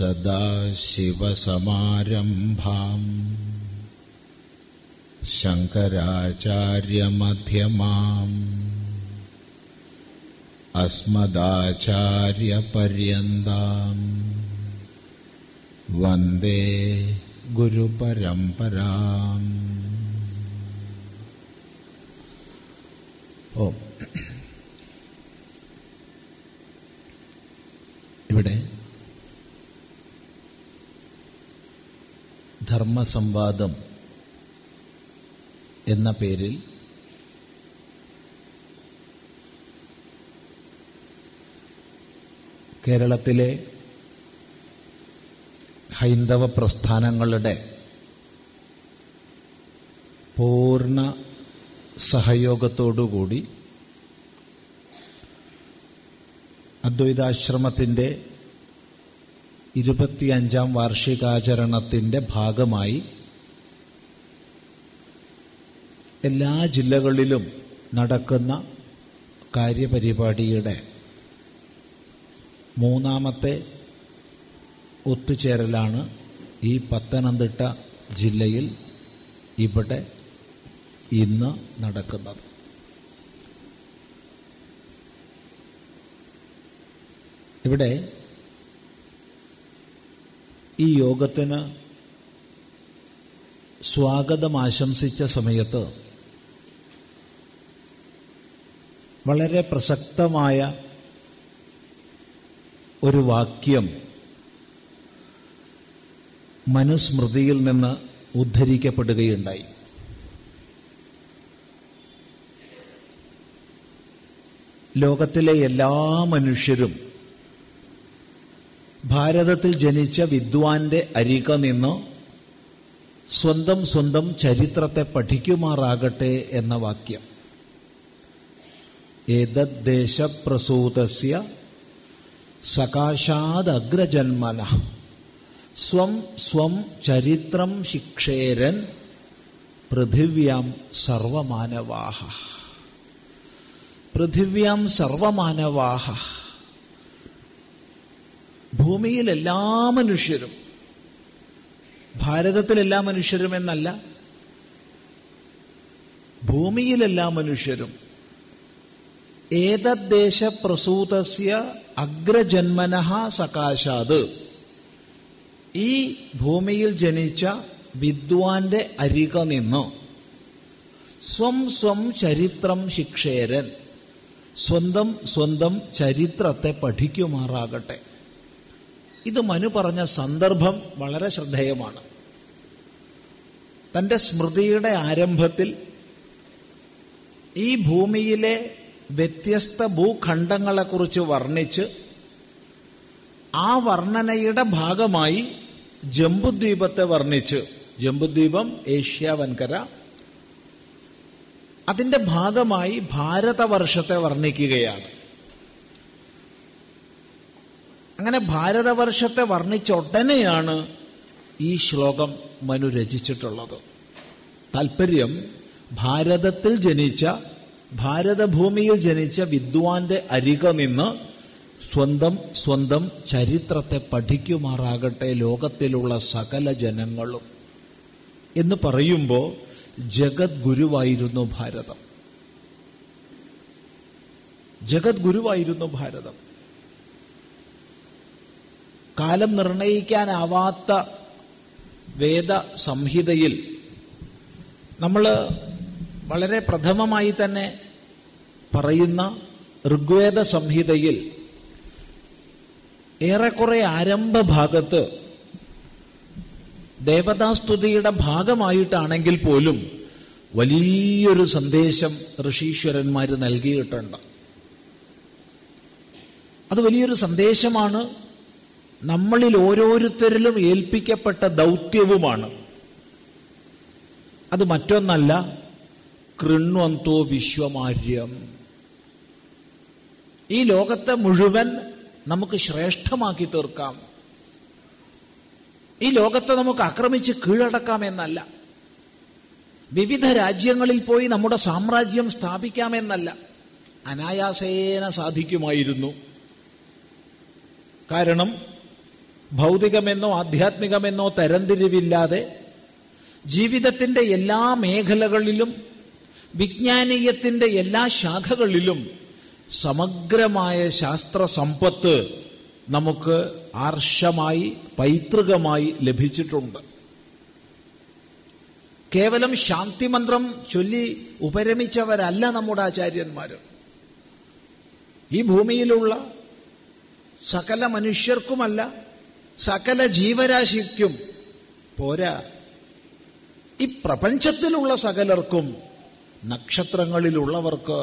सदाशिवसमारम्भाम् शङ्कराचार्यमध्यमाम् अस्मदाचार्यपर्यन्ताम् वन्दे गुरुपरम्पराम् ഓം ഇവിടെ ധർമ്മസംവാദം എന്ന പേരിൽ കേരളത്തിലെ ഹൈന്ദവ പ്രസ്ഥാനങ്ങളുടെ പൂർണ സഹയോഗത്തോടുകൂടി അദ്വൈതാശ്രമത്തിന്റെ ഇരുപത്തിയഞ്ചാം വാർഷികാചരണത്തിന്റെ ഭാഗമായി എല്ലാ ജില്ലകളിലും നടക്കുന്ന കാര്യപരിപാടിയുടെ മൂന്നാമത്തെ ഒത്തുചേരലാണ് ഈ പത്തനംതിട്ട ജില്ലയിൽ ഇവിടെ ഇന്ന് നടക്കുന്നത്. ഇവിടെ ഈ യോഗത്തിന് സ്വാഗതം ആശംസിച്ച സമയത്ത് വളരെ പ്രസക്തമായ ഒരു വാക്യം മനുസ്മൃതിയിൽ നിന്ന് ഉദ്ധരിക്കപ്പെടുകയുണ്ടായി. ലോകത്തിലെ എല്ലാ മനുഷ്യരും ഭാരതത്തിൽ ജനിച്ച വിദ്വാന്റെ അരിക നിന്ന് സ്വന്തം സ്വന്തം ചരിത്രത്തെ പഠിക്കുമാറാകട്ടെ എന്ന വാക്യം. ഏതദ്ദേശപ്രസൂതസ്യ സകാശാദഗ്രജന്മന. സ്വം സ്വം ചരിത്രം ശിക്ഷേരൻ പൃഥിവ്യാം സർവമാനവാഹ. പൃഥിവ്യാം സർവമാനവാഹ. ഭൂമിയിൽ എല്ലാ മനുഷ്യരും ഭാരതത്തിലെല്ലാ മനുഷ്യരും എന്നല്ല ഭൂമിയിലെല്ലാ മനുഷ്യരും ഏതദ്ദേശപ്രസൂതസ്യ അഗ്രജന്മന സകാശാത്. ഈ ഭൂമിയിൽ ജനിച്ച വിദ്വാന്റെ അരിക നിന്ന്. സ്വം സ്വം ചരിത്രം ശിക്ഷേരൻ. സ്വന്തം സ്വന്തം ചരിത്രത്തെ പഠിക്കുമാറാകട്ടെ. ഇത് മനു പറഞ്ഞ സന്ദർഭം വളരെ ശ്രദ്ധേയമാണ്. തന്റെ സ്മൃതിയുടെ ആരംഭത്തിൽ ഈ ഭൂമിയിലെ വ്യത്യസ്ത ഭൂഖണ്ഡങ്ങളെക്കുറിച്ച് വർണിച്ച് ആ വർണനയുടെ ഭാഗമായി ജംബുദ്വീപത്തെ വർണിച്ച് ജംബുദ്വീപം ഏഷ്യ വൻകര അതിന്റെ ഭാഗമായി ഭാരതവർഷത്തെ വർണിക്കുകയാണ്. അങ്ങനെ ഭാരതവർഷത്തെ വർണിച്ച ഉടനെയാണ് ഈ ശ്ലോകം മനു രചിച്ചിട്ടുള്ളത്. താല്പര്യം ഭാരതത്തിൽ ജനിച്ച ഭാരതഭൂമിയിൽ ജനിച്ച വിദ്വാന്റെ അരിക നിന്ന് സ്വന്തം സ്വന്തം ചരിത്രത്തെ പഠിക്കുമാറാകട്ടെ ലോകത്തിലുള്ള സകല ജനങ്ങളും. എന്ന് പറയുമ്പോൾ ജഗദ്ഗുരുവായിരുന്നു ഭാരതം. ജഗദ്ഗുരുവായിരുന്നു ഭാരതം. കാലം നിർണയിക്കാനാവാത്ത വേദ സംഹിതയിൽ നമ്മൾ വളരെ പ്രഥമമായി തന്നെ പറയുന്ന ഋഗ്വേദ സംഹിതയിൽ ഏറെക്കുറെ ആരംഭ ഭാഗത്ത് ദേവതാസ്തുതിയുടെ ഭാഗമായിട്ടാണെങ്കിൽ പോലും വലിയൊരു സന്ദേശം ഋഷീശ്വരന്മാർ നൽകിയിട്ടുണ്ട്. അത് വലിയൊരു സന്ദേശമാണ് നമ്മളിൽ ഓരോരുത്തരിലും ഏൽപ്പിക്കപ്പെട്ട ദൗത്യവുമാണ്. അത് മറ്റൊന്നല്ല കൃണ്വന്തോ വിശ്വമാര്യം. ഈ ലോകത്തെ മുഴുവൻ നമുക്ക് ശ്രേഷ്ഠമാക്കി തീർക്കാം. ഈ ലോകത്തെ നമുക്ക് ആക്രമിച്ച് കീഴടക്കാം എന്നല്ല. വിവിധ രാജ്യങ്ങളിൽ പോയി നമ്മുടെ സാമ്രാജ്യം സ്ഥാപിക്കാമെന്നല്ല അനായാസേന സാധിക്കുമായിരുന്നു. കാരണം ഭൗതികമെന്നോ ആധ്യാത്മികമെന്നോ തരംതിരിവില്ലാതെ ജീവിതത്തിന്റെ എല്ലാ മേഖലകളിലും വിജ്ഞാനീയത്തിന്റെ എല്ലാ ശാഖകളിലും സമഗ്രമായ ശാസ്ത്ര സമ്പത്ത് നമുക്ക് ആർഷമായി പൈതൃകമായി ലഭിച്ചിട്ടുണ്ട്. കേവലം ശാന്തിമന്ത്രം ചൊല്ലി ഉപരമിച്ചവരല്ല നമ്മുടെ ആചാര്യന്മാർ ഈ ഭൂമിയിലുള്ള സകല മനുഷ്യർക്കുമല്ല സകല ജീവരാശിക്കും പോരാ. ഈ പ്രപഞ്ചത്തിലുള്ള സകലർക്കും നക്ഷത്രങ്ങളിലുള്ളവർക്ക്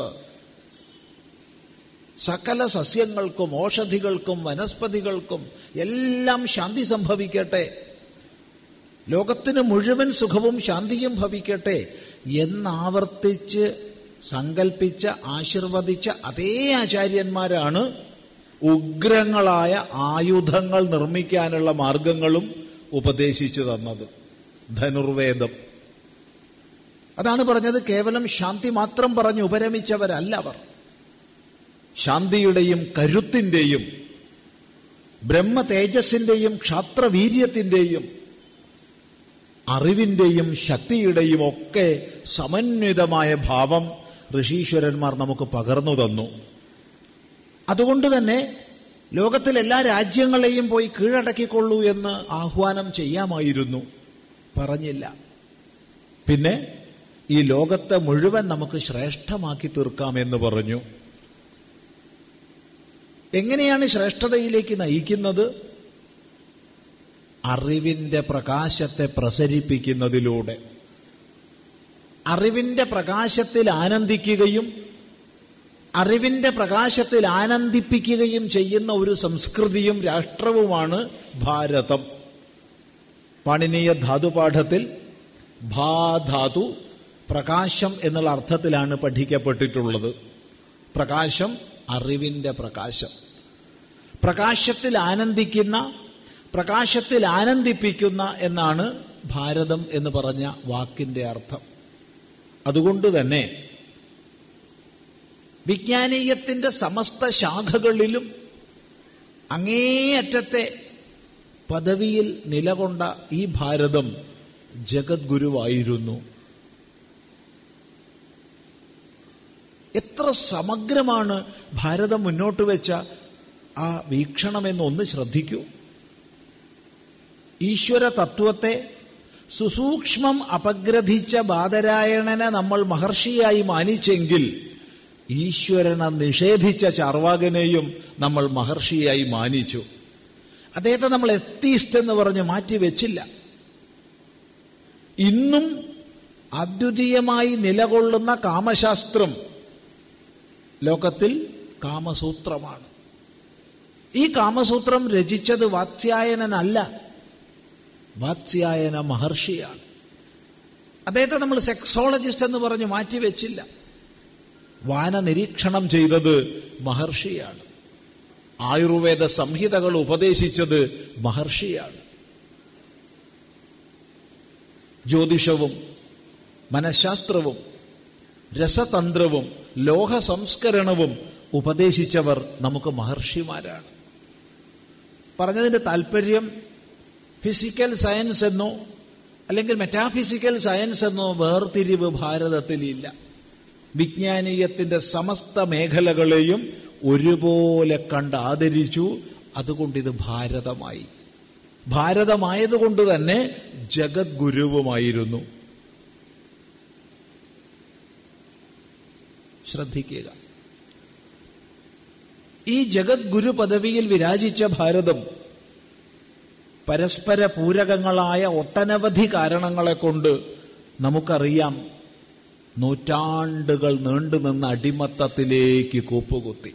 സകല സസ്യങ്ങൾക്കും ഓഷധികൾക്കും വനസ്പതികൾക്കും എല്ലാം ശാന്തി സംഭവിക്കട്ടെ. ലോകത്തിന് മുഴുവൻ സുഖവും ശാന്തിയും ഭവിക്കട്ടെ എന്നാവർത്തിച്ച് സങ്കൽപ്പിച്ച ആശീർവദിച്ച അതേ ആചാര്യന്മാരാണ് ഉഗ്രങ്ങളായ ആയുധങ്ങൾ നിർമ്മിക്കാനുള്ള മാർഗങ്ങളും ഉപദേശിച്ചു തന്നത്. ധനുർവേദം. അതാണ് പറഞ്ഞത് കേവലം ശാന്തി മാത്രം പറഞ്ഞ് ഉപരമിച്ചവരല്ല അവർ. ശാന്തിയുടെയും കരുത്തിന്റെയും ബ്രഹ്മ തേജസ്സിന്റെയും ക്ഷാത്രവീര്യത്തിന്റെയും അറിവിന്റെയും ശക്തിയുടെയും ഒക്കെ സമന്വിതമായ ഭാവം ഋഷീശ്വരന്മാർ നമുക്ക് പകർന്നു തന്നു. അതുകൊണ്ട് തന്നെ ലോകത്തിലെല്ലാ രാജ്യങ്ങളെയും പോയി കീഴടക്കിക്കൊള്ളൂ എന്ന് ആഹ്വാനം ചെയ്യാമായിരുന്നു. പറഞ്ഞില്ല. പിന്നെ ഈ ലോകത്തെ മുഴുവൻ നമുക്ക് ശ്രേഷ്ഠമാക്കി തീർക്കാമെന്ന് പറഞ്ഞു. എങ്ങനെയാണ് ശ്രേഷ്ഠതയിലേക്ക് നയിക്കുന്നത്? അറിവിന്റെ പ്രകാശത്തെ പ്രസരിപ്പിക്കുന്നതിലൂടെ. അറിവിന്റെ പ്രകാശത്തിൽ ആനന്ദിക്കുകയും അറിവിന്റെ പ്രകാശത്തിൽ ആനന്ദിപ്പിക്കുകയും ചെയ്യുന്ന ഒരു സംസ്കൃതിയും രാഷ്ട്രവുമാണ് ഭാരതം. പാണിനീയ ധാതുപാഠത്തിൽ ഭാധാതു പ്രകാശം എന്നുള്ള അർത്ഥത്തിലാണ് പഠിക്കപ്പെട്ടിട്ടുള്ളത്. പ്രകാശം അറിവിന്റെ പ്രകാശം. പ്രകാശത്തിൽ ആനന്ദിക്കുന്ന പ്രകാശത്തിൽ ആനന്ദിപ്പിക്കുന്ന എന്നാണ് ഭാരതം എന്ന് പറഞ്ഞ വാക്കിന്റെ അർത്ഥം. അതുകൊണ്ട് തന്നെ വിജ്ഞാനീയത്തിന്റെ സമസ്ത ശാഖകളിലും അങ്ങേയറ്റത്തെ പദവിയിൽ നിലകൊണ്ട ഈ ഭാരതം ജഗദ്ഗുരുവായിരുന്നു. എത്ര സമഗ്രമാണ് ഭാരതം മുന്നോട്ട് വെച്ച ആ വീക്ഷണമെന്ന് ഒന്ന് ശ്രദ്ധിക്കൂ. ഈശ്വര തത്വത്തെ സുസൂക്ഷ്മം അപഗ്രഥിച്ച ബാദരായണനെ നമ്മൾ മഹർഷിയായി മാനിച്ചെങ്കിൽ ഈശ്വരനെ നിഷേധിച്ച ചാർവാകനെയും നമ്മൾ മഹർഷിയായി മാനിച്ചു. അദ്ദേഹത്തെ നമ്മൾ എത്തീസ്റ്റ് എന്ന് പറഞ്ഞ് മാറ്റിവെച്ചില്ല ഇന്നും അദ്വിതീയമായി നിലകൊള്ളുന്ന കാമശാസ്ത്രം ലോകത്തിൽ കാമസൂത്രമാണ്. ഈ കാമസൂത്രം രചിച്ചത് വാത്സ്യായനല്ല വാത്സ്യായന മഹർഷിയാണ്. അദ്ദേഹത്തെ നമ്മൾ സെക്സോളജിസ്റ്റ് എന്ന് പറഞ്ഞ് മാറ്റിവെച്ചില്ല വാന നിരീക്ഷണം ചെയ്തത് മഹർഷിയാണ്. ആയുർവേദ സംഹിതകൾ ഉപദേശിച്ചത് മഹർഷിയാണ്. ജ്യോതിഷവും മനഃശാസ്ത്രവും രസതന്ത്രവും ലോഹ സംസ്കരണവും ഉപദേശിച്ചവർ നമുക്ക് മഹർഷിമാരാണ്. പറഞ്ഞതിന്റെ താല്പര്യം ഫിസിക്കൽ സയൻസ് എന്നോ അല്ലെങ്കിൽ മെറ്റാഫിസിക്കൽ സയൻസ് എന്നോ വേർതിരിവ് ഭാരതത്തിലില്ല വിജ്ഞാനീയത്തിന്റെ സമസ്ത മേഖലകളെയും ഒരുപോലെ കണ്ട് ആദരിച്ചു അതുകൊണ്ടിത് ഭാരതമായി. ഭാരതമായതുകൊണ്ട് തന്നെ ജഗദ്ഗുരുവുമായിരുന്നു. ശ്രദ്ധിക്കുക. ഈ ജഗദ്ഗുരു പദവിയിൽ വിരാജിച്ച ഭാരതം പരസ്പര പൂരകങ്ങളായ ഒട്ടനവധി കാരണങ്ങളെ കൊണ്ട് നമുക്കറിയാം നൂറ്റാണ്ടുകൾ നീണ്ടുനിന്ന അടിമത്തത്തിലേക്ക് കൂപ്പുകുത്തി.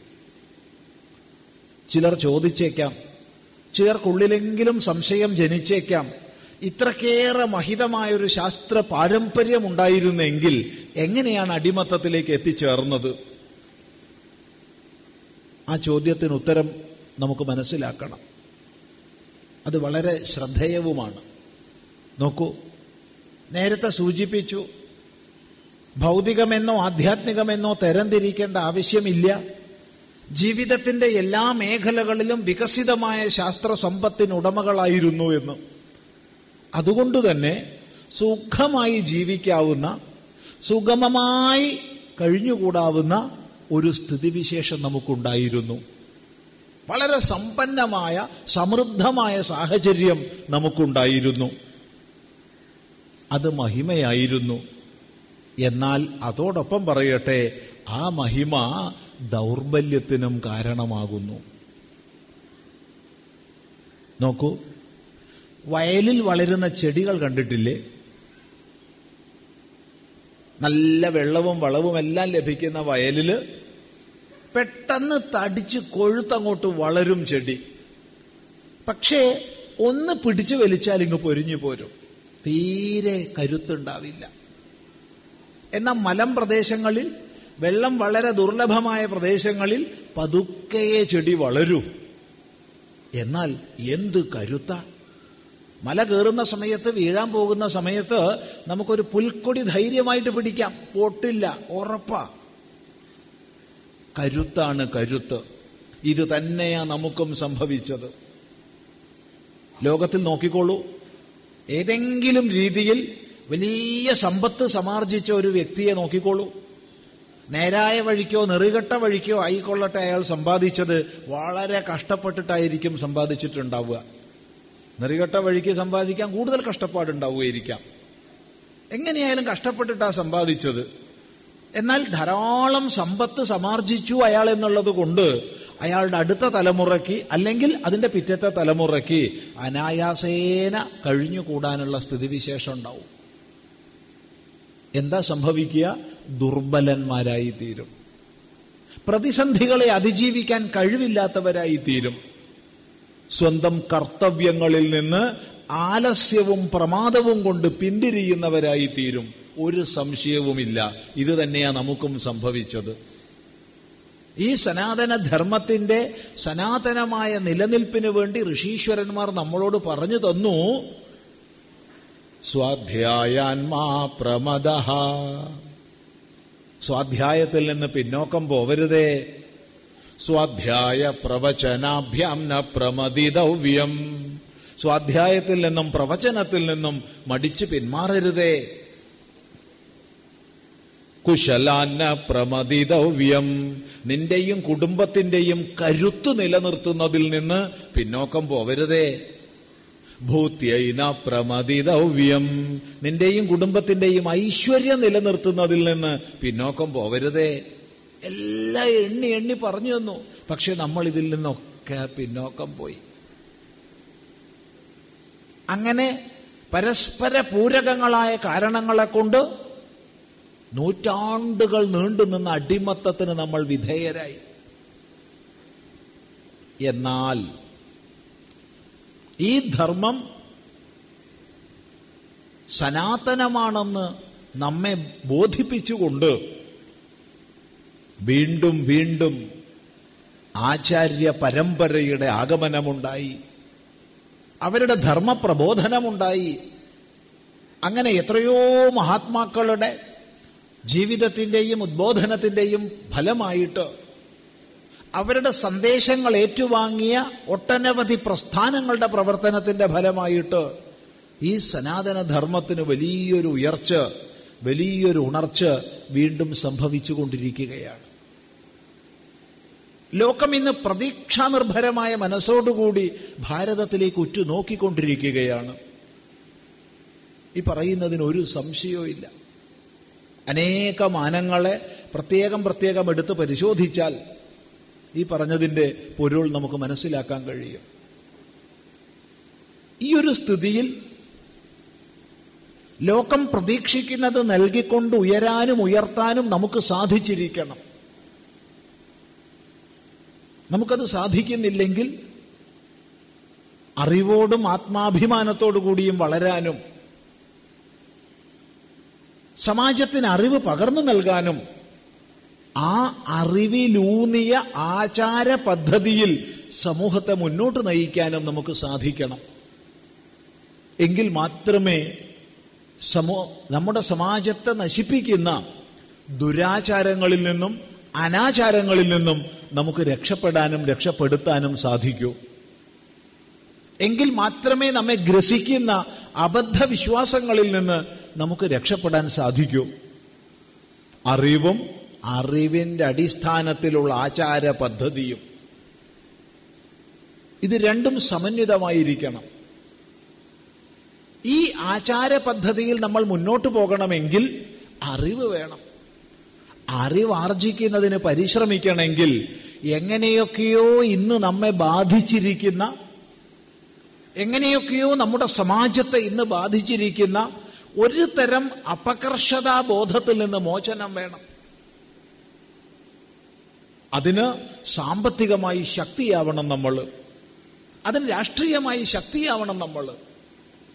ചിലർ ചോദിച്ചേക്കാം ചിലർക്കുള്ളിലെങ്കിലും സംശയം ജനിച്ചേക്കാം ഇത്രക്കേറെ മഹിതമായൊരു ശാസ്ത്ര പാരമ്പര്യമുണ്ടായിരുന്നെങ്കിൽ എങ്ങനെയാണ് അടിമത്തത്തിലേക്ക് എത്തിച്ചേർന്നത്? ആ ചോദ്യത്തിന് ഉത്തരം നമുക്ക് മനസ്സിലാക്കണം. അത് വളരെ ശ്രദ്ധേയവുമാണ്. നോക്കൂ നേരത്തെ സൂചിപ്പിച്ചു ഭൗതികമെന്നോ ആധ്യാത്മികമെന്നോ തരംതിരിക്കേണ്ട ആവശ്യമില്ല. ജീവിതത്തിന്റെ എല്ലാ മേഖലകളിലും വികസിതമായ ശാസ്ത്ര സമ്പത്തിനുടമകളായിരുന്നു എന്ന്. അതുകൊണ്ട് തന്നെ സുഖമായി ജീവിക്കാവുന്ന സുഗമമായി കഴിഞ്ഞുകൂടാവുന്ന ഒരു സ്ഥിതിവിശേഷം നമുക്കുണ്ടായിരുന്നു. വളരെ സമ്പന്നമായ സമൃദ്ധമായ സാഹചര്യം നമുക്കുണ്ടായിരുന്നു. അത് മഹിമയായിരുന്നു. എന്നാൽ അതോടൊപ്പം പറയട്ടെ ആ മഹിമ ദൗർബല്യത്തിനും കാരണമാകുന്നു. നോക്കൂ വയലിൽ വളരുന്ന ചെടികൾ കണ്ടിട്ടില്ലേ? നല്ല വെള്ളവും വളവും എല്ലാം ലഭിക്കുന്ന വയലിൽ പെട്ടെന്ന് തടിച്ച് കൊഴുത്തങ്ങോട്ട് വളരും ചെടി. പക്ഷേ ഒന്ന് പിടിച്ചു വലിച്ചാൽ ഇങ്ങ് പൊരിഞ്ഞു പോരും. തീരെ കരുത്തുണ്ടാവില്ല. എന്നാൽ മലം പ്രദേശങ്ങളിൽ വെള്ളം വളരെ ദുർലഭമായ പ്രദേശങ്ങളിൽ പതുക്കയെ ചെടി വളരൂ. എന്നാൽ എന്ത് കരുത്ത? മല കയറുന്ന സമയത്ത് വീഴാൻ പോകുന്ന സമയത്ത് നമുക്കൊരു പുൽക്കൊടി ധൈര്യമായിട്ട് പിടിക്കാം. പൊട്ടില്ല ഉറപ്പാ. കരുത്താണ് കരുത്ത്. ഇത് തന്നെയാ നമുക്കും സംഭവിച്ചത്. ലോകത്തിൽ നോക്കിക്കോളൂ. ഏതെങ്കിലും രീതിയിൽ വലിയ സമ്പത്ത് സമാർജിച്ച ഒരു വ്യക്തിയെ നോക്കിക്കോളൂ. നേരായ വഴിക്കോ നെറുകെട്ട വഴിക്കോ ആയിക്കൊള്ളട്ടെ അയാൾ സമ്പാദിച്ചത് വളരെ കഷ്ടപ്പെട്ടിട്ടായിരിക്കും സമ്പാദിച്ചിട്ടുണ്ടാവുക. നെറുകെട്ട വഴിക്ക് സമ്പാദിക്കാൻ കൂടുതൽ കഷ്ടപ്പാടുണ്ടാവുകയായിരിക്കാം. എങ്ങനെയായാലും കഷ്ടപ്പെട്ടിട്ടാ സമ്പാദിച്ചത്. എന്നാൽ ധാരാളം സമ്പത്ത് സമാർജിച്ചു അയാൾ എന്നുള്ളത് കൊണ്ട് അയാളുടെ അടുത്ത തലമുറയ്ക്ക് അല്ലെങ്കിൽ അതിന്റെ പിറ്റത്തെ തലമുറയ്ക്ക് അനായാസേന കഴിഞ്ഞുകൂടാനുള്ള സ്ഥിതിവിശേഷം ഉണ്ടാവും. എന്താ സംഭവിക്കുക? ദുർബലന്മാരായി തീരും പ്രതിസന്ധികളെ അതിജീവിക്കാൻ കഴിവില്ലാത്തവരായി തീരും സ്വന്തം കർത്തവ്യങ്ങളിൽ നിന്ന് ആലസ്യവും പ്രമാദവും കൊണ്ട് പിന്തിരിയുന്നവരായി തീരും ഒരു സംശയവുമില്ല. ഇത് തന്നെയാ നമുക്കും സംഭവിച്ചത്. ഈ സനാതന ധർമ്മത്തിന്റെ സനാതനമായ നിലനിൽപ്പിന് വേണ്ടി ഋഷീശ്വരന്മാർ നമ്മളോട് പറഞ്ഞു തന്നു സ്വാധ്യായാൻമാ പ്രമദ സ്വാധ്യായത്തിൽ നിന്ന് പിന്നോക്കം പോവരുതേ. സ്വാധ്യായ പ്രവചനാഭ്യാം ന സ്വാധ്യായത്തിൽ നിന്നും പ്രവചനത്തിൽ നിന്നും മടിച്ചു പിന്മാറരുതേ. കുശലാന്ന പ്രമദിതവ്യം. നിന്റെയും കുടുംബത്തിന്റെയും കരുത്തു നിലനിർത്തുന്നതിൽ നിന്ന് പിന്നോക്കം പോവരുതേ. ഭൂത്യൈന പ്രമതിദവ്യം നിന്റെയും കുടുംബത്തിന്റെയും ഐശ്വര്യം നിലനിർത്തുന്നതിൽ നിന്ന് പിന്നോക്കം പോവരുതേ. എല്ലാ എണ്ണി എണ്ണി പറഞ്ഞു തന്നു. പക്ഷെ നമ്മൾ ഇതിൽ നിന്നൊക്കെ പിന്നോക്കം പോയി. അങ്ങനെ പരസ്പര പൂരകങ്ങളായ കാരണങ്ങളെ കൊണ്ട് നൂറ്റാണ്ടുകൾ നീണ്ടുനിന്ന അടിമത്തത്തിന് നമ്മൾ വിധേയരായി. എന്നാൽ ഈ ധർമ്മം സനാതനമാണെന്ന് നമ്മെ ബോധിപ്പിച്ചുകൊണ്ട് വീണ്ടും വീണ്ടും ആചാര്യ പരമ്പരയുടെ ആഗമനമുണ്ടായി. അവരുടെ ധർമ്മപ്രബോധനമുണ്ടായി. അങ്ങനെ എത്രയോ മഹാത്മാക്കളുടെ ജീവിതത്തിന്റെയും ഉദ്ബോധനത്തിന്റെയും ഫലമായിട്ട് അവരുടെ സന്ദേശങ്ങൾ ഏറ്റുവാങ്ങിയ ഒട്ടനവധി പ്രസ്ഥാനങ്ങളുടെ പ്രവർത്തനത്തിന്റെ ഫലമായിട്ട് ഈ സനാതനധർമ്മത്തിന് വലിയൊരു ഉയർച്ച വലിയൊരു ഉണർച്ച വീണ്ടും സംഭവിച്ചുകൊണ്ടിരിക്കുകയാണ്. ലോകം ഇന്ന് പ്രതീക്ഷാനിർഭരമായ മനസ്സോടുകൂടി ഭാരതത്തിലേക്ക് ഉറ്റുനോക്കിക്കൊണ്ടിരിക്കുകയാണ്. ഈ പറയുന്നതിന് ഒരു സംശയവും ഇല്ല. അനേക മാനങ്ങളെ പ്രത്യേകം പ്രത്യേകം എടുത്ത് പരിശോധിച്ചാൽ ഈ പറഞ്ഞതിന്റെ പൊരുൾ നമുക്ക് മനസ്സിലാക്കാൻ കഴിയും. ഈ ഒരു സ്ഥിതിയിൽ ലോകം പ്രതീക്ഷിക്കുന്നത് നൽകിക്കൊണ്ട് ഉയരാനും ഉയർത്താനും നമുക്ക് സാധിച്ചിരിക്കണം. നമുക്കത് സാധിക്കുന്നില്ലെങ്കിൽ അറിവോടും ആത്മാഭിമാനത്തോടു കൂടിയും വളരാനും സമാജത്തിന് അറിവ് പകർന്നു നൽകാനും ആ അറിവിലൂന്നിയ ആചാര പദ്ധതിയിൽ സമൂഹത്തെ മുന്നോട്ട് നയിക്കാനും നമുക്ക് സാധിക്കണം. എങ്കിൽ മാത്രമേ സമൂ നമ്മുടെ സമാജത്തെ നശിപ്പിക്കുന്ന ദുരാചാരങ്ങളിൽ നിന്നും അനാചാരങ്ങളിൽ നിന്നും നമുക്ക് രക്ഷപ്പെടാനും രക്ഷപ്പെടുത്താനും സാധിക്കൂ. എങ്കിൽ മാത്രമേ നമ്മെ ഗ്രസിക്കുന്ന അബദ്ധ വിശ്വാസങ്ങളിൽ നിന്ന് നമുക്ക് രക്ഷപ്പെടാൻ സാധിക്കൂ. അറിവും അറിവിന്റെ അടിസ്ഥാനത്തിലുള്ള ആചാര പദ്ധതിയും ഇത് രണ്ടും സമന്വിതമായിരിക്കണം. ഈ ആചാര പദ്ധതിയിൽ നമ്മൾ മുന്നോട്ട് പോകണമെങ്കിൽ അറിവ് വേണം. അറിവാർജിക്കുന്നതിന് പരിശ്രമിക്കണമെങ്കിൽ എങ്ങനെയൊക്കെയോ ഇന്ന് നമ്മെ ബാധിച്ചിരിക്കുന്ന എങ്ങനെയൊക്കെയോ നമ്മുടെ സമാജത്തെ ഇന്ന് ബാധിച്ചിരിക്കുന്ന ഒരു തരം അപകർഷതാ ബോധത്തിൽ നിന്ന് മോചനം വേണം. അതിന് സാമ്പത്തികമായി ശക്തിയാവണം നമ്മൾ. അതിന് രാഷ്ട്രീയമായി ശക്തിയാവണം നമ്മൾ.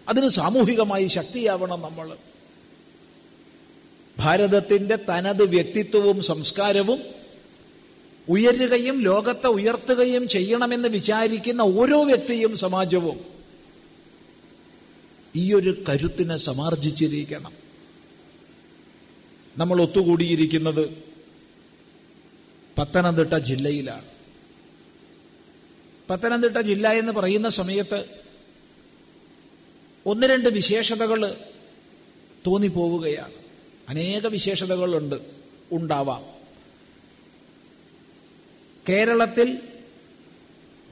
അതിന് സാമൂഹികമായി ശക്തിയാവണം നമ്മൾ. ഭാരതത്തിന്റെ തനത് വ്യക്തിത്വവും സംസ്കാരവും ഉയരുകയും ലോകത്തെ ഉയർത്തുകയും ചെയ്യണമെന്ന് വിചാരിക്കുന്ന ഓരോ വ്യക്തിയും സമാജവും ഈ ഒരു കരുത്തിനെ സമാർജിച്ചിരിക്കണം. നമ്മൾ ഒത്തുകൂടിയിരിക്കുന്നത് പത്തനംതിട്ട ജില്ലയിലാണ്. പത്തനംതിട്ട ജില്ല എന്ന് പറയുന്ന സമയത്ത് ഒന്ന് രണ്ട് വിശേഷതകൾ തോന്നിപ്പോവുകയാണ്. അനേക വിശേഷതകളുണ്ട് ഉണ്ടാവാം. കേരളത്തിൽ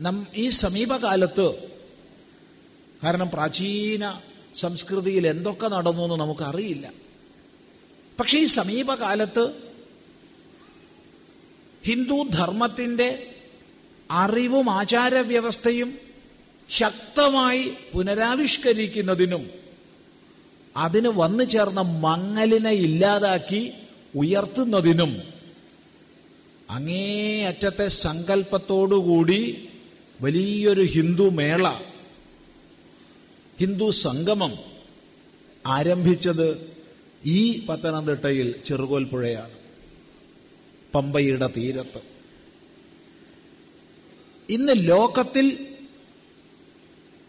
നം ഈ സമീപകാലത്ത് കാരണം പ്രാചീന സംസ്കൃതിയിൽ എന്തൊക്കെ നടന്നു എന്ന് നമുക്കറിയില്ല. പക്ഷേ ഈ സമീപകാലത്ത് ഹിന്ദു ധർമ്മത്തിന്റെ അറിവും ആചാരവ്യവസ്ഥയും ശക്തമായി പുനരാവിഷ്കരിക്കുന്നതിനും അതിന് വന്നു ചേർന്ന മങ്ങലിനെ ഇല്ലാതാക്കി ഉയർത്തുന്നതിനും അങ്ങേയറ്റത്തെ സങ്കല്പത്തോടുകൂടി വലിയൊരു ഹിന്ദു മേള ഹിന്ദു സംഗമം ആരംഭിച്ചത് ഈ പത്തനംതിട്ടയിൽ ചെറുകോൽപ്പുഴയാണ്. പമ്പയുടെ തീരത്ത്. ഇന്ന് ലോകത്തിൽ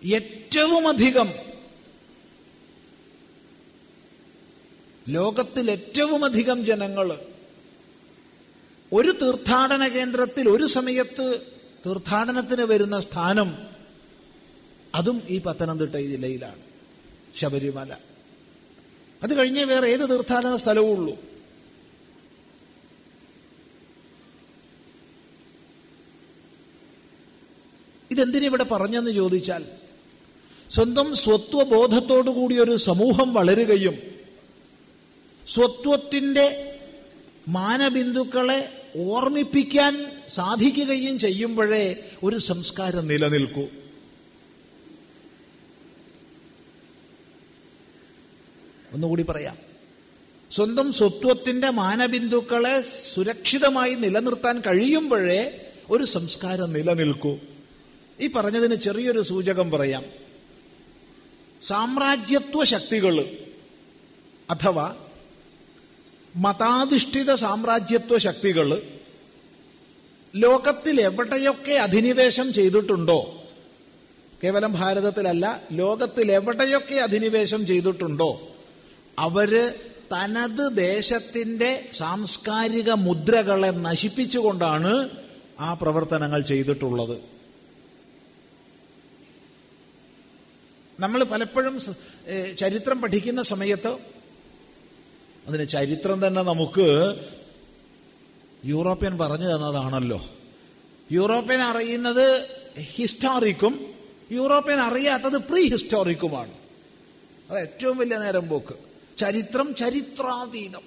ഏറ്റവുമധികം ലോകത്തിൽ ഏറ്റവുമധികം ജനങ്ങൾ ഒരു തീർത്ഥാടന കേന്ദ്രത്തിൽ ഒരു സമയത്ത് തീർത്ഥാടനത്തിന് വരുന്ന സ്ഥാനം അതും ഈ പത്തനംതിട്ട ജില്ലയിലാണ്. ശബരിമല. അത് കഴിഞ്ഞേ വേറെ ഏത് തീർത്ഥാടന സ്ഥലവും ഉള്ളൂ. ഇതെന്തിനിവിടെ പറഞ്ഞെന്ന് ചോദിച്ചാൽ സ്വന്തം സ്വത്വബോധത്തോടുകൂടി ഒരു സമൂഹം വളരുകയും സ്വത്വത്തിന്റെ മാനബിന്ദുക്കളെ ഓർമ്മിപ്പിക്കാൻ സാധിക്കുകയും ചെയ്യുമ്പോഴേ ഒരു സംസ്കാരം നിലനിൽക്കൂ. ഒന്നുകൂടി പറയാം. സ്വന്തം സ്വത്വത്തിന്റെ മാനബിന്ദുക്കളെ സുരക്ഷിതമായി നിലനിർത്താൻ കഴിയുമ്പോഴേ ഒരു സംസ്കാരം നിലനിൽക്കൂ. ഈ പറഞ്ഞതിന് ചെറിയൊരു സൂചകം പറയാം. സാമ്രാജ്യത്വ ശക്തികൾ അഥവാ മതാധിഷ്ഠിത സാമ്രാജ്യത്വ ശക്തികൾ ലോകത്തിൽ എവിടെയൊക്കെ അധിനിവേശം ചെയ്തിട്ടുണ്ടോ കേവലം ഭാരതത്തിലല്ല ലോകത്തിൽ എവിടെയൊക്കെ അധിനിവേശം ചെയ്തിട്ടുണ്ടോ അവർ തനത് ദേശത്തിന്റെ സാംസ്കാരിക മുദ്രകളെ നശിപ്പിച്ചുകൊണ്ടാണ് ആ പ്രവർത്തനങ്ങൾ ചെയ്തിട്ടുള്ളത്. നമ്മൾ പലപ്പോഴും ചരിത്രം പഠിക്കുന്ന സമയത്ത് അതിന് ചരിത്രം തന്നെ നമുക്ക് യൂറോപ്യൻ പറഞ്ഞു തന്നതാണല്ലോ. യൂറോപ്യൻ അറിയുന്നത് ഹിസ്റ്റോറിക്കും യൂറോപ്യൻ അറിയാത്തത് പ്രീ ഹിസ്റ്റോറിക്കുമാണ് അത് ഏറ്റവും വലിയ നേരം പോക്ക്. ചരിത്രം ചരിത്രാതീതം.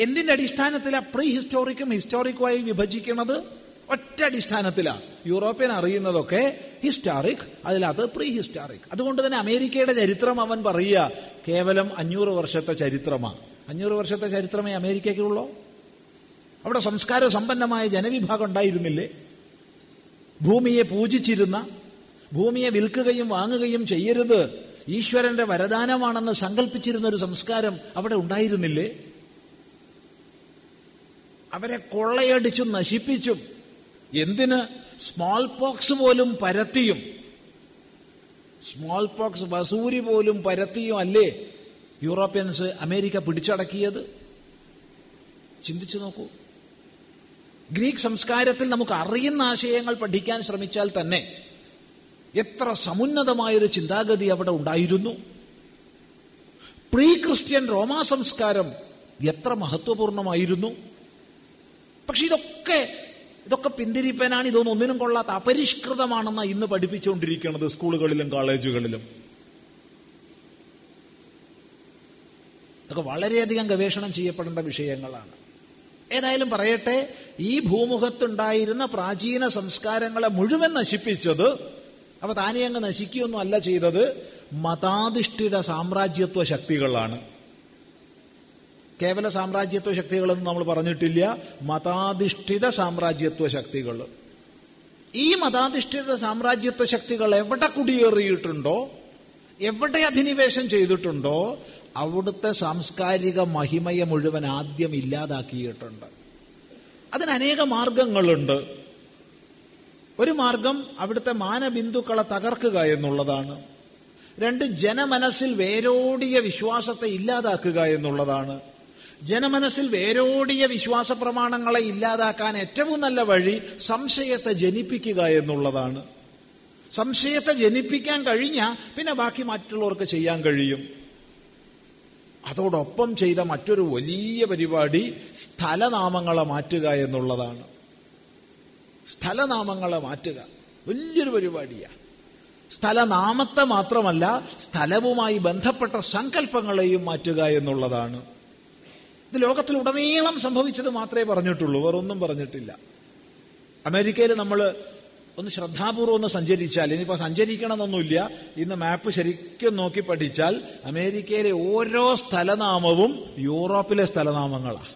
എന്തിന്റെ അടിസ്ഥാനത്തിലാണ് പ്രീ ഹിസ്റ്റോറിക്കും ഹിസ്റ്റോറിക്കുമായി വിഭജിക്കുന്നത്? ഒറ്റ അടിസ്ഥാനത്തിലാണ് യൂറോപ്യൻ അറിയുന്നതൊക്കെ ഹിസ്റ്റോറിക് അതിലകത്ത് പ്രീ ഹിസ്റ്റോറിക് അതുകൊണ്ട് തന്നെ അമേരിക്കയുടെ ചരിത്രം അവൻ പറയുക കേവലം അഞ്ഞൂറ് വർഷത്തെ ചരിത്രമാണ് അഞ്ഞൂറ് വർഷത്തെ ചരിത്രമേ അമേരിക്കയ്ക്കുള്ളൂ? അവിടെ സംസ്കാര സമ്പന്നമായ ജനവിഭാഗം ഉണ്ടായിരുന്നില്ലേ? ഭൂമിയെ പൂജിച്ചിരുന്ന ഭൂമിയെ വിൽക്കുകയും വാങ്ങുകയും ചെയ്യരുത്. ഈശ്വരന്റെ വരദാനമാണെന്ന് സങ്കല്പിച്ചിരുന്ന ഒരു സംസ്കാരം അവിടെ ഉണ്ടായിരുന്നില്ലേ? അവരെ കൊള്ളയടിച്ചും നശിപ്പിച്ചും എന്തിന്? സ്മോൾ പോക്സ് പോലും പരത്തിയും. സ്മോൾ പോക്സ് വസൂരി പോലും പരത്തിയും അല്ലേ യൂറോപ്യൻസ് അമേരിക്ക പിടിച്ചടക്കിയത്? ചിന്തിച്ചു നോക്കൂ. ഗ്രീക്ക് സംസ്കാരത്തിൽ നമുക്ക് അറിയുന്ന ആശയങ്ങൾ പഠിക്കാൻ ശ്രമിച്ചാൽ തന്നെ എത്ര സമുന്നതമായൊരു ചിന്താഗതി അവിടെ ഉണ്ടായിരുന്നു. പ്രീ ക്രിസ്ത്യൻ റോമാ സംസ്കാരം എത്ര മഹത്വപൂർണമായിരുന്നു. പക്ഷെ ഇതൊക്കെ ഇതൊക്കെ പിന്തിരിപ്പനാണ് ഇതൊന്നും ഒന്നിനും കൊള്ളാത്ത അപരിഷ്കൃതമാണെന്ന ഇന്ന് പഠിപ്പിച്ചുകൊണ്ടിരിക്കുന്നത് സ്കൂളുകളിലും കോളേജുകളിലും. ഇതൊക്കെ വളരെയധികം ഗവേഷണം ചെയ്യപ്പെടേണ്ട വിഷയങ്ങളാണ്. ഏതായാലും പറയട്ടെ ഈ ഭൂമുഖത്തുണ്ടായിരുന്ന പ്രാചീന സംസ്കാരങ്ങളെ മുഴുവൻ നശിപ്പിച്ചത് അപ്പൊ താനെ അങ്ങ് നശിക്കുകയൊന്നും അല്ല ചെയ്തത് മതാധിഷ്ഠിത സാമ്രാജ്യത്വ ശക്തികളാണ്. കേവല സാമ്രാജ്യത്വ ശക്തികളെന്ന് നമ്മൾ പറഞ്ഞിട്ടില്ല. മതാധിഷ്ഠിത സാമ്രാജ്യത്വ ശക്തികൾ. ഈ മതാധിഷ്ഠിത സാമ്രാജ്യത്വ ശക്തികൾ എവിടെ കുടിയേറിയിട്ടുണ്ടോ എവിടെ അധിനിവേശം ചെയ്തിട്ടുണ്ടോ അവിടുത്തെ സാംസ്കാരിക മഹിമയെ മുഴുവൻ ആദ്യം ഇല്ലാതാക്കിയിട്ടുണ്ട്. അതിനനേക മാർഗങ്ങളുണ്ട്. ഒരു മാർഗം അവിടുത്തെ മാനബിന്ദുക്കളെ തകർക്കുക എന്നുള്ളതാണ്. രണ്ട് ജനമനസ്സിൽ വേരോടിയ വിശ്വാസത്തെ ഇല്ലാതാക്കുക എന്നുള്ളതാണ്. ജനമനസ്സിൽ വേരോടിയ വിശ്വാസ പ്രമാണങ്ങളെ ഇല്ലാതാക്കാൻ ഏറ്റവും നല്ല വഴി സംശയത്തെ ജനിപ്പിക്കുക എന്നുള്ളതാണ്. സംശയത്തെ ജനിപ്പിക്കാൻ കഴിഞ്ഞാൽ പിന്നെ ബാക്കി മറ്റുള്ളവർക്ക് ചെയ്യാൻ കഴിയും. അതോടൊപ്പം ചെയ്ത മറ്റൊരു വലിയ പരിപാടി സ്ഥലനാമങ്ങളെ മാറ്റുക എന്നുള്ളതാണ്. സ്ഥലനാമങ്ങളെ മാറ്റുക വലിയൊരു പരിപാടിയാണ് സ്ഥലനാമത്തെ മാത്രമല്ല സ്ഥലവുമായി ബന്ധപ്പെട്ട സങ്കല്പങ്ങളെയും മാറ്റുക എന്നുള്ളതാണ്. ഇത് ലോകത്തിലുടനീളം സംഭവിച്ചത് മാത്രമേ പറഞ്ഞിട്ടുള്ളൂ. വേറൊന്നും പറഞ്ഞിട്ടില്ല. അമേരിക്കയിൽ നമ്മൾ ഒന്ന് ശ്രദ്ധാപൂർവം ഒന്ന് സഞ്ചരിച്ചാൽ ഇനിയിപ്പോൾ സഞ്ചരിക്കണമെന്നൊന്നുമില്ല. ഇന്ന് മാപ്പ് ശരിക്കും നോക്കി പഠിച്ചാൽ അമേരിക്കയിലെ ഓരോ സ്ഥലനാമവും യൂറോപ്പിലെ സ്ഥലനാമങ്ങളാണ്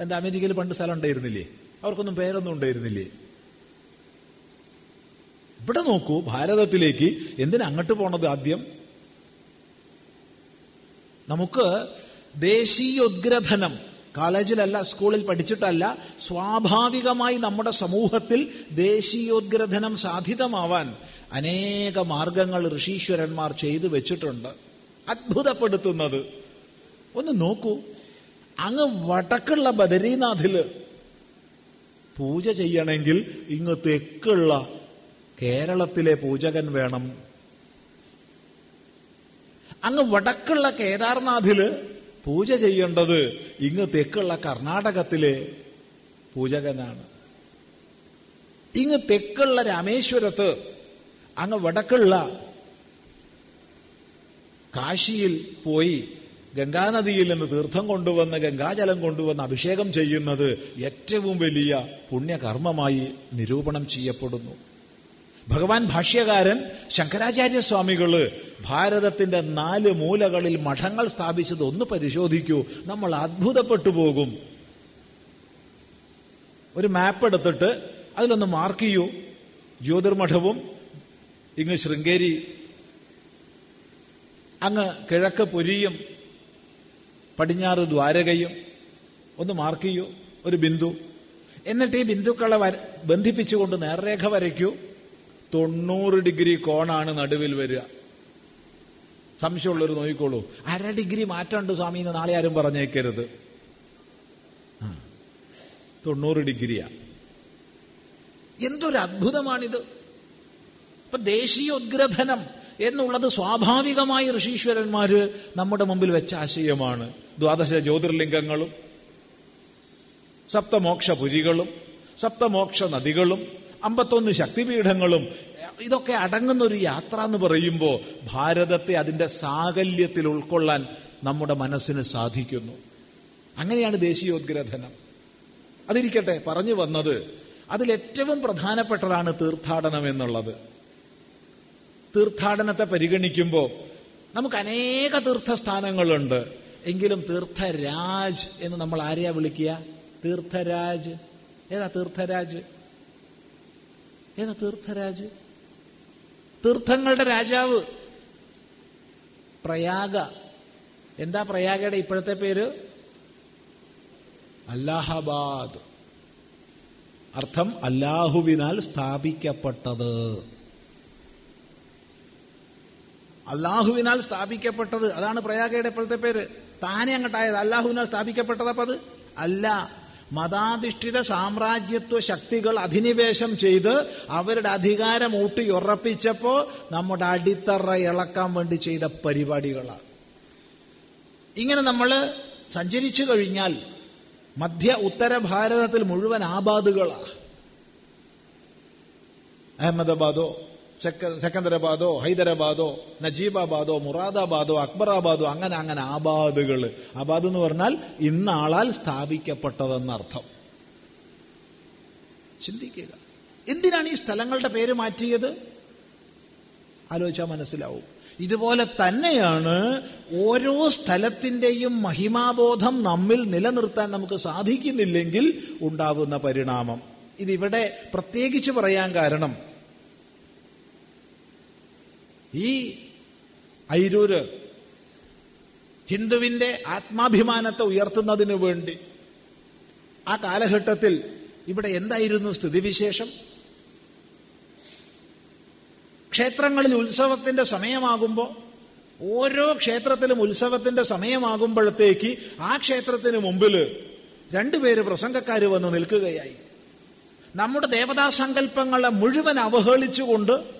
എന്താ അമേരിക്കയിൽ പണ്ട് സ്ഥലം ഉണ്ടായിരുന്നില്ലേ? അവർക്കൊന്നും പേരൊന്നും ഉണ്ടായിരുന്നില്ലേ? ഇവിടെ നോക്കൂ ഭാരതത്തിലേക്ക് എന്തിനാ അങ്ങോട്ട് പോണത് ആദ്യം? നമുക്ക് ദേശീയോദ്ഗ്രഥനം. കോളേജിലല്ല സ്കൂളിൽ പഠിച്ചിട്ടല്ല സ്വാഭാവികമായി നമ്മുടെ സമൂഹത്തിൽ ദേശീയോദ്ഗ്രഥനം സാധ്യതമാവാൻ അനേക മാർഗങ്ങൾ ഋഷീശ്വരന്മാർ ചെയ്തു വെച്ചിട്ടുണ്ട്. അത്ഭുതപ്പെടുത്തുന്നത്. ഒന്ന് നോക്കൂ. അങ്ങ് വടക്കുള്ള ബദരീനാഥിൽ പൂജ ചെയ്യണമെങ്കിൽ ഇങ്ങ് തെക്കുള്ള കേരളത്തിലെ പൂജകൻ വേണം. അങ്ങ് വടക്കുള്ള കേദാർനാഥിൽ പൂജ ചെയ്യേണ്ടത് ഇങ്ങ് തെക്കുള്ള കർണാടകത്തിലെ പൂജകനാണ്. ഇങ്ങ് തെക്കുള്ള രാമേശ്വരത്ത് അങ്ങ് വടക്കുള്ള കാശിയിൽ പോയി ഗംഗാനദിയിൽ നിന്ന് തീർത്ഥം കൊണ്ടുവന്ന് ഗംഗാജലം കൊണ്ടുവന്ന് അഭിഷേകം ചെയ്യുന്നത് ഏറ്റവും വലിയ പുണ്യകർമ്മമായി നിരൂപണം ചെയ്യപ്പെടുന്നു. ഭഗവാൻ ഭാഷ്യകാരൻ ശങ്കരാചാര്യസ്വാമികൾ ഭാരതത്തിന്റെ നാല് മൂലകളിൽ മഠങ്ങൾ സ്ഥാപിച്ചത് ഒന്ന് പരിശോധിക്കൂ. നമ്മൾ അത്ഭുതപ്പെട്ടു പോകും. ഒരു മാപ്പ് എടുത്തിട്ട് അതിലൊന്ന് മാർക്ക് ചെയ്യൂ. ജ്യോതിർമഠവും ഇങ്ങ് ശൃംഗേരി അങ്ങ് കിഴക്ക് പുരിയും പടിഞ്ഞാറ് ദ്വാരകയും ഒന്ന് മാർക്ക് ചെയ്യൂ ഒരു ബിന്ദു. എന്നിട്ട് ഈ ബിന്ദുക്കളെ ബന്ധിപ്പിച്ചുകൊണ്ട് നേർരേഖ വരയ്ക്കൂ. തൊണ്ണൂറ് ഡിഗ്രി കോണാണ് നടുവിൽ വരിക. സംശയമുള്ളവർ നോക്കിക്കോളൂ. അര ഡിഗ്രി മാറ്റമുണ്ട് സ്വാമി എന്ന് നാളെ ആരും പറഞ്ഞേക്കരുത്. തൊണ്ണൂറ് ഡിഗ്രിയാ. എന്തൊരു അത്ഭുതമാണിത്. ഇപ്പൊ ദേശീയോദ്ഗ്രഥനം എന്നുള്ളത് സ്വാഭാവികമായി ഋഷീശ്വരന്മാര് നമ്മുടെ മുമ്പിൽ വെച്ച ആശയമാണ്. ദ്വാദശ ജ്യോതിർലിംഗങ്ങളും സപ്തമോക്ഷ പുരികളും സപ്തമോക്ഷ നദികളും അമ്പത്തൊന്ന് ശക്തിപീഠങ്ങളും ഇതൊക്കെ അടങ്ങുന്ന ഒരു യാത്ര എന്ന് പറയുമ്പോൾ ഭാരതത്തെ അതിന്റെ സാകല്യത്തിൽ ഉൾക്കൊള്ളാൻ നമ്മുടെ മനസ്സിന് സാധിക്കുന്നു. അങ്ങനെയാണ് ദേശീയോദ്ഗ്രഥനം. അതിരിക്കട്ടെ പറഞ്ഞു വന്നത് അതിലേറ്റവും പ്രധാനപ്പെട്ടതാണ് തീർത്ഥാടനം എന്നുള്ളത്. തീർത്ഥാടനത്തെ പരിഗണിക്കുമ്പോൾ നമുക്ക് അനേക തീർത്ഥസ്ഥാനങ്ങളുണ്ട്. എങ്കിലും തീർത്ഥരാജ് എന്ന് നമ്മൾ ആരെയാ വിളിക്കുക? തീർത്ഥരാജ്. ഏതാ തീർത്ഥരാജ്? ഏതാ തീർത്ഥരാജ്? തീർത്ഥങ്ങളുടെ രാജാവ്. പ്രയാഗ. എന്താ പ്രയാഗയുടെ ഇപ്പോഴത്തെ പേര്? അല്ലാഹബാദ്. അർത്ഥം അല്ലാഹുവിനാൽ സ്ഥാപിക്കപ്പെട്ടത്. അള്ളാഹുവിനാൽ സ്ഥാപിക്കപ്പെട്ടത്. അതാണ് പ്രയാഗയുടെ ഇപ്പോഴത്തെ പേര്. താനെ അങ്ങോട്ടായത്. അല്ലാഹുവിനാൽ സ്ഥാപിക്കപ്പെട്ടതപ്പോ അത്? അല്ല. മതാധിഷ്ഠിത സാമ്രാജ്യത്വ ശക്തികൾ അധിനിവേശം ചെയ്ത് അവരുടെ അധികാരം ഊട്ടിയുറപ്പിച്ചപ്പോ നമ്മുടെ അടിത്തറ ഇളക്കാൻ വേണ്ടി ചെയ്ത പരിപാടികളാണ് ഇങ്ങനെ നമ്മൾ സഞ്ചരിച്ചു കഴിഞ്ഞാൽ മധ്യ ഉത്തര ഭാരതത്തിൽ മുഴുവൻ ആബാദുകളാണ് അഹമ്മദാബാദോ സെക്കന്ദരാബാദോ ഹൈദരാബാദോ നജീബാബാദോ മുറാദാബാദോ അക്ബറാബാദോ അങ്ങനെ അങ്ങനെ ആബാദുകൾ. ആബാദ് എന്ന് പറഞ്ഞാൽ ഇന്നാളാൽ സ്ഥാപിക്കപ്പെട്ടതെന്നർത്ഥം. ചിന്തിക്കുക. എന്തിനാണ് ഈ സ്ഥലങ്ങളുടെ പേര് മാറ്റിയത്? ആലോചിച്ചാൽ മനസ്സിലാവും. ഇതുപോലെ തന്നെയാണ് ഓരോ സ്ഥലത്തിന്റെയും മഹിമാബോധം നമ്മിൽ നിലനിർത്താൻ നമുക്ക് സാധിക്കുന്നില്ലെങ്കിൽ ഉണ്ടാവുന്ന പരിണാമം. ഇതിവിടെ പ്രത്യേകിച്ച് പറയാൻ കാരണം ഈ ഐരൂര് ഹിന്ദുവിന്റെ ആത്മാഭിമാനത്തെ ഉയർത്തുന്നതിനു വേണ്ടി ആ കാലഘട്ടത്തിൽ ഇവിടെ എന്തായിരുന്നു സ്ഥിതിവിശേഷം? ക്ഷേത്രങ്ങളിൽ ഉത്സവത്തിന്റെ സമയമാകുമ്പോൾ ഓരോ ക്ഷേത്രത്തിലും ഉത്സവത്തിന്റെ സമയമാകുമ്പോഴത്തേക്ക് ആ ക്ഷേത്രത്തിന് മുമ്പിൽ രണ്ടുപേര് പ്രസംഗക്കാർ വന്ന് നിൽക്കുകയായി. നമ്മുടെ ദേവതാസങ്കല്പങ്ങളെ മുഴുവൻ അവഹേളിച്ചുകൊണ്ട്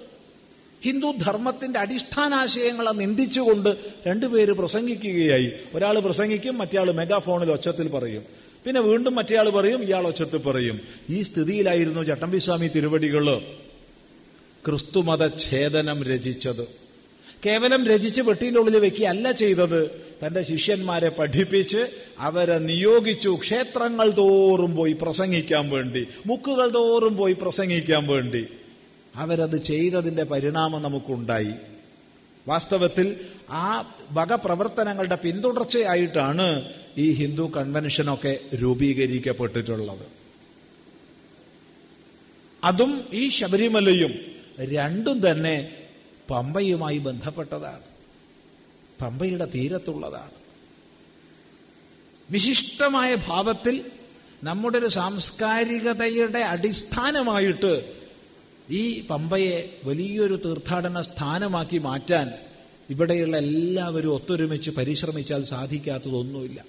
ഹിന്ദു ധർമ്മത്തിന്റെ അടിസ്ഥാനാശയങ്ങളെ നിന്ദിച്ചുകൊണ്ട് രണ്ടുപേര് പ്രസംഗിക്കുകയായി. ഒരാൾ പ്രസംഗിക്കും മറ്റേയാൾ മെഗാഫോണിൽ ഒച്ചത്തിൽ പറയും. പിന്നെ വീണ്ടും മറ്റേയാൾ പറയും ഇയാൾ ഒച്ചത്തിൽ പറയും. ഈ സ്ഥിതിയിലായിരുന്നു ചട്ടമ്പിസ്വാമി തിരുവടികൾ ക്രിസ്തുമത ഛേദനം രചിച്ചത്. കേവലം രചിച്ച് വെട്ടിന്റെ ഉള്ളിൽ വെക്കുകയല്ല ചെയ്തത്. തന്റെ ശിഷ്യന്മാരെ പഠിപ്പിച്ച് അവരെ നിയോഗിച്ചു ക്ഷേത്രങ്ങൾ തോറും പോയി പ്രസംഗിക്കാൻ വേണ്ടി മുക്കുകൾ തോറും പോയി പ്രസംഗിക്കാൻ വേണ്ടി. അവരത് ചെയ്തതിന്റെ പരിണാമം നമുക്കുണ്ടായി. വാസ്തവത്തിൽ ആ വകപ്രവർത്തനങ്ങളുടെ പിന്തുടർച്ചയായിട്ടാണ് ഈ ഹിന്ദു കൺവെൻഷനൊക്കെ രൂപീകരിക്കപ്പെട്ടിട്ടുള്ളത്. അതും ഈ ശബരിമലയും രണ്ടും തന്നെ പമ്പയുമായി ബന്ധപ്പെട്ടതാണ്. പമ്പയുടെ തീരത്തുള്ളതാണ്. വിശിഷ്ടമായ ഭാവത്തിൽ നമ്മുടെ ഒരു സാംസ്കാരികതയുടെ അടിസ്ഥാനമായിട്ട് ഈ പമ്പയെ വലിയൊരു തീർത്ഥാടന സ്ഥാനമാക്കി മാറ്റാൻ ഇവിടെയുള്ള എല്ലാവരും ഒത്തൊരുമിച്ച് പരിശ്രമിച്ചാൽ സാധിക്കാത്തതൊന്നുമില്ല.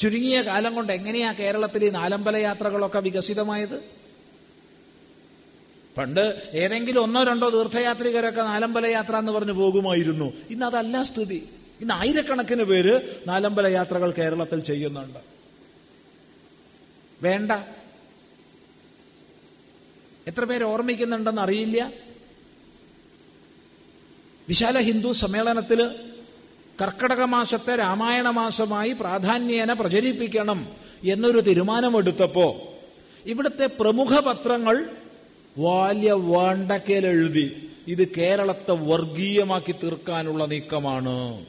ചുരുങ്ങിയ കാലം കൊണ്ട് എങ്ങനെയാ കേരളത്തിൽ ഈ നാലമ്പല യാത്രകളൊക്കെ വികസിതമായത്? പണ്ട് ഏതെങ്കിലും ഒന്നോ രണ്ടോ തീർത്ഥയാത്രികരൊക്കെ നാലമ്പല യാത്ര എന്ന് പറഞ്ഞു പോകുമായിരുന്നു. ഇന്ന് അതല്ല സ്ഥിതി. ഇന്ന് ആയിരക്കണക്കിന് പേര് നാലമ്പല യാത്രകൾ കേരളത്തിൽ ചെയ്യുന്നുണ്ട്. വേണ്ട. എത്ര പേര് ഓർമ്മിക്കുന്നുണ്ടെന്ന് അറിയില്ല. വിശാല ഹിന്ദു സമ്മേളനത്തിൽ കർക്കടക മാസത്തെ രാമായണ മാസമായി പ്രാധാന്യേന പ്രചരിപ്പിക്കണം എന്നൊരു തീരുമാനമെടുത്തപ്പോ ഇവിടുത്തെ പ്രമുഖ പത്രങ്ങൾ വാല്യ വേണ്ടക്കേലെഴുതി ഇത് കേരളത്തെ വർഗീയമാക്കി തീർക്കാനുള്ള നീക്കമാണ്.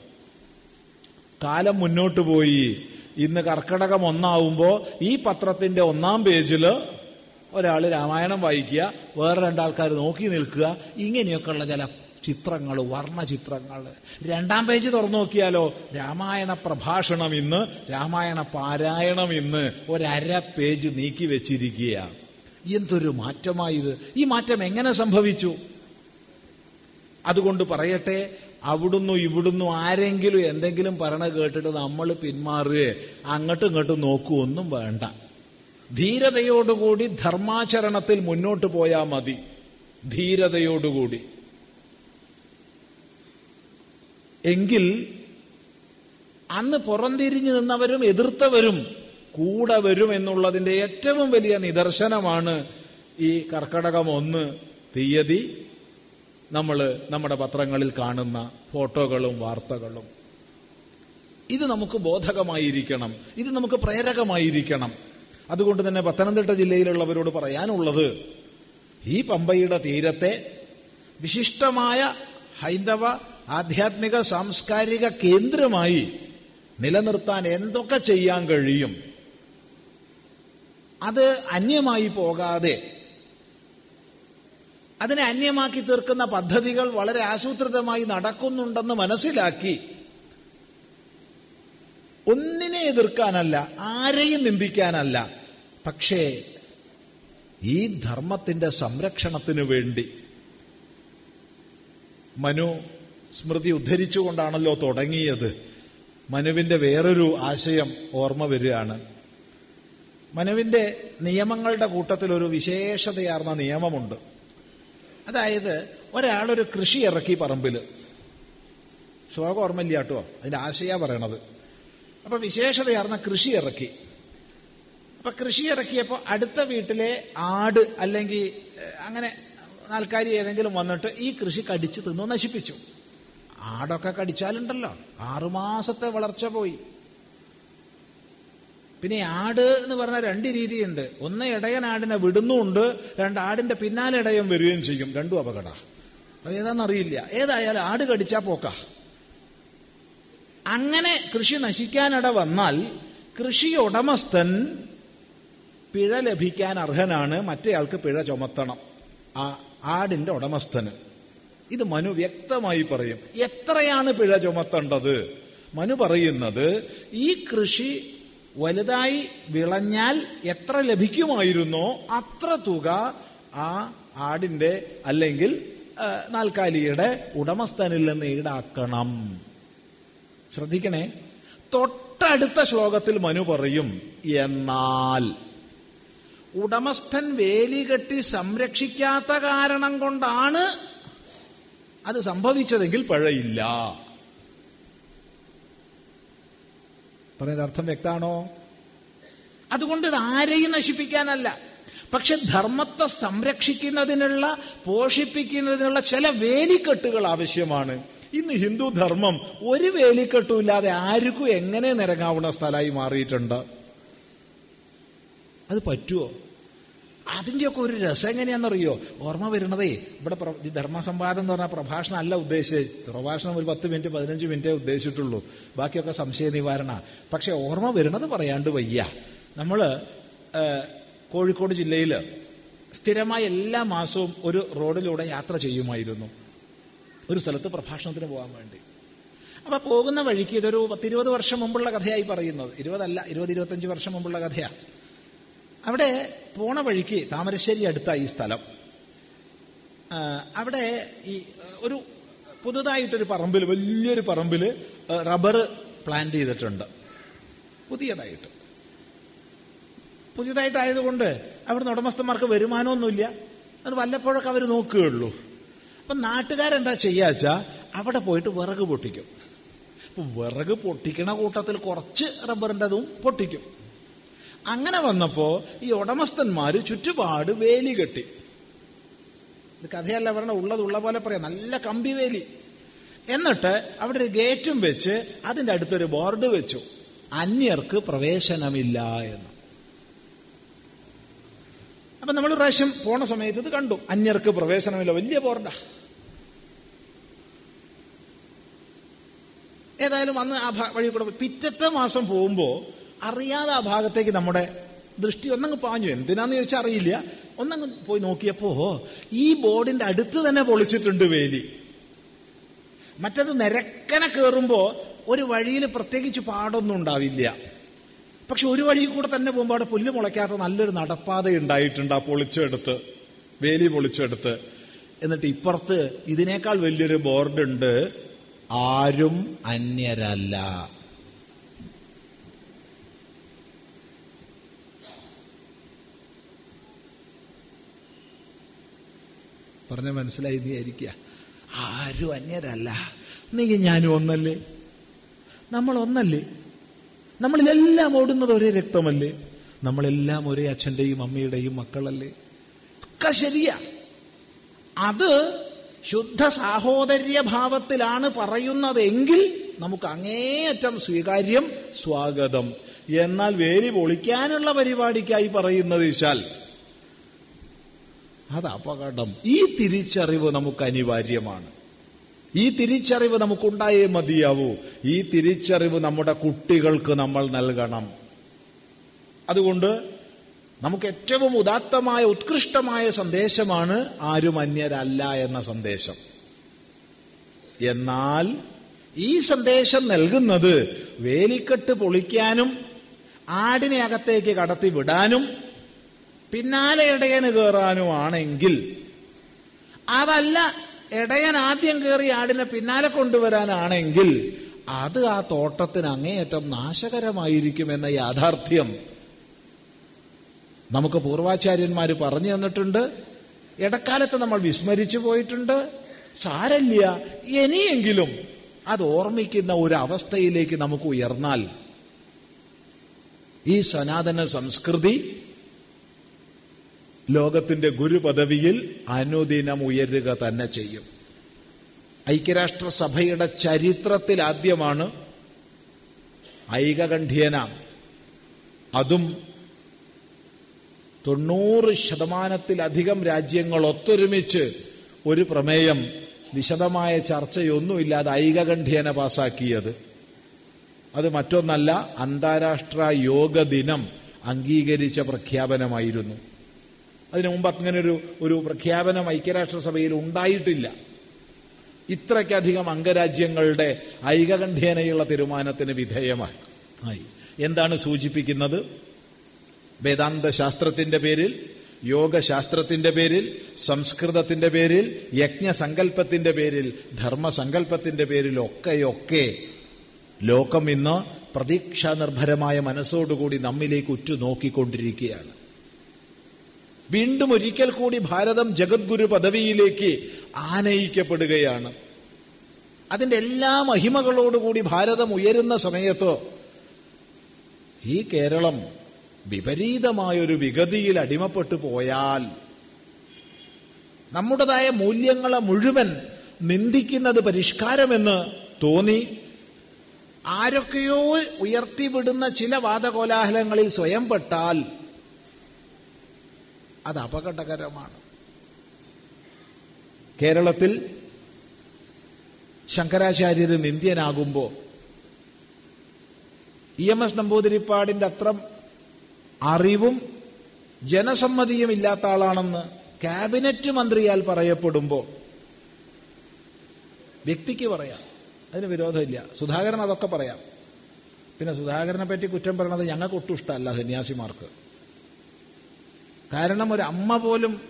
കാലം മുന്നോട്ട് പോയി. ഇന്ന് കർക്കടകം ഒന്നാവുമ്പോ ഈ പത്രത്തിന്റെ ഒന്നാം പേജിൽ ഒരാൾ രാമായണം വായിക്കുക വേറെ രണ്ടാൾക്കാർ നോക്കി നിൽക്കുക ഇങ്ങനെയൊക്കെയുള്ള ചില ചിത്രങ്ങൾ വർണചിത്രങ്ങൾ രണ്ടാം പേജ് തുറന്നു നോക്കിയാലോ രാമായണ പ്രഭാഷണം ഇന്ന് രാമായണ പാരായണം ഇന്ന് ഒരര പേജ് നീക്കി വെച്ചിരിക്കുക എന്തൊരു മാറ്റമായത്. ഈ മാറ്റം എങ്ങനെ സംഭവിച്ചു? അതുകൊണ്ട് പറയട്ടെ അവിടുന്നു ഇവിടുന്നു ആരെങ്കിലും എന്തെങ്കിലും പറയണ കേട്ടിട്ട് നമ്മൾ പിന്മാറുക അങ്ങോട്ടും ഇങ്ങോട്ടും നോക്കുവൊന്നും വേണ്ട. ധീരതയോടുകൂടി ധർമാചരണത്തിൽ മുന്നോട്ട് പോയാൽ മതി. ധീരതയോടുകൂടി. എങ്കിൽ അന്ന് പുറംതിരിഞ്ഞു നിന്നവരും എതിർത്തവരും കൂടെ വരും എന്നുള്ളതിന്റെ ഏറ്റവും വലിയ നിദർശനമാണ് ഈ കർക്കടകം ഒന്ന് തീയതി നമ്മൾ നമ്മുടെ പത്രങ്ങളിൽ കാണുന്ന ഫോട്ടോകളും വാർത്തകളും. ഇത് നമുക്ക് ബോധകമായിരിക്കണം. ഇത് നമുക്ക് പ്രേരകമായിരിക്കണം. അതുകൊണ്ട് തന്നെ പത്തനംതിട്ട ജില്ലയിലുള്ളവരോട് പറയാനുള്ളത് ഈ പമ്പയുടെ തീരത്തെ വിശിഷ്ടമായ ഹൈന്ദവ ആധ്യാത്മിക സാംസ്കാരിക കേന്ദ്രമായി നിലനിർത്താൻ എന്തൊക്കെ ചെയ്യാൻ കഴിയും? അത് അന്യമായി പോകാതെ അതിനെ അന്യമാക്കി തീർക്കുന്ന പദ്ധതികൾ വളരെ ആസൂത്രിതമായി നടക്കുന്നുണ്ടെന്ന് മനസ്സിലാക്കി ഒന്നിനെ എതിർക്കാനല്ല ആരെയും നിന്ദിക്കാനല്ല പക്ഷേ ഈ ധർമ്മത്തിന്റെ സംരക്ഷണത്തിനു വേണ്ടി മനു സ്മൃതി ഉദ്ധരിച്ചുകൊണ്ടാണല്ലോ തുടങ്ങിയത്. മനുവിന്റെ വേറൊരു ആശയം ഓർമ്മ വരികയാണ്. മനുവിന്റെ നിയമങ്ങളുടെ കൂട്ടത്തിൽ ഒരു വിശേഷതയാർന്ന നിയമമുണ്ട്. അതായത് ഒരാളൊരു കൃഷി ഇറക്കി പറമ്പിൽ. ശ്ലോകം ഓർമ്മയില്ല കേട്ടോ അതിന്റെ ആശയാ പറയണത്. അപ്പൊ വിശേഷതയാർന്ന കൃഷി ഇറക്കി. അപ്പൊ കൃഷി ഇറക്കിയപ്പോ അടുത്ത വീട്ടിലെ ആട് അല്ലെങ്കിൽ അങ്ങനെ ആൾക്കാർ ഏതെങ്കിലും വന്നിട്ട് ഈ കൃഷി കടിച്ചു തിന്നു നശിപ്പിച്ചു. ആടൊക്കെ കടിച്ചാലുണ്ടല്ലോ. ആറുമാസത്തെ വളർച്ച പോയി. പിന്നെ ആട് എന്ന് പറഞ്ഞ രണ്ട് രീതിയുണ്ട്. ഒന്ന് ഇടയൻ ആടിനെ വിടുന്നുമുണ്ട് രണ്ട് ആടിന്റെ പിന്നാലെ ഇടയം വരികയും ചെയ്യും. രണ്ടും അപകട. അത് ഏതാണെന്നറിയില്ല ഏതായാലും ആട് കടിച്ചാ പോക്ക. അങ്ങനെ കൃഷി നശിക്കാനിട വന്നാൽ കൃഷി ഉടമസ്ഥൻ പിഴ ലഭിക്കാൻ അർഹനാണ് മറ്റേയാൾക്ക് പിഴ ചുമത്തണം. ആ ആടിന്റെ ഉടമസ്ഥന്. ഇത് മനു വ്യക്തമായി പറയും. എത്രയാണ് പിഴ ചുമത്തേണ്ടത്? മനു പറയുന്നത് ഈ കൃഷി വലുതായി വിളഞ്ഞാൽ എത്ര ലഭിക്കുമായിരുന്നോ അത്ര തുക ആ ആടിന്റെ അല്ലെങ്കിൽ നാൽക്കാലിയുടെ ഉടമസ്ഥനിൽ നിന്ന് ഈടാക്കണം. ശ്രദ്ധിക്കണേ. തൊട്ടടുത്ത ശ്ലോകത്തിൽ മനു പറയും എന്നാൽ ഉടമസ്ഥൻ വേലി കെട്ടി സംരക്ഷിക്കാത്ത കാരണം കൊണ്ടാണ് അത് സംഭവിച്ചതെങ്കിൽ പഴയില്ല. പറയുന്ന അർത്ഥം വ്യക്താണോ? അതുകൊണ്ട് ഇത് ആരെയും നശിപ്പിക്കാനല്ല. പക്ഷെ ധർമ്മത്തെ സംരക്ഷിക്കുന്നതിനുള്ള പോഷിപ്പിക്കുന്നതിനുള്ള ചില വേലിക്കെട്ടുകൾ ആവശ്യമാണ്. ഇന്ന് ഹിന്ദു ധർമ്മം ഒരു വേലിക്കെട്ടുമില്ലാതെ ആർക്കും എങ്ങനെ നിരങ്ങാവുന്ന സ്ഥലമായി മാറിയിട്ടുണ്ട്? അത് പറ്റുമോ അതിന്റെയൊക്കെ ഒരു രസം എങ്ങനെയാണെന്നറിയോ? ഓർമ്മ വരുന്നതേ ഇവിടെ ധർമ്മസംവാദം എന്ന് പറഞ്ഞാൽ പ്രഭാഷണം അല്ല ഉദ്ദേശിച്ചത്. പ്രഭാഷണം ഒരു പത്ത് മിനിറ്റ് പതിനഞ്ച് മിനിറ്റേ ഉദ്ദേശിച്ചിട്ടുള്ളൂ. ബാക്കിയൊക്കെ സംശയ നിവാരണ പക്ഷെ ഓർമ്മ വരുന്നത് പറയാണ്ട് വയ്യ. നമ്മൾ കോഴിക്കോട് ജില്ലയിൽ സ്ഥിരമായി എല്ലാ മാസവും ഒരു റോഡിലൂടെ യാത്ര ചെയ്യുമായിരുന്നു. ഒരു സ്ഥലത്ത് പ്രഭാഷണത്തിന് പോകാൻ വേണ്ടി. അപ്പൊ പോകുന്ന വഴിക്ക് ഇതൊരു പത്തിരുപത് വർഷം മുമ്പുള്ള കഥയായി പറയുന്നത്. ഇരുപതല്ല ഇരുപത് ഇരുപത്തഞ്ച് വർഷം മുമ്പുള്ള കഥയാ. അവിടെ പോണ വഴിക്ക് താമരശ്ശേരി അടുത്തായി ഈ സ്ഥലം. അവിടെ ഈ ഒരു പുതുതായിട്ടൊരു പറമ്പിൽ വലിയൊരു പറമ്പിൽ റബ്ബർ പ്ലാന്റ് ചെയ്തിട്ടുണ്ട്. പുതിയതായിട്ട്. പുതിയതായിട്ടായതുകൊണ്ട് അവിടുന്ന് ഉടമസ്ഥന്മാർക്ക് വരുമാനമൊന്നുമില്ല. അത് വല്ലപ്പോഴൊക്കെ അവർ നോക്കുകയുള്ളൂ. അപ്പൊ നാട്ടുകാരെന്താ ചെയ്യാച്ചാ അവിടെ പോയിട്ട് വിറക് പൊട്ടിക്കും. അപ്പൊ വിറക് പൊട്ടിക്കണ കൂട്ടത്തിൽ കുറച്ച് റബ്ബറിന്റെതും പൊട്ടിക്കും. അങ്ങനെ വന്നപ്പോ ഈ ഉടമസ്ഥന്മാര് ചുറ്റുപാട് വേലി കെട്ടി. ഇത് കഥയല്ല പറഞ്ഞ ഉള്ളത് ഉള്ള പോലെ പറയാം. നല്ല കമ്പി വേലി. എന്നിട്ട് അവിടെ ഒരു ഗേറ്റും വെച്ച് അതിന്റെ അടുത്തൊരു ബോർഡ് വെച്ചു. അന്യർക്ക് പ്രവേശനമില്ല എന്ന്. അപ്പൊ നമ്മൾ പ്രാവശ്യം പോണ സമയത്ത് ഇത് കണ്ടു. അന്യർക്ക് പ്രവേശനമില്ല. വലിയ ബോർഡാ. ഏതായാലും അന്ന് ആ വഴി കൂടെ പിറ്റത്തെ മാസം പോകുമ്പോ അറിയാതെ ആ ഭാഗത്തേക്ക് നമ്മുടെ ദൃഷ്ടി ഒന്നങ്ങ് പാഞ്ഞു. എന്തിനാന്ന് ചോദിച്ചാൽ അറിയില്ല. ഒന്നങ്ങ് പോയി നോക്കിയപ്പോ ഈ ബോർഡിന്റെ അടുത്ത് തന്നെ പൊളിച്ചിട്ടുണ്ട് വേലി. മറ്റത് നിരക്കനെ കയറുമ്പോ ഒരു വഴിയിൽ പ്രത്യേകിച്ച് പാടൊന്നും ഉണ്ടാവില്ല. പക്ഷെ ഒരു വഴി കൂടെ തന്നെ പോകുമ്പോൾ അവിടെ പുല്ല് മുളയ്ക്കാത്ത നല്ലൊരു നടപ്പാത ഉണ്ടായിട്ടുണ്ട് ആ പൊളിച്ചെടുത്ത് വേലി പൊളിച്ചെടുത്ത്. എന്നിട്ട് ഇപ്പുറത്ത് ഇതിനേക്കാൾ വലിയൊരു ബോർഡുണ്ട് ആരും അന്യരല്ല. പറഞ്ഞ മനസ്സിലായി നീ ആയിരിക്കുക. ആരും അന്യരല്ല. നീ ഞാനും ഒന്നല്ലേ? നമ്മൾ ഒന്നല്ലേ നമ്മളിലെല്ലാം ഓടുന്നത് ഒരേ രക്തമല്ലേ? നമ്മളെല്ലാം ഒരേ അച്ഛന്റെയും അമ്മയുടെയും മക്കളല്ലേ? ഒക്കെ ശരിയാ. അത് ശുദ്ധ സാഹോദര്യ ഭാവത്തിലാണ് പറയുന്നതെങ്കിൽ നമുക്ക് അങ്ങേയറ്റം സ്വീകാര്യം സ്വാഗതം. എന്നാൽ വേലി പൊളിക്കാനുള്ള പരിപാടിക്കായി പറയുന്നത് വെച്ചാൽ അത് അപകടം ഈ തിരിച്ചറിവ് നമുക്ക് അനിവാര്യമാണ്. ഈ തിരിച്ചറിവ് നമുക്കുണ്ടായേ മതിയാവൂ. ഈ തിരിച്ചറിവ് നമ്മുടെ കുട്ടികൾക്ക് നമ്മൾ നൽകണം. അതുകൊണ്ട് നമുക്ക് ഏറ്റവും ഉദാത്തമായ ഉത്കൃഷ്ടമായ സന്ദേശമാണ് ആരും അന്യരല്ല എന്ന സന്ദേശം. എന്നാൽ ഈ സന്ദേശം നൽകുന്നത് വേലിക്കെട്ട് പൊളിക്കാനും ആടിനെ അകത്തേക്ക് കടത്തി വിടാനും പിന്നാലെ ഇടയന് കയറാനുമാണെങ്കിൽ അതല്ല ഇടയൻ ആദ്യം കയറി ആടിനെ പിന്നാലെ കൊണ്ടുവരാനാണെങ്കിൽ അത് ആ തോട്ടത്തിന് അങ്ങേയറ്റം നാശകരമായിരിക്കുമെന്ന യാഥാർത്ഥ്യം നമുക്ക് പൂർവാചാര്യന്മാർ പറഞ്ഞു തന്നിട്ടുണ്ട്. ഇടക്കാലത്ത് നമ്മൾ വിസ്മരിച്ചു പോയിട്ടുണ്ട്. സാരല്യ ഇനിയെങ്കിലും അത് ഓർമ്മിക്കുന്ന ഒരു അവസ്ഥയിലേക്ക് നമുക്ക് ഉയർന്നാൽ ഈ സനാതന സംസ്കൃതി ലോകത്തിന്റെ ഗുരുപദവിയിൽ അനുദിനം ഉയരുക തന്നെ ചെയ്യും. ഐക്യരാഷ്ട്രസഭയുടെ ചരിത്രത്തിൽ ആദ്യമാണ് ഐകകണ്ഠ്യേന. അതും തൊണ്ണൂറ് ശതമാനത്തിലധികം രാജ്യങ്ങൾ ഒത്തൊരുമിച്ച് ഒരു പ്രമേയം വിശദമായ ചർച്ചയൊന്നുമില്ലാതെ ഐകകണ്ഠ്യേന പാസാക്കിയത്. അത് മറ്റൊന്നല്ല അന്താരാഷ്ട്ര യോഗ ദിനം അംഗീകരിച്ച പ്രഖ്യാപനമായിരുന്നു. അതിനു മുമ്പ് അങ്ങനെ ഒരു പ്രഖ്യാപനം ഐക്യരാഷ്ട്രസഭയിൽ ഉണ്ടായിട്ടില്ല. ഇത്രയ്ക്കധികം അംഗരാജ്യങ്ങളുടെ ഐകകണ്ഠ്യേനയുള്ള തീരുമാനത്തിന് വിധേയമായി. എന്താണ് സൂചിപ്പിക്കുന്നത്? വേദാന്ത ശാസ്ത്രത്തിന്റെ പേരിൽ യോഗശാസ്ത്രത്തിന്റെ പേരിൽ സംസ്കൃതത്തിന്റെ പേരിൽ യജ്ഞസങ്കല്പത്തിന്റെ പേരിൽ ധർമ്മസങ്കല്പത്തിന്റെ പേരിൽ ഒക്കെയൊക്കെ ലോകം ഇന്ന് പ്രതീക്ഷാനിർഭരമായ മനസ്സോടുകൂടി നമ്മിലേക്ക് ഉറ്റുനോക്കിക്കൊണ്ടിരിക്കുകയാണ്. വീണ്ടും ഒരിക്കൽ കൂടി ഭാരതം ജഗദ്ഗുരു പദവിയിലേക്ക് ആനയിക്കപ്പെടുകയാണ്. അതിന്റെ എല്ലാ മഹിമകളോടുകൂടി ഭാരതം ഉയരുന്ന സമയത്ത് ഈ കേരളം വിപരീതമായൊരു വിഗതിയിൽ അടിമപ്പെട്ടു പോയാൽ നമ്മുടേതായ മൂല്യങ്ങളെ മുഴുവൻ നിന്ദിക്കുന്നത് പരിഷ്കാരമെന്ന് തോന്നി. ആരൊക്കെയോ ഉയർത്തിവിടുന്ന ചില വാദകോലാഹലങ്ങളിൽ സ്വയം പെട്ടാൽ അത് അപകടകരമാണ്. കേരളത്തിൽ ശങ്കരാചാര്യർ നിന്ദ്യനാകുമ്പോ ഇ എം എസ് നമ്പൂതിരിപ്പാടിന്റെ അത്ര അറിവും ജനസമ്മതിയും ഇല്ലാത്ത ആളാണെന്ന് ക്യാബിനറ്റ് മന്ത്രിയാൽ പറയപ്പെടുമ്പോ വ്യക്തിക്ക് പറയാം. അതിന് വിരോധമില്ല. സുധാകരൻ അതൊക്കെ പറയാം. പിന്നെ സുധാകരനെ പറ്റി കുറ്റം പറയണത് ഞങ്ങൾക്ക് ഒട്ടും ഇഷ്ടമല്ല സന്യാസിമാർക്ക്. കാരണം ഒരു അമ്മ പോലും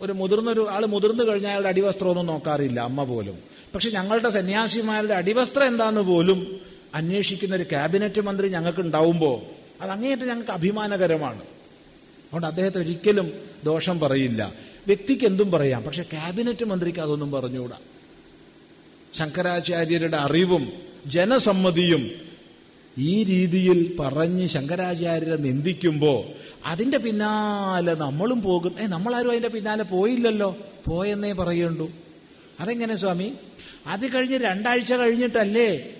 ഒരു മുതിർന്നൊരു ആൾ മുതിർന്നു കഴിഞ്ഞാൽ അയാളുടെ അടിവസ്ത്രമൊന്നും നോക്കാറില്ല അമ്മ പോലും. പക്ഷെ ഞങ്ങളുടെ സന്യാസിമാരുടെ അടിവസ്ത്രം എന്താന്ന് പോലും അന്വേഷിക്കുന്ന ഒരു ക്യാബിനറ്റ് മന്ത്രി ഞങ്ങൾക്ക് ഉണ്ടാവുമ്പോൾ അത് അങ്ങേയറ്റം ഞങ്ങൾക്ക് അഭിമാനകരമാണ്. അതുകൊണ്ട് അദ്ദേഹത്തെ ഒരിക്കലും ദോഷം പറയില്ല. വ്യക്തിക്ക് എന്തും പറയാം പക്ഷെ ക്യാബിനറ്റ് മന്ത്രിക്ക് അതൊന്നും പറഞ്ഞുകൂടാ. ശങ്കരാചാര്യരുടെ അറിവും ജനസമ്മതിയും ഈ രീതിയിൽ പറഞ്ഞ് ശങ്കരാചാര്യരെ നിന്ദിക്കുമ്പോ അതിന്റെ പിന്നാലെ നമ്മളും പോകും. ഏ നമ്മളാരും അതിന്റെ പിന്നാലെ പോയില്ലല്ലോ. പോയെന്നേ പറയുള്ളൂ. അതെങ്ങനെ സ്വാമി? അത് കഴിഞ്ഞ് രണ്ടാഴ്ച കഴിഞ്ഞിട്ടല്ലേ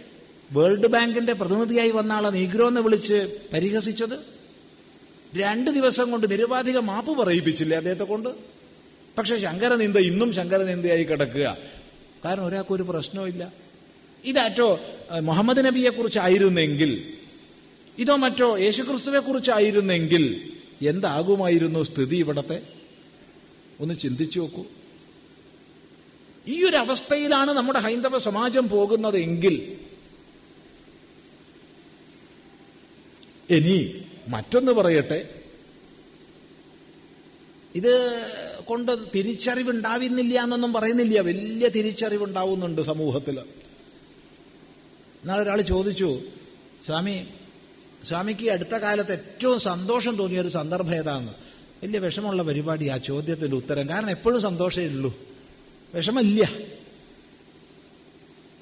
വേൾഡ് ബാങ്കിന്റെ പ്രതിനിധിയായി വന്ന ആളെ നീഗ്രോ എന്ന് വിളിച്ച് പരിഹസിച്ചത്? രണ്ട് ദിവസം കൊണ്ട് നിരുപാധിക മാപ്പ് പറയിപ്പിച്ചില്ലേ അദ്ദേഹത്തെ കൊണ്ട്? പക്ഷെ ശങ്കരനിന്ദ ഇന്നും ശങ്കരനിന്ദയായി കിടക്കുക. കാരണം ഒരാൾക്കൊരു പ്രശ്നവും ഇല്ല ഇതാറ്റോ മുഹമ്മദ് നബിയെ കുറിച്ചായിരുന്നെങ്കിൽ ഇതോ മറ്റോ യേശുക്രിസ്തുവെ കുറിച്ചായിരുന്നെങ്കിൽ എന്താകുമായിരുന്നു സ്ഥിതി ഇവിടത്തെ? ഒന്ന് ചിന്തിച്ചു നോക്കൂ. ഈ ഒരു അവസ്ഥയിലാണ് നമ്മുടെ ഹൈന്ദവ സമാജം പോകുന്നതെങ്കിൽ ഇനി മറ്റൊന്ന് പറയട്ടെ. ഇത് കൊണ്ട് തിരിച്ചറിവുണ്ടാവുന്നില്ല എന്നൊന്നും പറയുന്നില്ല. വലിയ തിരിച്ചറിവുണ്ടാവുന്നുണ്ട് സമൂഹത്തിൽ എന്നാൽ ഒരാൾ ചോദിച്ചു സ്വാമി സ്വാമിക്ക് അടുത്ത കാലത്ത് ഏറ്റവും സന്തോഷം തോന്നിയ ഒരു സന്ദർഭം ഏതാന്ന്? വലിയ വിഷമമുള്ള പരിപാടി ആ ചോദ്യത്തിന്റെ ഉത്തരം. കാരണം എപ്പോഴും സന്തോഷമേ ഉള്ളൂ. വിഷമില്ല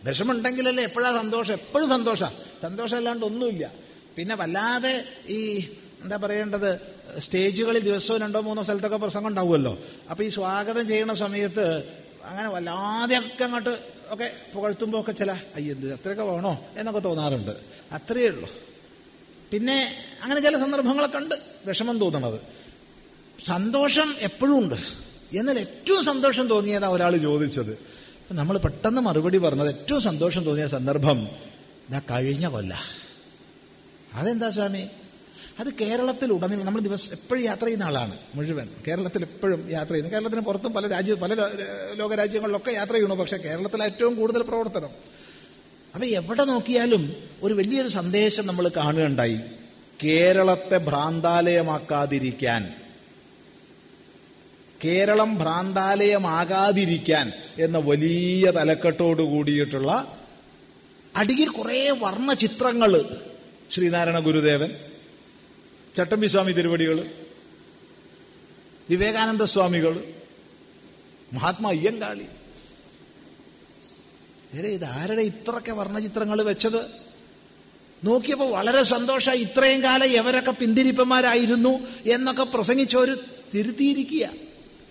വിഷമുണ്ടെങ്കിലല്ലേ എപ്പോഴാ സന്തോഷം? എപ്പോഴും സന്തോഷ. സന്തോഷമല്ലാണ്ട് ഒന്നുമില്ല. പിന്നെ വല്ലാതെ ഈ എന്താ പറയേണ്ടത് സ്റ്റേജുകളിൽ ദിവസവും രണ്ടോ മൂന്നോ സ്ഥലത്തൊക്കെ പ്രസംഗം ഉണ്ടാവുമല്ലോ. അപ്പൊ ഈ സ്വാഗതം ചെയ്യുന്ന സമയത്ത് അങ്ങനെ വല്ലാതെ ഒക്കെ അങ്ങോട്ട് ഒക്കെ പുകഴ്ത്തുമ്പോ ഒക്കെ ചില അയ്യത് അത്രയൊക്കെ വേണോ? എന്നൊക്കെ തോന്നാറുണ്ട്. അത്രയേ ഉള്ളൂ. പിന്നെ അങ്ങനെ ചില സന്ദർഭങ്ങളൊക്കെ ഉണ്ട്. വിഷമം തോന്നണത് സന്തോഷം എപ്പോഴും ഉണ്ട്. എന്നാൽ ഏറ്റവും സന്തോഷം തോന്നിയതാ ഒരാൾ ചോദിച്ചത്. നമ്മൾ പെട്ടെന്ന് മറുപടി പറഞ്ഞത് ഏറ്റവും സന്തോഷം തോന്നിയ സന്ദർഭം ഞാൻ കഴിഞ്ഞ കൊല്ല. അതെന്താ സ്വാമി? അത് കേരളത്തിൽ ഉടനീളം നമ്മൾ ദിവസം എപ്പോഴും യാത്ര ചെയ്യുന്ന ആളാണ് മുഴുവൻ. കേരളത്തിൽ എപ്പോഴും യാത്ര ചെയ്യുന്നു. കേരളത്തിന് പുറത്തും പല രാജ്യ പല ലോകരാജ്യങ്ങളിലൊക്കെ യാത്ര ചെയ്യണു പക്ഷേ കേരളത്തിൽ ഏറ്റവും കൂടുതൽ പ്രവർത്തനം അപ്പൊ എവിടെ നോക്കിയാലും ഒരു വലിയൊരു സന്ദേശം നമ്മൾ കാണുകയുണ്ടായി. കേരളത്തെ ഭ്രാന്താലയമാക്കാതിരിക്കാൻ. കേരളം ഭ്രാന്താലയമാകാതിരിക്കാൻ എന്ന വലിയ തലക്കെട്ടോട് കൂടിയിട്ടുള്ള അടിയിൽ കുറെ വർണ ചിത്രങ്ങൾ ശ്രീനാരായണ ഗുരുദേവൻ ചട്ടമ്പി സ്വാമി തിരുവടികൾ വിവേകാനന്ദ സ്വാമികൾ മഹാത്മാ അയ്യങ്കാളി എടേ ഇത് ആരുടെ ഇത്രയൊക്കെ വർണചിത്രങ്ങൾ വെച്ചത്? നോക്കിയപ്പോൾ വളരെ സന്തോഷമായി ഇത്രയും കാലം എവരൊക്കെ പിന്തിരിപ്പന്മാരായിരുന്നു എന്നൊക്കെ പ്രസംഗിച്ചൊരു തിരുത്തിയിരിക്കുക.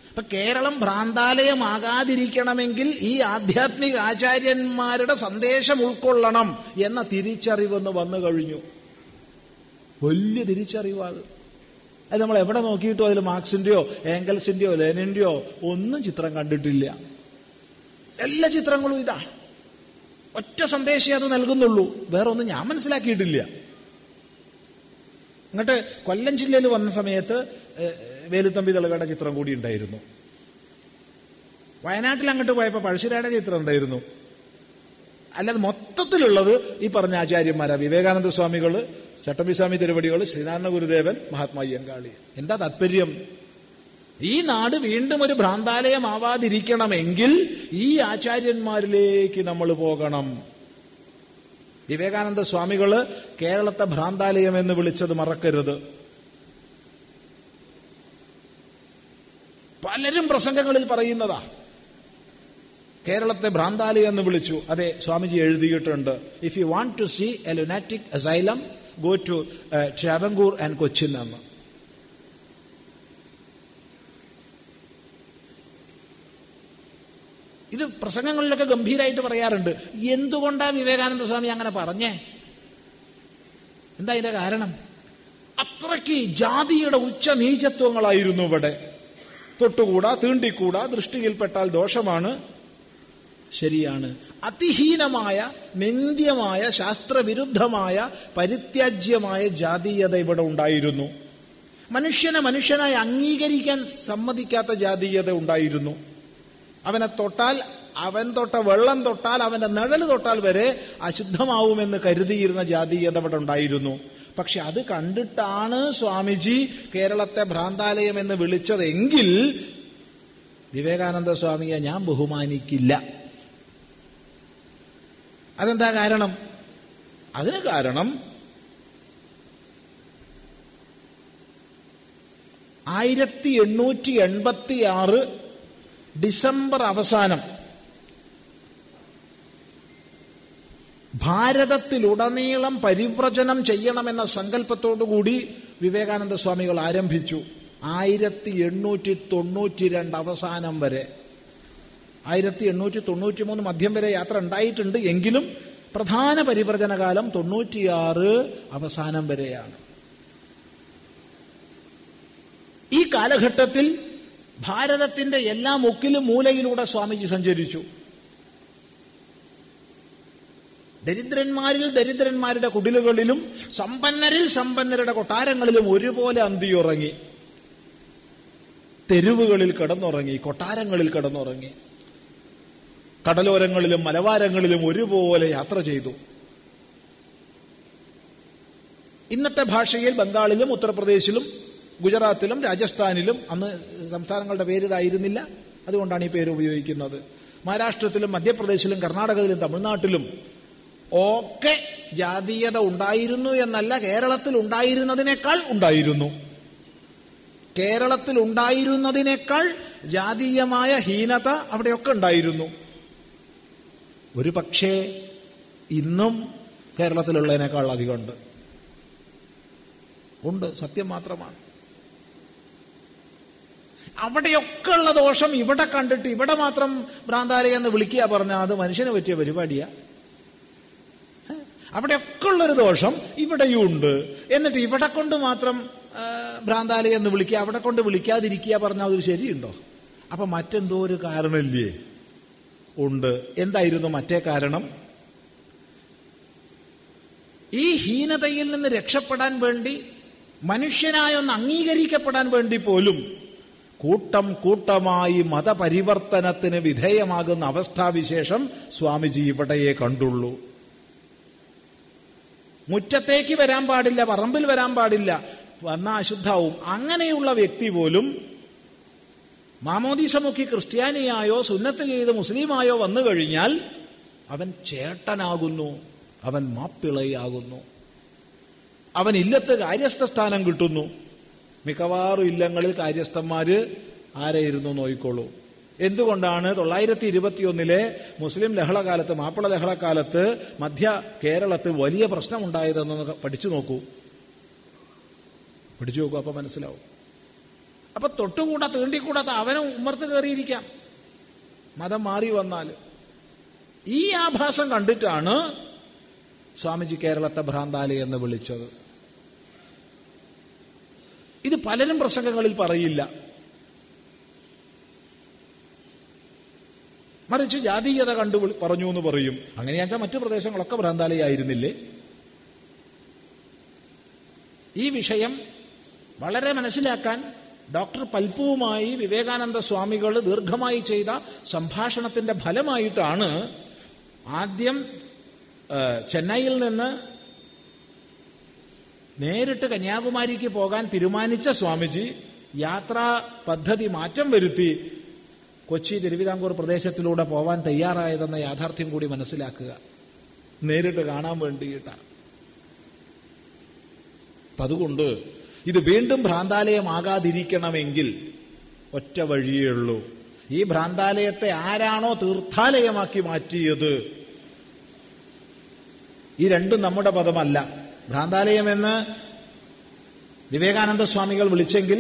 അപ്പൊ കേരളം ഭ്രാന്താലയമാകാതിരിക്കണമെങ്കിൽ ഈ ആധ്യാത്മിക ആചാര്യന്മാരുടെ സന്ദേശം ഉൾക്കൊള്ളണം എന്ന തിരിച്ചറിവെന്ന് വന്നു കഴിഞ്ഞു. വലിയ തിരിച്ചറിവാത് അത് നമ്മൾ എവിടെ നോക്കിയിട്ടോ അതിൽ മാർക്സിന്റെയോ ഏംഗൽസിന്റെയോ ലെനിന്റെയോ ഒന്നും ചിത്രം കണ്ടിട്ടില്ല. എല്ലാ ചിത്രങ്ങളും ഇതാ. ഒറ്റ സന്ദേശമേ അത് നൽകുന്നുള്ളൂ. വേറെ ഒന്നും ഞാൻ മനസ്സിലാക്കിയിട്ടില്ല. എന്നിട്ട് കൊല്ലം ജില്ലയിൽ വന്ന സമയത്ത് വേലുത്തമ്പി തളകയുടെ ചിത്രം കൂടി ഉണ്ടായിരുന്നു. വയനാട്ടിൽ അങ്ങോട്ട് പോയപ്പോൾ പഴശ്ശിരായുടെ ചിത്രം ഉണ്ടായിരുന്നു. അല്ലാതെ മൊത്തത്തിലുള്ളത് ഈ പറഞ്ഞ ആചാര്യന്മാരാ. വിവേകാനന്ദ സ്വാമികൾ ചട്ടമ്പിസ്വാമി തിരുവടികൾ ശ്രീനാരായണ ഗുരുദേവൻ മഹാത്മാ അയ്യങ്കാളി. എന്താ താത്പര്യം? ഈ നാട് വീണ്ടും ഒരു ഭ്രാന്താലയമാവാതിരിക്കണമെങ്കിൽ ഈ ആചാര്യന്മാരിലേക്ക് നമ്മൾ പോകണം. വിവേകാനന്ദ സ്വാമികൾ കേരളത്തെ ഭ്രാന്താലയം എന്ന് വിളിച്ചത് മറക്കരുത്. പലരും പ്രസംഗങ്ങളിൽ പറയുന്നതാ കേരളത്തെ ഭ്രാന്താലയം എന്ന് വിളിച്ചു. അതെ സ്വാമിജി എഴുതിയിട്ടുണ്ട്. If you want to see a lunatic asylum go to Travancore and Cochin എന്ന്. ഇത് പ്രസംഗങ്ങളിലൊക്കെ ഗംഭീരമായിട്ട് പറയാറുണ്ട്. എന്തുകൊണ്ടാണ് വിവേകാനന്ദ സ്വാമി അങ്ങനെ പറഞ്ഞേ? എന്താ ഇതിന്റെ കാരണം? അത്രയ്ക്ക് ജാതിയുടെ ഉച്ച നീചത്വങ്ങളായിരുന്നു ഇവിടെ. തൊട്ടുകൂടാ തീണ്ടിക്കൂടാ ദൃഷ്ടിയിൽപ്പെട്ടാൽ ദോഷമാണ്. ശരിയാണ്. അതിഹീനമായ നിന്ദ്യമായ ശാസ്ത്രവിരുദ്ധമായ പരിത്യാജ്യമായ ജാതീയത ഇവിടെ ഉണ്ടായിരുന്നു. മനുഷ്യനെ മനുഷ്യനായി അംഗീകരിക്കാൻ സമ്മതിക്കാത്ത ജാതീയത ഉണ്ടായിരുന്നു. അവനെ തൊട്ടാൽ അവൻ തൊട്ട വെള്ളം തൊട്ടാൽ അവന്റെ നിഴൽ തൊട്ടാൽ വരെ അശുദ്ധമാവുമെന്ന് കരുതിയിരുന്ന ജാതീയത അവിടെ ഉണ്ടായിരുന്നു. പക്ഷെ അത് കണ്ടിട്ടാണ് സ്വാമിജി കേരളത്തെ ഭ്രാന്താലയം എന്ന് വിളിച്ചതെങ്കിൽ വിവേകാനന്ദ സ്വാമിയെ ഞാൻ ബഹുമാനിക്കില്ല. അതെന്താ കാരണം? അതിന് കാരണം ആയിരത്തി എണ്ണൂറ്റി എൺപത്തി ആറ് ഡിസംബർ അവസാനം ഭാരതത്തിലുടനീളം പരിവ്രജനം ചെയ്യണമെന്ന സങ്കല്പത്തോടുകൂടി വിവേകാനന്ദ സ്വാമികൾ ആരംഭിച്ചു ആയിരത്തി എണ്ണൂറ്റി തൊണ്ണൂറ്റി രണ്ട് അവസാനം വരെ. ആയിരത്തി എണ്ണൂറ്റി തൊണ്ണൂറ്റി മൂന്ന് മധ്യം വരെ യാത്ര ഉണ്ടായിട്ടുണ്ട് എങ്കിലും പ്രധാന പരിവ്രജനകാലം തൊണ്ണൂറ്റിയാറ് അവസാനം വരെയാണ്. ഈ കാലഘട്ടത്തിൽ ഭാരതത്തിന്റെ എല്ലാ മുക്കിലും മൂലയിലൂടെ സ്വാമിജി സഞ്ചരിച്ചു. ദരിദ്രന്മാരിൽ ദരിദ്രന്മാരുടെ കുടിലുകളിലും സമ്പന്നരിൽ സമ്പന്നരുടെ കൊട്ടാരങ്ങളിലും ഒരുപോലെ അന്തിയുറങ്ങി. തെരുവുകളിൽ കിടന്നുറങ്ങി കൊട്ടാരങ്ങളിൽ കിടന്നുറങ്ങി. കടലോരങ്ങളിലും മലവാരങ്ങളിലും ഒരുപോലെ യാത്ര ചെയ്തു. ഇന്നത്തെ ഭാഷയിൽ ബംഗാളിലും ഉത്തർപ്രദേശിലും ഗുജറാത്തിലും രാജസ്ഥാനിലും അന്ന് സംസ്ഥാനങ്ങളുടെ പേര് ഇതായിരുന്നില്ല. അതുകൊണ്ടാണ് ഈ പേര് ഉപയോഗിക്കുന്നത്. മഹാരാഷ്ട്രത്തിലും മധ്യപ്രദേശിലും കർണാടകയിലും തമിഴ്നാട്ടിലും ഒക്കെ ജാതീയത ഉണ്ടായിരുന്നു എന്നല്ല കേരളത്തിൽ ഉണ്ടായിരുന്നതിനേക്കാൾ ഉണ്ടായിരുന്നു. കേരളത്തിൽ ഉണ്ടായിരുന്നതിനേക്കാൾ ജാതീയമായ ഹീനത അവിടെയൊക്കെ ഉണ്ടായിരുന്നു. ഒരു പക്ഷേ ഇന്നും കേരളത്തിലുള്ളതിനേക്കാൾ അധികമുണ്ട് ഉണ്ട് സത്യം മാത്രമാണ്. അവിടെയൊക്കെ ഉള്ള ദോഷം ഇവിടെ കണ്ടിട്ട് ഇവിടെ മാത്രം ഭ്രാന്താലയം എന്ന് വിളിക്കുക പറഞ്ഞാൽ അത് മനുഷ്യന് പറ്റിയ പരിപാടിയാ. അവിടെയൊക്കെ ഉള്ളൊരു ദോഷം ഇവിടെയും ഉണ്ട്. എന്നിട്ട് ഇവിടെ കൊണ്ട് മാത്രം ഭ്രാന്താലി എന്ന് വിളിക്കുക അവിടെ കൊണ്ട് വിളിക്കാതിരിക്കുക പറഞ്ഞാൽ അതൊരു ശരിയുണ്ടോ? അപ്പൊ മറ്റെന്തോ ഒരു കാരണമില്ലേ? ഉണ്ട്. എന്തായിരുന്നു മറ്റേ കാരണം? ഈ ഹീനതയിൽ നിന്ന് രക്ഷപ്പെടാൻ വേണ്ടി മനുഷ്യനായൊന്ന് അംഗീകരിക്കപ്പെടാൻ വേണ്ടി പോലും കൂട്ടം കൂട്ടമായി മതപരിവർത്തനത്തിന് വിധേയമാകുന്ന അവസ്ഥാവിശേഷം സ്വാമിജി ഇവിടെയേ കണ്ടുള്ളൂ. മുറ്റത്തേക്ക് വരാൻ പാടില്ല പറമ്പിൽ വരാൻ പാടില്ല വന്ന അശുദ്ധാവും. അങ്ങനെയുള്ള വ്യക്തി പോലും മാമോദീസ മുഖി ക്രിസ്ത്യാനിയായോ സുന്നത്ത് ചെയ്ത് മുസ്ലിമായോ വന്നു കഴിഞ്ഞാൽ അവൻ ചേട്ടനാകുന്നു അവൻ മാപ്പിളയാകുന്നു. അവൻ ഇല്ലത്ത് കാര്യസ്ഥ സ്ഥാനം കിട്ടുന്നു. മിക്കവാറും ഇല്ലങ്ങളിൽ കാര്യസ്ഥന്മാര് ആരെയിരുന്നു നോയിക്കോളൂ എന്തുകൊണ്ടാണ് തൊള്ളായിരത്തി ഇരുപത്തിയൊന്നിലെ മുസ്ലിം ലഹളകാലത്ത് മാപ്പിള ലഹളക്കാലത്ത് മധ്യ കേരളത്തിൽ വലിയ പ്രശ്നമുണ്ടായതെന്ന് പഠിച്ചു നോക്കൂ. പഠിച്ചു നോക്കൂ അപ്പൊ മനസ്സിലാവും. അപ്പൊ തൊട്ടുകൂടാ തീണ്ടിക്കൂടാത്ത അവനും ഉമ്മർത്ത് കയറിയിരിക്കാം. മതം മാറി വന്നാൽ. ഈ ആഭാസം കണ്ടിട്ടാണ് സ്വാമിജി കേരളത്തെ ഭ്രാന്താലി എന്ന് വിളിച്ചത്. ഇത് പലരും പ്രസംഗങ്ങളിൽ പറയില്ല. മറിച്ച് ജാതീയത കണ്ടു പറഞ്ഞു എന്ന് പറയും. അങ്ങനെയാച്ചാൽ മറ്റു പ്രദേശങ്ങളൊക്കെ ഭ്രാന്താലയായിരുന്നില്ലേ? ഈ വിഷയം വളരെ മനസ്സിലാക്കാൻ ഡോക്ടർ പൽപ്പുവുമായി വിവേകാനന്ദ സ്വാമികൾ ദീർഘമായി ചെയ്ത സംഭാഷണത്തിന്റെ ഫലമായിട്ടാണ് ആദ്യം ചെന്നൈയിൽ നിന്ന് നേരിട്ട് കന്യാകുമാരിക്ക് പോകാൻ തീരുമാനിച്ച സ്വാമിജി യാത്രാ പദ്ധതി മാറ്റം വരുത്തി കൊച്ചി തിരുവിതാംകൂർ പ്രദേശത്തിലൂടെ പോവാൻ തയ്യാറായതെന്ന യാഥാർത്ഥ്യം കൂടി മനസ്സിലാക്കുക. നേരിട്ട് കാണാൻ വേണ്ടിയിട്ടാണ്. അതുകൊണ്ട് ഇത് വീണ്ടും ഭ്രാന്താലയമാകാതിരിക്കണമെങ്കിൽ ഒറ്റ വഴിയേ ഉള്ളൂ. ഈ ഭ്രാന്താലയത്തെ ആരാണോ തീർത്ഥാലയമാക്കി മാറ്റിയത് ഈ രണ്ടും നമ്മുടെ പദമല്ല. ഭ്രാന്താലയമെന്ന് വിവേകാനന്ദ സ്വാമികൾ വിളിച്ചെങ്കിൽ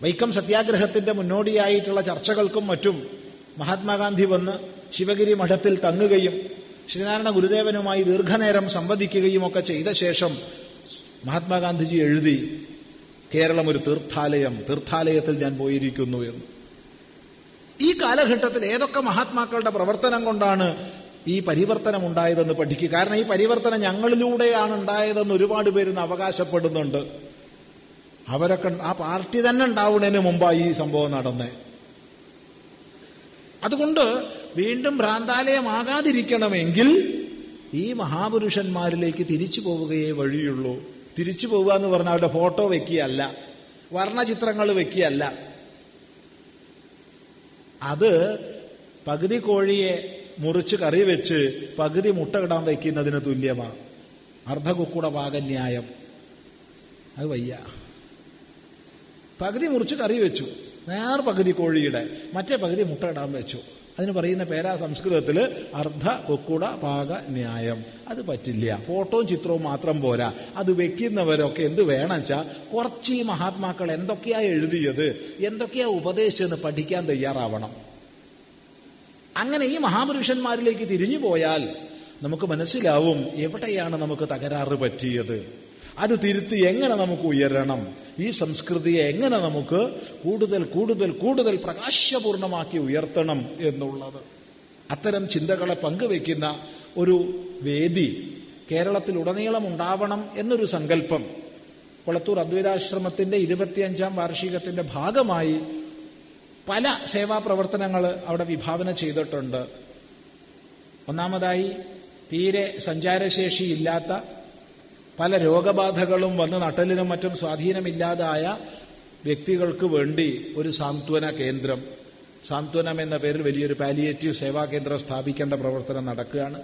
വൈക്കം സത്യാഗ്രഹത്തിന്റെ മുന്നോടിയായിട്ടുള്ള ചർച്ചകൾക്കും മറ്റും മഹാത്മാഗാന്ധി വന്ന് ശിവഗിരി മഠത്തിൽ തങ്ങുകയും ശ്രീനാരായണ ഗുരുദേവനുമായി ദീർഘനേരം സംവദിക്കുകയും ഒക്കെ ചെയ്ത ശേഷം മഹാത്മാഗാന്ധിജി എഴുതി കേരളം ഒരു തീർത്ഥാലയം തീർത്ഥാലയത്തിൽ ഞാൻ പോയിരിക്കുന്നു എന്ന്. ഈ കാലഘട്ടത്തിൽ ഏതൊക്കെ മഹാത്മാക്കളുടെ പ്രവർത്തനം കൊണ്ടാണ് ഈ പരിവർത്തനം ഉണ്ടായതെന്ന് പഠിക്കുക. കാരണം ഈ പരിവർത്തനം ഞങ്ങളിലൂടെയാണ് ഉണ്ടായതെന്ന് ഒരുപാട് പേരുന്ന് അവകാശപ്പെടുന്നുണ്ട്. അവരൊക്കെ ആ പാർട്ടി തന്നെ ഉണ്ടാവുന്നതിന് മുമ്പായി ഈ സംഭവം നടന്നേ. അതുകൊണ്ട് വീണ്ടും ഭ്രാന്താലയമാകാതിരിക്കണമെങ്കിൽ ഈ മഹാപുരുഷന്മാരിലേക്ക് തിരിച്ചു പോവുകയേ വഴിയുള്ളൂ. തിരിച്ചു പോവുക എന്ന് പറഞ്ഞാൽ അവരുടെ ഫോട്ടോ വെക്കുകയല്ല. വർണചിത്രങ്ങൾ വെക്കുകയല്ല. അത് പകുതി കോഴിയെ മുറിച്ച് കറി വെച്ച് പകുതി മുട്ട ഇടാൻ വയ്ക്കുന്നതിന് തുല്യമാണ് അർദ്ധകുക്കുട വാഗന്യായം അത് വയ്യ. പകുതി മുറിച്ച് കറി വെച്ചു. നേർ പകുതി കോഴിയുടെ മറ്റേ പകുതി മുട്ട ഇടാൻ വെച്ചു. അതിന് പറയുന്ന പേരാ സംസ്കൃതത്തിൽ അർദ്ധ കൊക്കുട പാക ന്യായം അത് പറ്റില്ല. ഫോട്ടോയും ചിത്രവും മാത്രം പോരാ. അത് വെക്കുന്നവരൊക്കെ എന്ത് വേണം വെച്ചാൽ കുറച്ച് മഹാത്മാക്കൾ എന്തൊക്കെയാ എഴുതിയത് എന്തൊക്കെയാ ഉപദേശിച്ചെന്ന് പഠിക്കാൻ തയ്യാറാവണം. അങ്ങനെ ഈ മഹാപുരുഷന്മാരിലേക്ക് തിരിഞ്ഞു പോയാൽ നമുക്ക് മനസ്സിലാവും എവിടെയാണ് നമുക്ക് തകരാറ് പറ്റിയത്. അത് തിരുത്തി എങ്ങനെ നമുക്ക് ഉയരണം? ഈ സംസ്കൃതിയെ എങ്ങനെ നമുക്ക് കൂടുതൽ കൂടുതൽ കൂടുതൽ പ്രകാശപൂർണമാക്കി ഉയർത്തണം എന്നുള്ളത്. അത്തരം ചിന്തകളെ പങ്കുവെക്കുന്ന ഒരു വേദി കേരളത്തിൽ ഉടനീളം ഉണ്ടാവണം എന്നൊരു സങ്കല്പം കൊളത്തൂർ അദ്വൈതാശ്രമത്തിന്റെ ഇരുപത്തിയഞ്ചാം വാർഷികത്തിന്റെ ഭാഗമായി പല സേവാ പ്രവർത്തനങ്ങൾ അവിടെ വിഭാവന ചെയ്തിട്ടുണ്ട്. ഒന്നാമതായി തീരെ സഞ്ചാരശേഷിയില്ലാത്ത പല രോഗബാധകളും വന്ന് നട്ടലിനും മറ്റും സ്വാധീനമില്ലാതായ വ്യക്തികൾക്ക് വേണ്ടി ഒരു സാന്ത്വന കേന്ദ്രം. സാന്ത്വനം എന്ന പേരിൽ വലിയൊരു പാലിയേറ്റീവ് സേവാ കേന്ദ്രം സ്ഥാപിക്കേണ്ട പ്രവർത്തനം നടക്കുകയാണ്.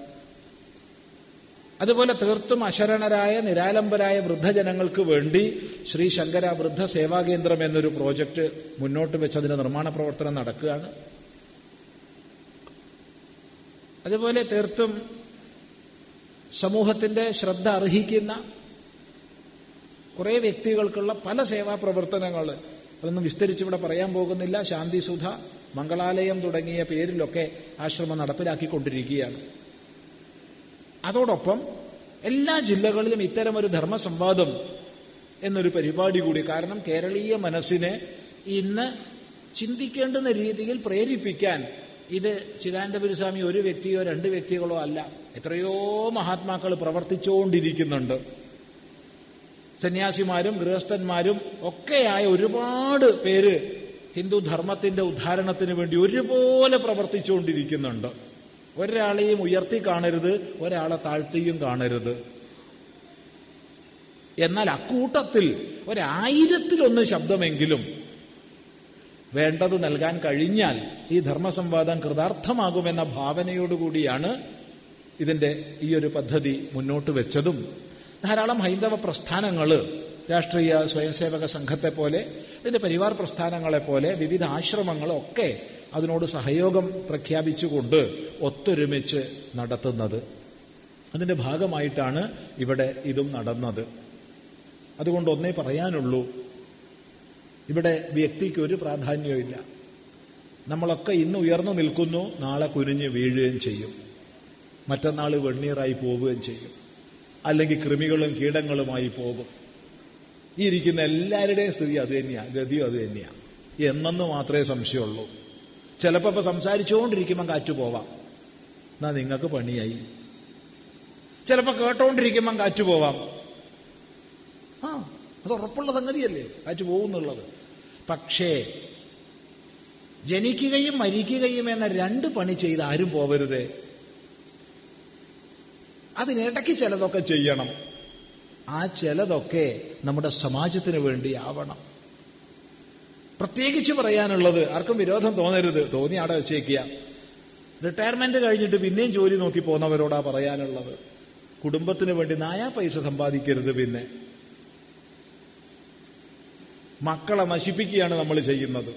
അതുപോലെ തീർത്തും അശരണരായ നിരാലംബരായ വൃദ്ധജനങ്ങൾക്ക് വേണ്ടി ശ്രീ ശങ്കര വൃദ്ധ സേവാകേന്ദ്രം എന്നൊരു പ്രോജക്റ്റ് മുന്നോട്ട് വെച്ച് അതിന്റെ നിർമ്മാണ പ്രവർത്തനം നടക്കുകയാണ്. അതുപോലെ തീർത്തും സമൂഹത്തിന്റെ ശ്രദ്ധ അർഹിക്കുന്ന കുറേ വ്യക്തികൾക്കുള്ള പല സേവാ പ്രവർത്തനങ്ങൾ. അതൊന്നും വിസ്തരിച്ചിവിടെ പറയാൻ പോകുന്നില്ല. ശാന്തിസുധ മംഗളാലയം തുടങ്ങിയ പേരിലൊക്കെ ആശ്രമം നടപ്പിലാക്കിക്കൊണ്ടിരിക്കുകയാണ്. അതോടൊപ്പം എല്ലാ ജില്ലകളിലും ഇത്തരം ഒരു ധർമ്മസംവാദം എന്നൊരു പരിപാടി കൂടി കാരണം കേരളീയ മനസ്സിനെ ഇന്ന് ചിന്തിക്കേണ്ടുന്ന രീതിയിൽ പ്രേരിപ്പിക്കാൻ ഇത് ചിദാനന്ദപുരസ്വാമി ഒരു വ്യക്തിയോ രണ്ട് വ്യക്തികളോ അല്ല എത്രയോ മഹാത്മാക്കൾ പ്രവർത്തിച്ചുകൊണ്ടിരിക്കുന്നുണ്ട്. സന്യാസിമാരും ഗൃഹസ്ഥന്മാരും ഒക്കെയായ ഒരുപാട് പേര് ഹിന്ദു ധർമ്മത്തിന്റെ ഉദ്ധാരണത്തിന് വേണ്ടി ഒരുപോലെ പ്രവർത്തിച്ചുകൊണ്ടിരിക്കുന്നുണ്ട്. ഒരാളെയും ഉയർത്തി കാണരുത് ഒരാളെ താഴ്ത്തിയും കാണരുത്. എന്നാൽ അക്കൂട്ടത്തിൽ ഒരായിരത്തിലൊന്ന് ശബ്ദമെങ്കിലും വേണ്ടത് നൽകാൻ കഴിഞ്ഞാൽ ഈ ധർമ്മസംവാദം കൃതാർത്ഥമാകുമെന്ന ഭാവനയോടുകൂടിയാണ് ഇതിന്റെ ഈ ഒരു പദ്ധതി മുന്നോട്ട് വെച്ചതും. ധാരാളം ഹൈന്ദവ പ്രസ്ഥാനങ്ങൾ രാഷ്ട്രീയ സ്വയംസേവക സംഘത്തെ പോലെ ഇതിന്റെ പരിവാർ പ്രസ്ഥാനങ്ങളെ പോലെ വിവിധ ആശ്രമങ്ങളൊക്കെ അതിനോട് സഹയോഗം പ്രഖ്യാപിച്ചുകൊണ്ട് ഒത്തൊരുമിച്ച് നടത്തുന്നത്. അതിന്റെ ഭാഗമായിട്ടാണ് ഇവിടെ ഇതും നടന്നത്. അതുകൊണ്ട് ഒന്നേ പറയാനുള്ളൂ ഇവിടെ വ്യക്തിക്ക് ഒരു പ്രാധാന്യവുമില്ല. നമ്മളൊക്കെ ഇന്ന് ഉയർന്നു നിൽക്കുന്നു നാളെ കുനിഞ്ഞ് വീഴുകയും ചെയ്യും. മറ്റന്നാൾ വെണ്ണീറായി പോവുകയും ചെയ്യും. അല്ലെങ്കിൽ കൃമികളും കീടങ്ങളുമായി പോകും. ഈ ഇരിക്കുന്ന എല്ലാവരുടെയും സ്ഥിതി അത് തന്നെയാണ് ഗതിയും അത് തന്നെയാണ് എന്നെന്ന് മാത്രമേ സംശയമുള്ളൂ. ചിലപ്പോൾ ഇപ്പൊ സംസാരിച്ചുകൊണ്ടിരിക്കുമ്പോൾ കാറ്റ് പോവാം എന്നാ നിങ്ങൾക്ക് പണിയായി. ചിലപ്പോൾ കേട്ടോണ്ടിരിക്കുമ്പം കാറ്റ് പോവാം ആ അത് ഉറപ്പുള്ള സംഗതിയല്ലേ? കാറ്റ് പോകുന്നുള്ളത് പക്ഷേ ജനിക്കുകയും മരിക്കുകയും എന്ന രണ്ട് പണി ചെയ്ത് ആരും പോവരുത്. അതിനിടയ്ക്ക് ചിലതൊക്കെ ചെയ്യണം. ആ ചിലതൊക്കെ നമ്മുടെ സമാജത്തിന് വേണ്ടി ആവണം പ്രത്യേകിച്ച് പറയാനുള്ളത് ആർക്കും വിരോധം തോന്നരുത്. തോന്നി അവിടെ വെച്ചേക്കുക. റിട്ടയർമെന്റ് കഴിഞ്ഞിട്ട് പിന്നെയും ജോലി നോക്കി പോന്നവരോടാ പറയാനുള്ളത്. കുടുംബത്തിന് വേണ്ടി നായാ പൈസ സമ്പാദിക്കരുത് പിന്നെ. മക്കളെ നശിപ്പിക്കുകയാണ് നമ്മൾ ചെയ്യുന്നത്.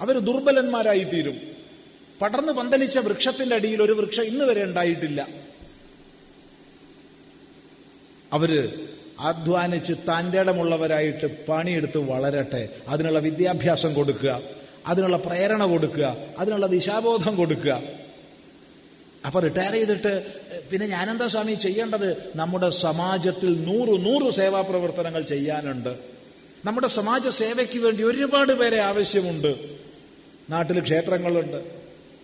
അവർ ദുർബലന്മാരായിത്തീരും. പടർന്നു പന്തലിച്ച വൃക്ഷത്തിന്റെ അടിയിൽ ഒരു വൃക്ഷം ഇന്ന് വരെ ഉണ്ടായിട്ടില്ല. അവർ അധ്വാനിച്ച് താന്റെടമുള്ളവരായിട്ട് പണിയെടുത്ത് വളരട്ടെ. അതിനുള്ള വിദ്യാഭ്യാസം കൊടുക്കുക. അതിനുള്ള പ്രേരണ കൊടുക്കുക. അതിനുള്ള ദിശാബോധം കൊടുക്കുക. അപ്പൊ റിട്ടയർ ചെയ്തിട്ട് പിന്നെ ഞാനെന്താ സ്വാമി ചെയ്യേണ്ടത്? നമ്മുടെ സമാജത്തിൽ നൂറ് നൂറ് സേവാ പ്രവർത്തനങ്ങൾ ചെയ്യാനുണ്ട്. നമ്മുടെ സമാജ സേവയ്ക്ക് വേണ്ടി ഒരുപാട് പേരെ ആവശ്യമുണ്ട്. നാട്ടിൽ ക്ഷേത്രങ്ങളുണ്ട്.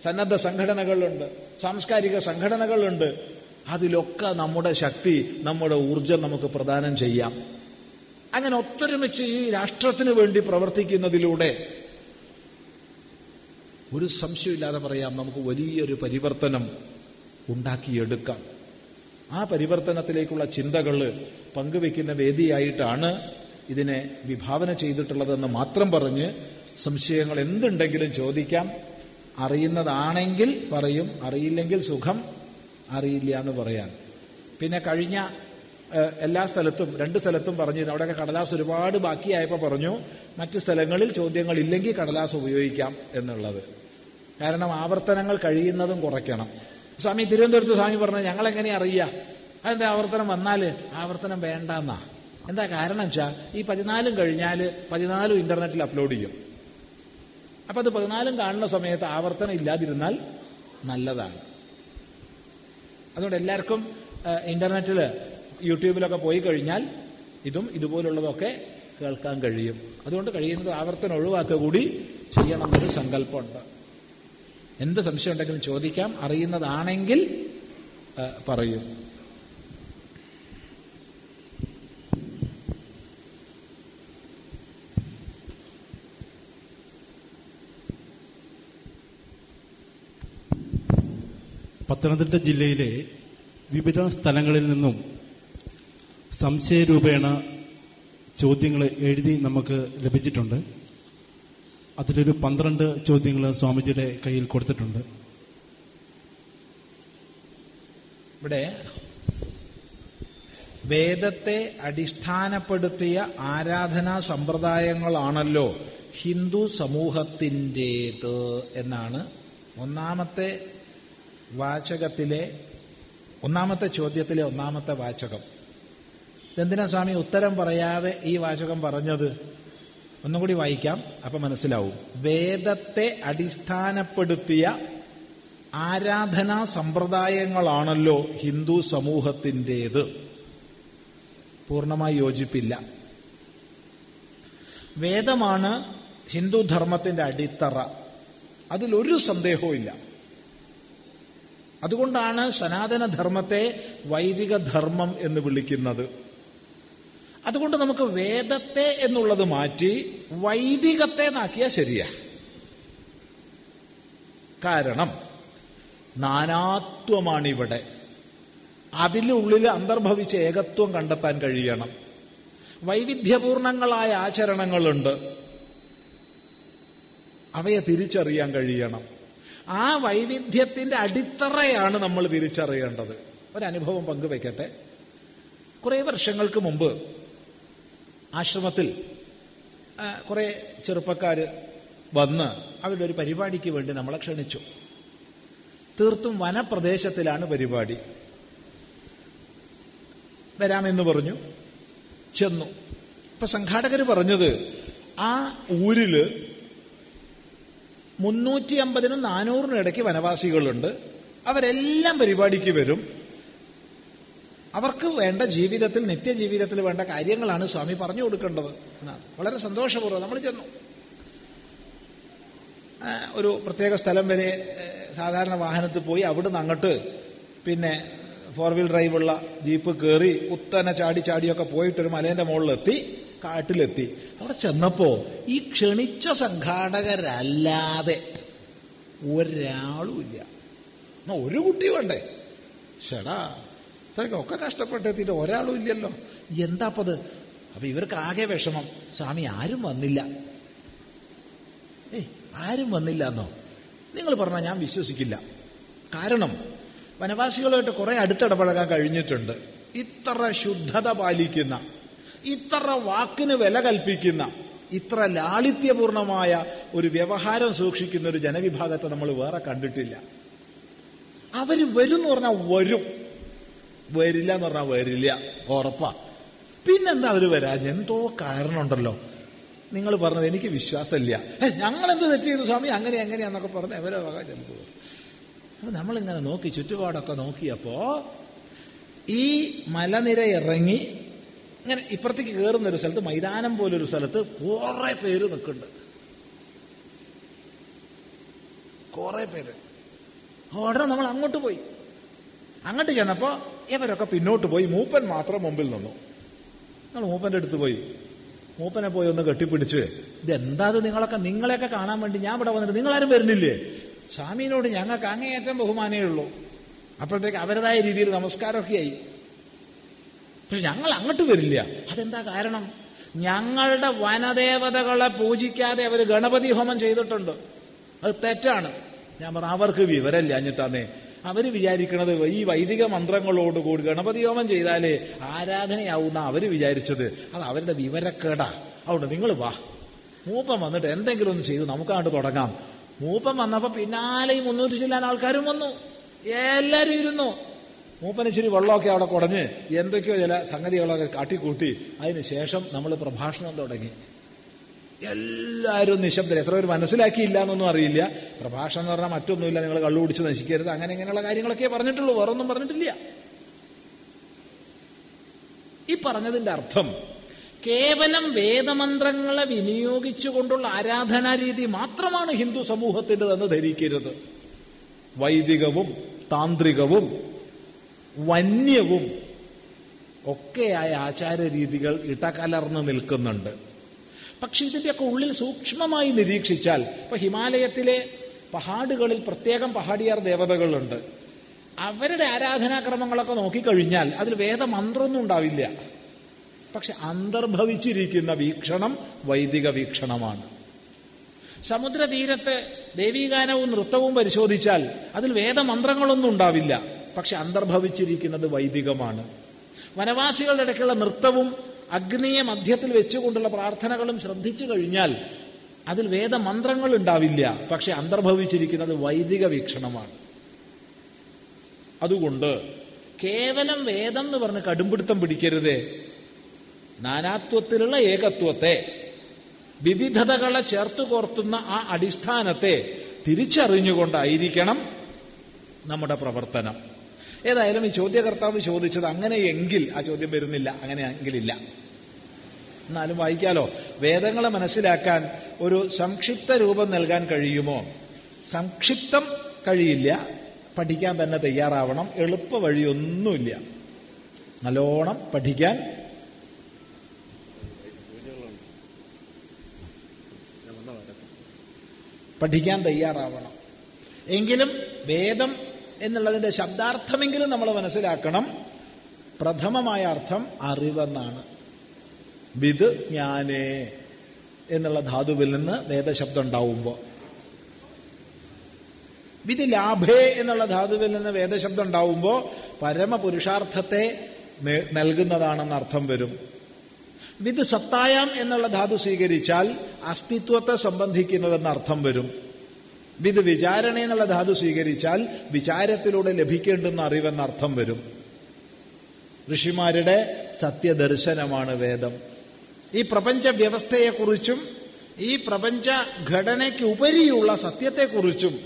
സന്നദ്ധ സംഘടനകളുണ്ട്. സാംസ്കാരിക സംഘടനകളുണ്ട്. അതിലൊക്കെ നമ്മുടെ ശക്തി നമ്മുടെ ഊർജം നമുക്ക് പ്രദാനം ചെയ്യാം. അങ്ങനെ ഒത്തൊരുമിച്ച് ഈ രാഷ്ട്രത്തിന് വേണ്ടി പ്രവർത്തിക്കുന്നതിലൂടെ ഒരു സംശയമില്ലാതെ പറയാം നമുക്ക് വലിയൊരു പരിവർത്തനം ഉണ്ടാക്കിയെടുക്കാം. ആ പരിവർത്തനത്തിലേക്കുള്ള ചിന്തകൾ പങ്കുവെക്കുന്ന വേദിയായിട്ടാണ് ഇതിനെ വിഭാവന ചെയ്തിട്ടുള്ളതെന്ന് മാത്രം പറഞ്ഞ് സംശയങ്ങൾ എന്തുണ്ടെങ്കിലും ചോദിക്കാം. അറിയുന്നതാണെങ്കിൽ പറയും അറിയില്ലെങ്കിൽ സുഖം. അറിയില്ല എന്ന് പറയാൻ. പിന്നെ കഴിഞ്ഞ എല്ലാ സ്ഥലത്തും രണ്ട് സ്ഥലത്തും പറഞ്ഞു അവിടെയൊക്കെ കടലാസ് ഒരുപാട് ബാക്കിയായപ്പോൾ പറഞ്ഞു മറ്റ് സ്ഥലങ്ങളിൽ ചോദ്യങ്ങൾ ഇല്ലെങ്കിൽ കടലാസ് ഉപയോഗിക്കാം എന്നുള്ളത്. കാരണം ആവർത്തനങ്ങൾ കഴിയുന്നതും കുറയ്ക്കണം. സ്വാമി തിരുവനന്തപുരത്ത് സ്വാമി പറഞ്ഞു ഞങ്ങൾ എങ്ങനെ അറിയുക അതെന്താ ആവർത്തനം വന്നാൽ? ആവർത്തനം വേണ്ടെന്നാ. എന്താ കാരണം വെച്ചാൽ ഈ പതിനാലും കഴിഞ്ഞാൽ പതിനാലും ഇന്റർനെറ്റിൽ അപ്ലോഡ് ചെയ്യും. അപ്പൊ അത് പതിനാലും കാണുന്ന സമയത്ത് ആവർത്തനം ഇല്ലാതിരുന്നാൽ നല്ലതാണ്. അതുകൊണ്ട് എല്ലാവർക്കും ഇന്റർനെറ്റിൽ യൂട്യൂബിലൊക്കെ പോയി കഴിഞ്ഞാൽ ഇതും ഇതുപോലുള്ളതൊക്കെ കേൾക്കാൻ കഴിയും. അതുകൊണ്ട് കഴിയുന്നത് ആവർത്തനം ഒഴിവാക്കുക കൂടി ചെയ്യണമെന്നൊരു സങ്കല്പമുണ്ട്. എന്ത് സംശയം ഉണ്ടെങ്കിലും ചോദിക്കാം അറിയുന്നതാണെങ്കിൽ പറയും. പത്തനംതിട്ട ജില്ലയിലെ വിവിധ സ്ഥലങ്ങളിൽ നിന്നും സംശയരൂപേണ ചോദ്യങ്ങൾ എഴുതി നമുക്ക് ലഭിച്ചിട്ടുണ്ട്. അതിലൊരു പന്ത്രണ്ട് ചോദ്യങ്ങൾ സ്വാമിജിയുടെ കയ്യിൽ കൊടുത്തിട്ടുണ്ട്. ഇവിടെ വേദത്തെ അടിസ്ഥാനപ്പെടുത്തിയ ആരാധനാ സമ്പ്രദായങ്ങളാണല്ലോ ഹിന്ദു സമൂഹത്തിന്റേത് എന്നാണ്. ഒന്നാമത്തെ വാചകത്തിലെ ഒന്നാമത്തെ ചോദ്യത്തിലെ ഒന്നാമത്തെ വാചകം. എന്തിനാ സ്വാമി ഉത്തരം പറയാതെ ഈ വാചകം പറഞ്ഞത്? ഒന്നും കൂടി വായിക്കാം അപ്പൊ മനസ്സിലാവും. വേദത്തെ അടിസ്ഥാനപ്പെടുത്തിയ ആരാധനാ സമ്പ്രദായങ്ങളാണല്ലോ ഹിന്ദു സമൂഹത്തിന്റേത്. പൂർണമായി യോജിപ്പില്ല. വേദമാണ് ഹിന്ദു ധർമ്മത്തിന്റെ അടിത്തറ. അതിലൊരു സന്ദേഹവും അതുകൊണ്ടാണ് സനാതനധർമ്മത്തെ വൈദിക ധർമ്മം എന്ന് വിളിക്കുന്നത്. അതുകൊണ്ട് നമുക്ക് വേദത്തെ എന്നുള്ളത് മാറ്റി വൈദികത്തെ നാക്കിയാൽ ശരിയാ. കാരണം നാനാത്വമാണിവിടെ. അതിനുള്ളിൽ അന്തർഭവിച്ച ഏകത്വം കണ്ടെത്താൻ കഴിയണം. വൈവിധ്യപൂർണങ്ങളായ ആചരണങ്ങളുണ്ട്. അവയെ തിരിച്ചറിയാൻ കഴിയണം. ആ വൈവിധ്യത്തിന്റെ അടിത്തറയാണ് നമ്മൾ തിരിച്ചറിയേണ്ടത്. ഒരനുഭവം പങ്കുവയ്ക്കട്ടെ കുറെ വർഷങ്ങൾക്ക് മുമ്പ് ആശ്രമത്തിൽ കുറേ ചെറുപ്പക്കാർ വന്ന് അവരുടെ ഒരു പരിപാടിക്ക് വേണ്ടി നമ്മളെ ക്ഷണിച്ചു. തീർത്തും വനപ്രദേശത്തിലാണ് പരിപാടി. വരാമെന്ന് പറഞ്ഞു. ചെന്നു. ഇപ്പൊ സംഘാടകർ പറഞ്ഞത് ആ ഊരിൽ മുന്നൂറ്റി അമ്പതിനും നാനൂറിനും ഇടയ്ക്ക് വനവാസികളുണ്ട്. അവരെല്ലാം പരിപാടിക്ക് വരും. അവർക്ക് വേണ്ട ജീവിതത്തിൽ നിത്യജീവിതത്തിൽ വേണ്ട കാര്യങ്ങളാണ് സ്വാമി പറഞ്ഞു കൊടുക്കേണ്ടത്. എന്നാണ് വളരെ സന്തോഷപൂർവം നമ്മൾ ചെന്നു. ഒരു പ്രത്യേക സ്ഥലം വരെ സാധാരണ വാഹനത്തിൽ പോയി അവിടുന്ന് അങ്ങോട്ട് പിന്നെ ഫോർ വീൽ ഡ്രൈവുള്ള ജീപ്പ് കയറി കുത്തനെ ചാടി ചാടിയൊക്കെ പോയിട്ടൊരു മലേന്റെ മുകളിലെത്തി. കാട്ടിലെത്തി. അവിടെ ചെന്നപ്പോ ഈ ക്ഷണിച്ച സംഘാടകരല്ലാതെ ഒരാളും ഇല്ല. എന്നാ ഒരു കുട്ടി വേണ്ടേ? ഷടാ ഇത്രയ്ക്കൊക്കെ കഷ്ടപ്പെട്ടെത്തിയിട്ട് ഒരാളും ഇല്ലല്ലോ. എന്താപ്പത്? അപ്പൊ ഇവർക്ക് ആകെ വിഷമം. സ്വാമി ആരും വന്നില്ല. ഏയ് ആരും വന്നില്ല എന്നോ നിങ്ങൾ പറഞ്ഞാൽ ഞാൻ വിശ്വസിക്കില്ല. കാരണം വനവാസികളുമായിട്ട് കുറെ അടുത്തിടപഴകാൻ കഴിഞ്ഞിട്ടുണ്ട്. ഇത്ര ശുദ്ധത പാലിക്കുന്ന ഇത്ര വാക്കിന് വില കൽപ്പിക്കുന്ന ഇത്ര ലാളിത്യപൂർണമായ ഒരു വ്യവഹാരം സൂക്ഷിക്കുന്ന ഒരു ജനവിഭാഗത്തെ നമ്മൾ വേറെ കണ്ടിട്ടില്ല. അവർ വരും എന്ന് പറഞ്ഞാൽ വരും. വരില്ല എന്ന് പറഞ്ഞാൽ വരില്ല. ഉറപ്പാ. പിന്നെന്താ അവർ വരാ? എന്തോ കാരണമുണ്ടല്ലോ. നിങ്ങൾ പറഞ്ഞത് എനിക്ക് വിശ്വാസമില്ല. ഞങ്ങൾ എന്ത് തെറ്റ് ചെയ്തു സ്വാമി? അങ്ങനെ എങ്ങനെയാന്നൊക്കെ പറഞ്ഞ് അവരെ വക ചെലവ് അപ്പൊ നമ്മളിങ്ങനെ നോക്കി ചുറ്റുപാടൊക്കെ നോക്കിയപ്പോ ഈ മലനിര ഇറങ്ങി ഇങ്ങനെ ഇപ്പുറത്തേക്ക് കയറുന്ന ഒരു സ്ഥലത്ത് മൈതാനം പോലൊരു സ്ഥലത്ത് കുറെ പേര് നിൽക്കുന്നുണ്ട്. കുറെ പേര്. ഉടനെ നമ്മൾ അങ്ങോട്ട് പോയി. അങ്ങോട്ട് ചെന്നപ്പോ ഇവരൊക്കെ പിന്നോട്ട് പോയി. മൂപ്പൻ മാത്രം മുമ്പിൽ നിന്നു. നമ്മൾ മൂപ്പന്റെ അടുത്ത് പോയി. മൂപ്പനെ പോയി ഒന്ന് കെട്ടിപ്പിടിച്ച്. ഇതെന്താ ഇത് നിങ്ങളൊക്കെ നിങ്ങളെയൊക്കെ കാണാൻ വേണ്ടി ഞാൻ ഇവിടെ വന്നിട്ട് നിങ്ങളാരും വരുന്നില്ലേ? സ്വാമിനോട് ഞങ്ങൾക്ക് അങ്ങേയറ്റം ബഹുമാനേ ഉള്ളൂ. അപ്പോഴത്തേക്ക് അവരുടേതായ രീതിയിൽ നമസ്കാരമൊക്കെ ആയി. പക്ഷെ ഞങ്ങൾ അങ്ങോട്ട് വരില്ല. അതെന്താ കാരണം? ഞങ്ങളുടെ വനദേവതകളെ പൂജിക്കാതെ അവർ ഗണപതി ഹോമം ചെയ്തിട്ടുണ്ട്. അത് തെറ്റാണ്. ഞാൻ പറഞ്ഞു അവർക്ക് വിവരമില്ല അഞ്ഞിട്ടാന്നേ അവർ വിചാരിക്കണത് ഈ വൈദിക മന്ത്രങ്ങളോടുകൂടി ഗണപതി ഹോമം ചെയ്താലേ ആരാധനയാവുന്ന അവർ വിചാരിച്ചത്. അത് അവരുടെ വിവരക്കേടാ. അതുകൊണ്ട് നിങ്ങൾ വാ. മൂപ്പം വന്നിട്ട് എന്തെങ്കിലും ഒന്ന് ചെയ്ത് നമുക്കങ്ങോട്ട് തുടങ്ങാം. മൂപ്പം വന്നപ്പോ പിന്നാലെ ഈ മുന്നൂറ്റി ചില്ലാൻ ആൾക്കാരും വന്നു. എല്ലാരും ഇരുന്നു. മൂപ്പന് ഇച്ചിരി വെള്ളമൊക്കെ അവിടെ കുടഞ്ഞ് എന്തൊക്കെയോ ചില സംഗതികളൊക്കെ കാട്ടിക്കൂട്ടി. അതിനുശേഷം നമ്മൾ പ്രഭാഷണം തുടങ്ങി. എല്ലാവരും നിശബ്ദർ എത്ര പേര് മനസ്സിലാക്കിയില്ല എന്നൊന്നും അറിയില്ല. പ്രഭാഷണം എന്ന് പറഞ്ഞാൽ മറ്റൊന്നുമില്ല. നിങ്ങൾ കള്ളു കുടിച്ച് നശിക്കരുത്. അങ്ങനെ ഇങ്ങനെയുള്ള കാര്യങ്ങളൊക്കെ പറഞ്ഞിട്ടുള്ളൂ. വേറൊന്നും പറഞ്ഞിട്ടില്ല. ഈ പറഞ്ഞതിന്റെ അർത്ഥം കേവലം വേദമന്ത്രങ്ങളെ വിനിയോഗിച്ചുകൊണ്ടുള്ള ആരാധനാ രീതി മാത്രമാണ് ഹിന്ദു സമൂഹത്തിന്റെതെന്ന് ധരിക്കരുത്. വൈദികവും താന്ത്രികവും വന്യവും ഒക്കെയായ ആചാരരീതികൾ ഇടകലർന്ന് നിൽക്കുന്നുണ്ട്. പക്ഷെ ഇതിന്റെയൊക്കെ ഉള്ളിൽ സൂക്ഷ്മമായി നിരീക്ഷിച്ചാൽ ഇപ്പൊ ഹിമാലയത്തിലെ പഹാടുകളിൽ പ്രത്യേകം പഹാടിയാർ ദേവതകളുണ്ട്. അവരുടെ ആരാധനാക്രമങ്ങളൊക്കെ നോക്കിക്കഴിഞ്ഞാൽ അതിൽ വേദമന്ത്രമൊന്നും ഉണ്ടാവില്ല. പക്ഷെ അന്തർഭവിച്ചിരിക്കുന്ന വീക്ഷണം വൈദിക വീക്ഷണമാണ്. സമുദ്രതീരത്ത് ദേവീഗാനവും നൃത്തവും പരിശോധിച്ചാൽ അതിൽ വേദമന്ത്രങ്ങളൊന്നും ഉണ്ടാവില്ല. പക്ഷെ അന്തർഭവിച്ചിരിക്കുന്നത് വൈദികമാണ്. വനവാസികളുടെ ഇടയ്ക്കുള്ള നൃത്തവും അഗ്നിയെ മധ്യത്തിൽ വെച്ചുകൊണ്ടുള്ള പ്രാർത്ഥനകളും ശ്രദ്ധിച്ചു കഴിഞ്ഞാൽ അതിൽ വേദമന്ത്രങ്ങൾ ഉണ്ടാവില്ല. പക്ഷെ അന്തർഭവിച്ചിരിക്കുന്നത് വൈദിക വീക്ഷണമാണ്. അതുകൊണ്ട് കേവലം വേദം എന്ന് പറഞ്ഞ് കടുംപിടുത്തം പിടിക്കരുത്. നാനാത്വത്തിലുള്ള ഏകത്വത്തെ വിവിധതകളെ ചേർത്ത് കോർത്തുന്ന ആ അടിസ്ഥാനത്തെ തിരിച്ചറിഞ്ഞുകൊണ്ടായിരിക്കണം നമ്മുടെ പ്രവർത്തനം. ഏതായാലും ഈ ചോദ്യകർത്താവ് ചോദിച്ചത് അങ്ങനെയെങ്കിൽ ആ ചോദ്യം വരുന്നില്ല അങ്ങനെയെങ്കിലില്ല എന്നാലും വായിക്കാലോ. വേദങ്ങളെ മനസ്സിലാക്കാൻ ഒരു സംക്ഷിപ്ത രൂപം നൽകാൻ കഴിയുമോ? സംക്ഷിപ്തം കഴിയില്ല. പഠിക്കാൻ തന്നെ തയ്യാറാവണം. എളുപ്പ വഴിയൊന്നുമില്ല നല്ലോണം പഠിക്കാൻ പഠിക്കാൻ തയ്യാറാവണം. എങ്കിലും വേദം എന്നുള്ളതിന്റെ ശബ്ദാർത്ഥമെങ്കിലും നമ്മൾ മനസ്സിലാക്കണം. പ്രഥമമായ അർത്ഥം അറിവെന്നാണ്. വിത് ജ്ഞാനേ എന്നുള്ള ധാതുവിൽ നിന്ന് വേദശബ്ദം ഉണ്ടാവുമ്പോൾ വിധി ലാഭേ എന്നുള്ള ധാതുവിൽ നിന്ന് വേദശബ്ദം ഉണ്ടാവുമ്പോൾ പരമപുരുഷാർത്ഥത്തെ നൽകുന്നതാണെന്ന് അർത്ഥം വരും. വിത് സത്തായം എന്നുള്ള ധാതു സ്വീകരിച്ചാൽ അസ്തിത്വത്തെ സംബന്ധിക്കുന്നതെന്ന് അർത്ഥം വരും. വിത് വിചാരണ എന്നുള്ള ധാതു സ്വീകരിച്ചാൽ വിചാരത്തിലൂടെ ലഭിക്കേണ്ടുന്ന അറിവെന്ന അർത്ഥം വരും. ഋഷിമാരുടെ സത്യദർശനമാണ് വേദം. ഈ പ്രപഞ്ച വ്യവസ്ഥയെക്കുറിച്ചും ഈ പ്രപഞ്ച ഘടനയ്ക്ക് ഉപരിയുള്ള സത്യത്തെക്കുറിച്ചും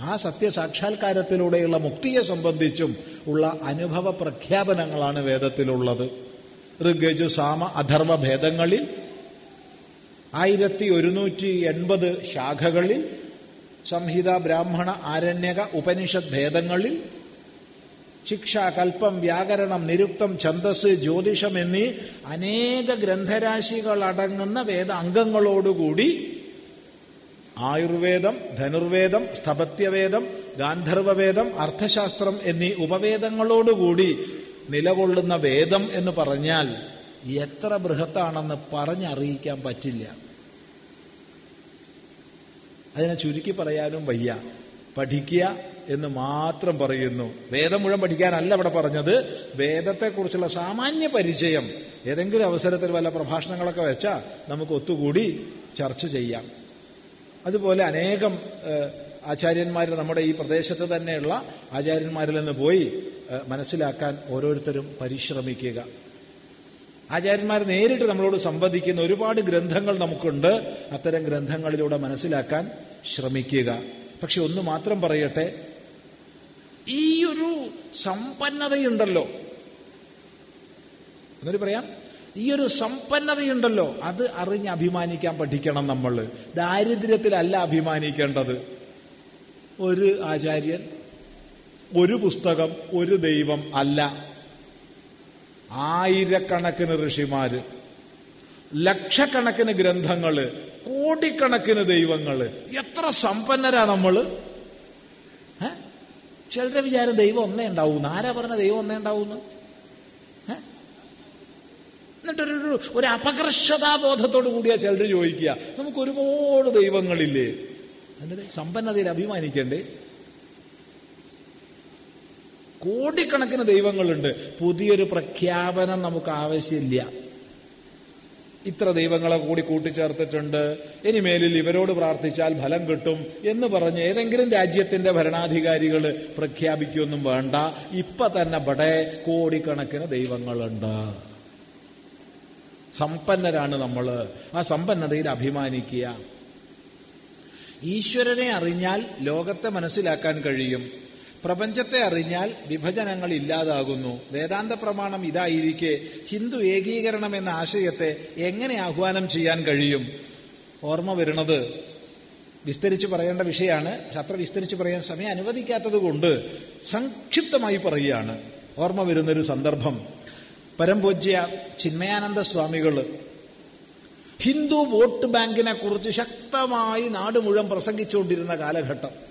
ആ സത്യസാക്ഷാത്കാരത്തിലൂടെയുള്ള മുക്തിയെ സംബന്ധിച്ചും ഉള്ള അനുഭവ പ്രഖ്യാപനങ്ങളാണ് വേദത്തിലുള്ളത്. ഋഗജു സാമ അധർവ ഭേദങ്ങളിൽ ആയിരത്തി ഒരുന്നൂറ്റി എൺപത് ശാഖകളിൽ സംഹിത ബ്രാഹ്മണ ആരണ്യക ഉപനിഷത് ഭേദങ്ങളിൽ ശിക്ഷ കൽപ്പം വ്യാകരണം നിരുക്തം ഛന്ദസ് ജ്യോതിഷം എന്നീ അനേക ഗ്രന്ഥരാശികൾ അടങ്ങുന്ന വേദ അംഗങ്ങളോടുകൂടി ആയുർവേദം ധനുർവേദം സ്ഥപത്യവേദം ഗാന്ധർവവേദം അർത്ഥശാസ്ത്രം എന്നീ ഉപവേദങ്ങളോടുകൂടി നിലകൊള്ളുന്ന വേദം എന്ന് പറഞ്ഞാൽ എത്ര ബൃഹത്താണെന്ന് പറഞ്ഞറിയിക്കാൻ പറ്റില്ല. അതിനെ ചുരുക്കി പറയാനും വയ്യ. പഠിക്കുക എന്ന് മാത്രം പറയുന്നു. വേദം മുഴുവൻ പഠിക്കാനല്ല ഇവിടെ പറഞ്ഞത്. വേദത്തെക്കുറിച്ചുള്ള സാമാന്യ പരിചയം ഏതെങ്കിലും അവസരത്തിൽ വല്ല പ്രഭാഷണങ്ങളൊക്കെ വെച്ചാൽ നമുക്ക് ഒത്തുകൂടി ചർച്ച ചെയ്യാം. അതുപോലെ അനേകം ആചാര്യന്മാർ നമ്മുടെ ഈ പ്രദേശത്ത് തന്നെയുള്ള ആചാര്യന്മാരിൽ നിന്ന് പോയി മനസ്സിലാക്കാൻ ഓരോരുത്തരും പരിശ്രമിക്കുക. ആചാര്യന്മാർ നേരിട്ട് നമ്മളോട് സംവദിക്കുന്ന ഒരുപാട് ഗ്രന്ഥങ്ങൾ നമുക്കുണ്ട്. അത്തരം ഗ്രന്ഥങ്ങളിലൂടെ മനസ്സിലാക്കാൻ ശ്രമിക്കുക. പക്ഷെ ഒന്ന് മാത്രം പറയട്ടെ. ഈ ഒരു സമ്പന്നതയുണ്ടല്ലോ. എന്നൊരു പറയാം. ഈ ഒരു സമ്പന്നതയുണ്ടല്ലോ. അത് അറിഞ്ഞ് അഭിമാനിക്കാൻ പഠിക്കണം നമ്മൾ. ദാരിദ്ര്യത്തിലല്ല അഭിമാനിക്കേണ്ടത്. ഒരു ആചാര്യൻ ഒരു പുസ്തകം ഒരു ദൈവം അല്ല. ആയിരക്കണക്കിന് ഋഷിമാര് ലക്ഷക്കണക്കിന് ഗ്രന്ഥങ്ങൾ കോടിക്കണക്കിന് ദൈവങ്ങൾ. എത്ര സമ്പന്നരാ നമ്മൾ? ചിലരുടെ വിചാരം ദൈവം ഒന്നേ ഉണ്ടാവുന്നു. ആരാ പറഞ്ഞ ദൈവം ഒന്നേ ഉണ്ടാവുന്നു? എന്നിട്ടൊരു ഒരു- അപകർഷതാബോധത്തോട് കൂടിയാ ചിലർ ചോദിക്കുക. നമുക്ക് ഒരുപാട് ദൈവങ്ങളില്ലേ? എന്നിട്ട് സമ്പന്നതയിൽ അഭിമാനിക്കണ്ടേ? കോടിക്കണക്കിന് ദൈവങ്ങളുണ്ട്. പുതിയൊരു പ്രഖ്യാപനം നമുക്ക് ആവശ്യമില്ല. ഇത്ര ദൈവങ്ങളെ കൂടി കൂട്ടിച്ചേർത്തിട്ടുണ്ട്. ഇനി മേലിൽ ഇവരോട് പ്രാർത്ഥിച്ചാൽ ഫലം കിട്ടും എന്ന് പറഞ്ഞ് ഏതെങ്കിലും രാജ്യത്തിന്റെ ഭരണാധികാരികൾ പ്രഖ്യാപിക്കൊന്നും വേണ്ട. ഇപ്പൊ തന്നെ ഇവിടെ കോടിക്കണക്കിന് ദൈവങ്ങളുണ്ട്. സമ്പന്നരാണ് നമ്മൾ ആ സമ്പന്നതയിൽ അഭിമാനിക്കുക. ഈശ്വരനെ അറിഞ്ഞാൽ ലോകത്തെ മനസ്സിലാക്കാൻ കഴിയും. പ്രപഞ്ചത്തെ അറിഞ്ഞാൽ വിഭജനങ്ങൾ ഇല്ലാതാകുന്നു. വേദാന്ത പ്രമാണം ഇതായിരിക്കെ ഹിന്ദു ഏകീകരണം എന്ന ആശയത്തെ എങ്ങനെ ആഹ്വാനം ചെയ്യാൻ കഴിയും? ഓർമ്മ വരുന്നത് വിസ്തരിച്ച് പറയേണ്ട വിഷയമാണ് അത്ര വിസ്തരിച്ച് പറയാൻ സമയം അനുവദിക്കാത്തത് കൊണ്ട് സംക്ഷിപ്തമായി പറയുകയാണ്. ഓർമ്മ വരുന്നൊരു സന്ദർഭം. പരംപൂജ്യ ചിന്മയാനന്ദ സ്വാമികൾ ഹിന്ദു വോട്ട് ബാങ്കിനെ കുറിച്ച് ശക്തമായി നാട് മുഴുവൻ പ്രസംഗിച്ചുകൊണ്ടിരുന്ന കാലഘട്ടം.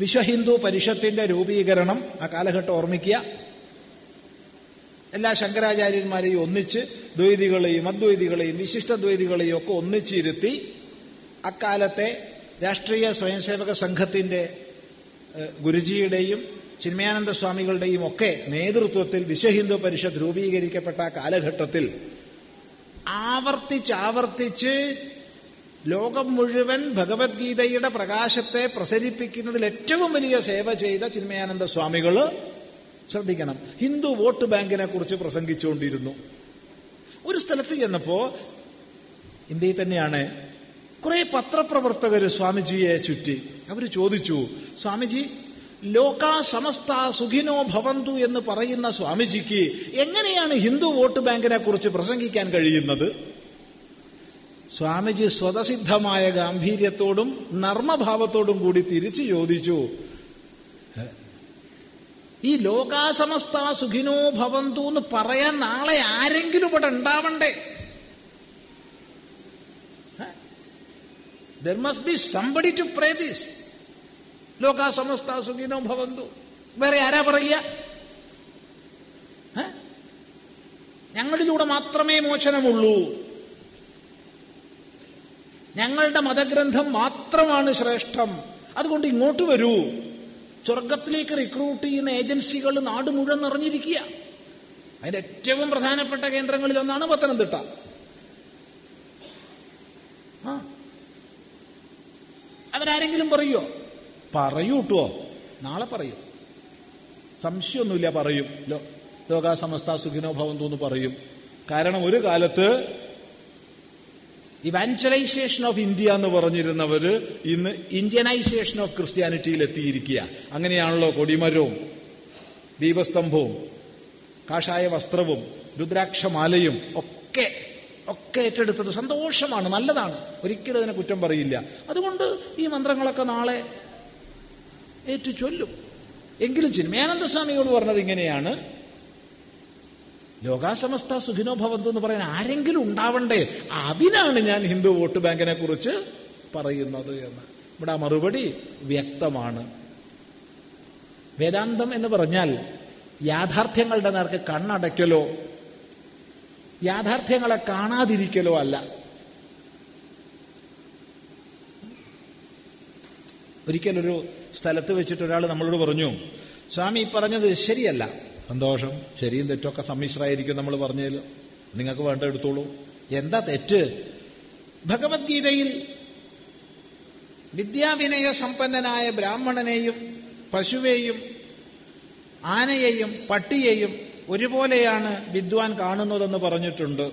വിശ്വഹിന്ദു പരിഷത്തിന്റെ രൂപീകരണം ആ കാലഘട്ടം ഓർമ്മിക്കുക. എല്ലാ ശങ്കരാചാര്യന്മാരെയും ഒന്നിച്ച് ദ്വൈതികളെയും അദ്വൈതികളെയും വിശിഷ്ടദ്വൈതികളെയും ഒക്കെ ഒന്നിച്ചിരുത്തി അക്കാലത്തെ രാഷ്ട്രീയ സ്വയംസേവക സംഘത്തിന്റെ ഗുരുജിയുടെയും ചിന്മയാനന്ദ സ്വാമികളുടെയും ഒക്കെ നേതൃത്വത്തിൽ വിശ്വഹിന്ദു പരിഷത്ത് രൂപീകരിക്കപ്പെട്ട കാലഘട്ടത്തിൽ ആവർത്തിച്ച് ആവർത്തിച്ച് ലോകം മുഴുവൻ ഭഗവത്ഗീതയുടെ പ്രകാശത്തെ പ്രസരിപ്പിക്കുന്നതിൽ ഏറ്റവും വലിയ സേവ ചെയ്ത ചിന്മയാനന്ദ സ്വാമികൾ ശ്രദ്ധിക്കണം. ഹിന്ദു വോട്ട് ബാങ്കിനെ കുറിച്ച് പ്രസംഗിച്ചുകൊണ്ടിരുന്നു. ഒരു സ്ഥലത്ത് ചെന്നപ്പോ ഇന്ത്യയിൽ തന്നെയാണ് കുറെ പത്രപ്രവർത്തകർ സ്വാമിജിയെ ചുറ്റി അവർ ചോദിച്ചു സ്വാമിജി ലോക സമസ്ത സുഖിനോ ഭവന്തു എന്ന് പറയുന്ന സ്വാമിജിക്ക് എങ്ങനെയാണ് ഹിന്ദു വോട്ട് ബാങ്കിനെ കുറിച്ച് പ്രസംഗിക്കാൻ കഴിയുന്നത്? സ്വാമിജി സ്വതസിദ്ധമായ ഗാംഭീര്യത്തോടും നർമ്മഭാവത്തോടും കൂടി തിരിച്ചു ചോദിച്ചു ഈ ലോകാസമസ്ത സുഖിനോ ഭവന്തു എന്ന് പറയാൻ നാളെ ആരെങ്കിലും ഇവിടെ ഉണ്ടാവണ്ടേ? There must be somebody to pray this ലോകാസമസ്ത സുഖിനോ ഭവന്തു. വേറെ ആരാ പറയുക? ഏ? ഞങ്ങളിലൂടെ മാത്രമേ മോചനമുള്ളൂ. ഞങ്ങളുടെ മതഗ്രന്ഥം മാത്രമാണ് ശ്രേഷ്ഠം. അതുകൊണ്ട് ഇങ്ങോട്ട് വരൂ. സ്വർഗത്തിലേക്ക് റിക്രൂട്ട് ചെയ്യുന്ന ഏജൻസികൾ നാട് മുഴുവൻ നിറഞ്ഞിരിക്കുക അതിന്റെ ഏറ്റവും പ്രധാനപ്പെട്ട കേന്ദ്രങ്ങളിൽ ഒന്നാണ് പത്തനംതിട്ട. അവരാരെങ്കിലും പറയോ? പറയൂ കേട്ടോ നാളെ പറയും. സംശയമൊന്നുമില്ല പറയും. ലോകാസമസ്ത സുഖിനോ ഭവന്തു എന്ന് പറയും. കാരണം ഒരു കാലത്ത് ഇവാഞ്ചലൈസേഷൻ ഓഫ് ഇന്ത്യ എന്ന് പറഞ്ഞിരുന്നവര് ഇന്ന് ഇന്ത്യനൈസേഷൻ ഓഫ് ക്രിസ്ത്യാനിറ്റിയിൽ എത്തിയിരിക്കുക അങ്ങനെയാണല്ലോ കൊടിമരവും ദീപസ്തംഭവും കാഷായ വസ്ത്രവും രുദ്രാക്ഷമാലയും ഒക്കെ ഒക്കെ ഏറ്റെടുത്തത് സന്തോഷമാണ് നല്ലതാണ്. ഒരിക്കലും അതിനെ കുറ്റം പറയില്ല. അതുകൊണ്ട് ഈ മന്ത്രങ്ങളൊക്കെ നാളെ ഏറ്റു ചൊല്ലും എങ്കിലും ചിന്മയാനന്ദ സ്വാമിയോട് പറഞ്ഞത് ഇങ്ങനെയാണ്. ലോകാസമസ്ത സുഖിനോ ഭവന്തു എന്ന് പറയാൻ ആരെങ്കിലും ഉണ്ടാവണ്ടേ? അതിനാണ് ഞാൻ ഹിന്ദു വോട്ട് ബാങ്കിനെ കുറിച്ച് പറയുന്നത് എന്ന്. ഇവിടെ ആ മറുപടി വ്യക്തമാണ്. വേദാന്തം എന്ന് പറഞ്ഞാൽ യാഥാർത്ഥ്യങ്ങളുടെ നേർക്ക് കണ്ണടയ്ക്കലോ യാഥാർത്ഥ്യങ്ങളെ കാണാതിരിക്കലോ അല്ല. ഒരിക്കലൊരു സ്ഥലത്ത് വെച്ചിട്ട് ഒരാൾ നമ്മളോട് പറഞ്ഞു സ്വാമി പറഞ്ഞത് ശരിയല്ല. സന്തോഷം. ശരിയും തെറ്റൊക്കെ സമ്മിശ്രമായിരിക്കും നമ്മൾ പറഞ്ഞതിൽ നിങ്ങൾക്ക് വേണ്ട എടുത്തോളൂ. എന്താ തെറ്റ്? ഭഗവത്ഗീതയിൽ വിദ്യാവിനയ സമ്പന്നനായ ബ്രാഹ്മണനെയും പശുവേയും ആനയെയും പട്ടിയെയും ഒരുപോലെയാണ് വിദ്വാൻ കാണുന്നതെന്ന് പറഞ്ഞിട്ടുണ്ട്.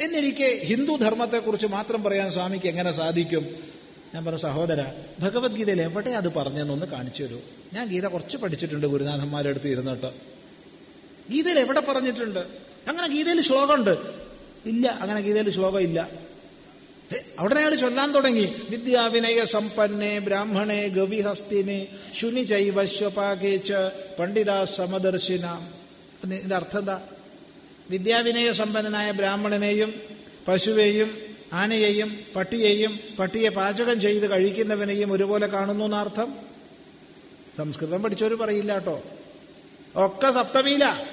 എന്നിരിക്കെ ഹിന്ദു ധർമ്മത്തെക്കുറിച്ച് മാത്രം പറയാൻ സ്വാമിക്ക് എങ്ങനെ സാധിക്കും? ഞാൻ പറഞ്ഞു സഹോദര ഭഗവത്ഗീതയിൽ എവിടെ അത് പറഞ്ഞെന്നൊന്ന് കാണിച്ചു തരൂ. ഞാൻ ഗീത കുറച്ച് പഠിച്ചിട്ടുണ്ട് ഗുരുനാഥന്മാരുടെ അടുത്ത് ഇരുന്നിട്ട്. ഗീതയിൽ എവിടെ പറഞ്ഞിട്ടുണ്ട്? അങ്ങനെ ഗീതയിൽ ശ്ലോകമുണ്ട്. ഇല്ല അങ്ങനെ ഗീതയിൽ ശ്ലോകം ഇല്ല അവിടെ അയാൾ ചൊല്ലാൻ തുടങ്ങി. വിദ്യാവിനയ സമ്പന്നെ ബ്രാഹ്മണേ ഗവിഹസ്തിനെ ശുനി ചൈവശ്വപാകേച്ച പണ്ഡിത സമദർശിന. ഇതിന്റെ അർത്ഥം എന്താ? വിദ്യാവിനയ സമ്പന്നനായ ബ്രാഹ്മണനെയും പശുവേയും ആനയെയും പട്ടിയെയും പട്ടിയെ പാചകം ചെയ്ത് കഴിക്കുന്നവനെയും ഒരുപോലെ കാണുന്നു എന്നർത്ഥം? സംസ്കൃതം പഠിച്ചവർ പറയില്ല കേട്ടോ. ഒക്കെ സപ്തമിയില.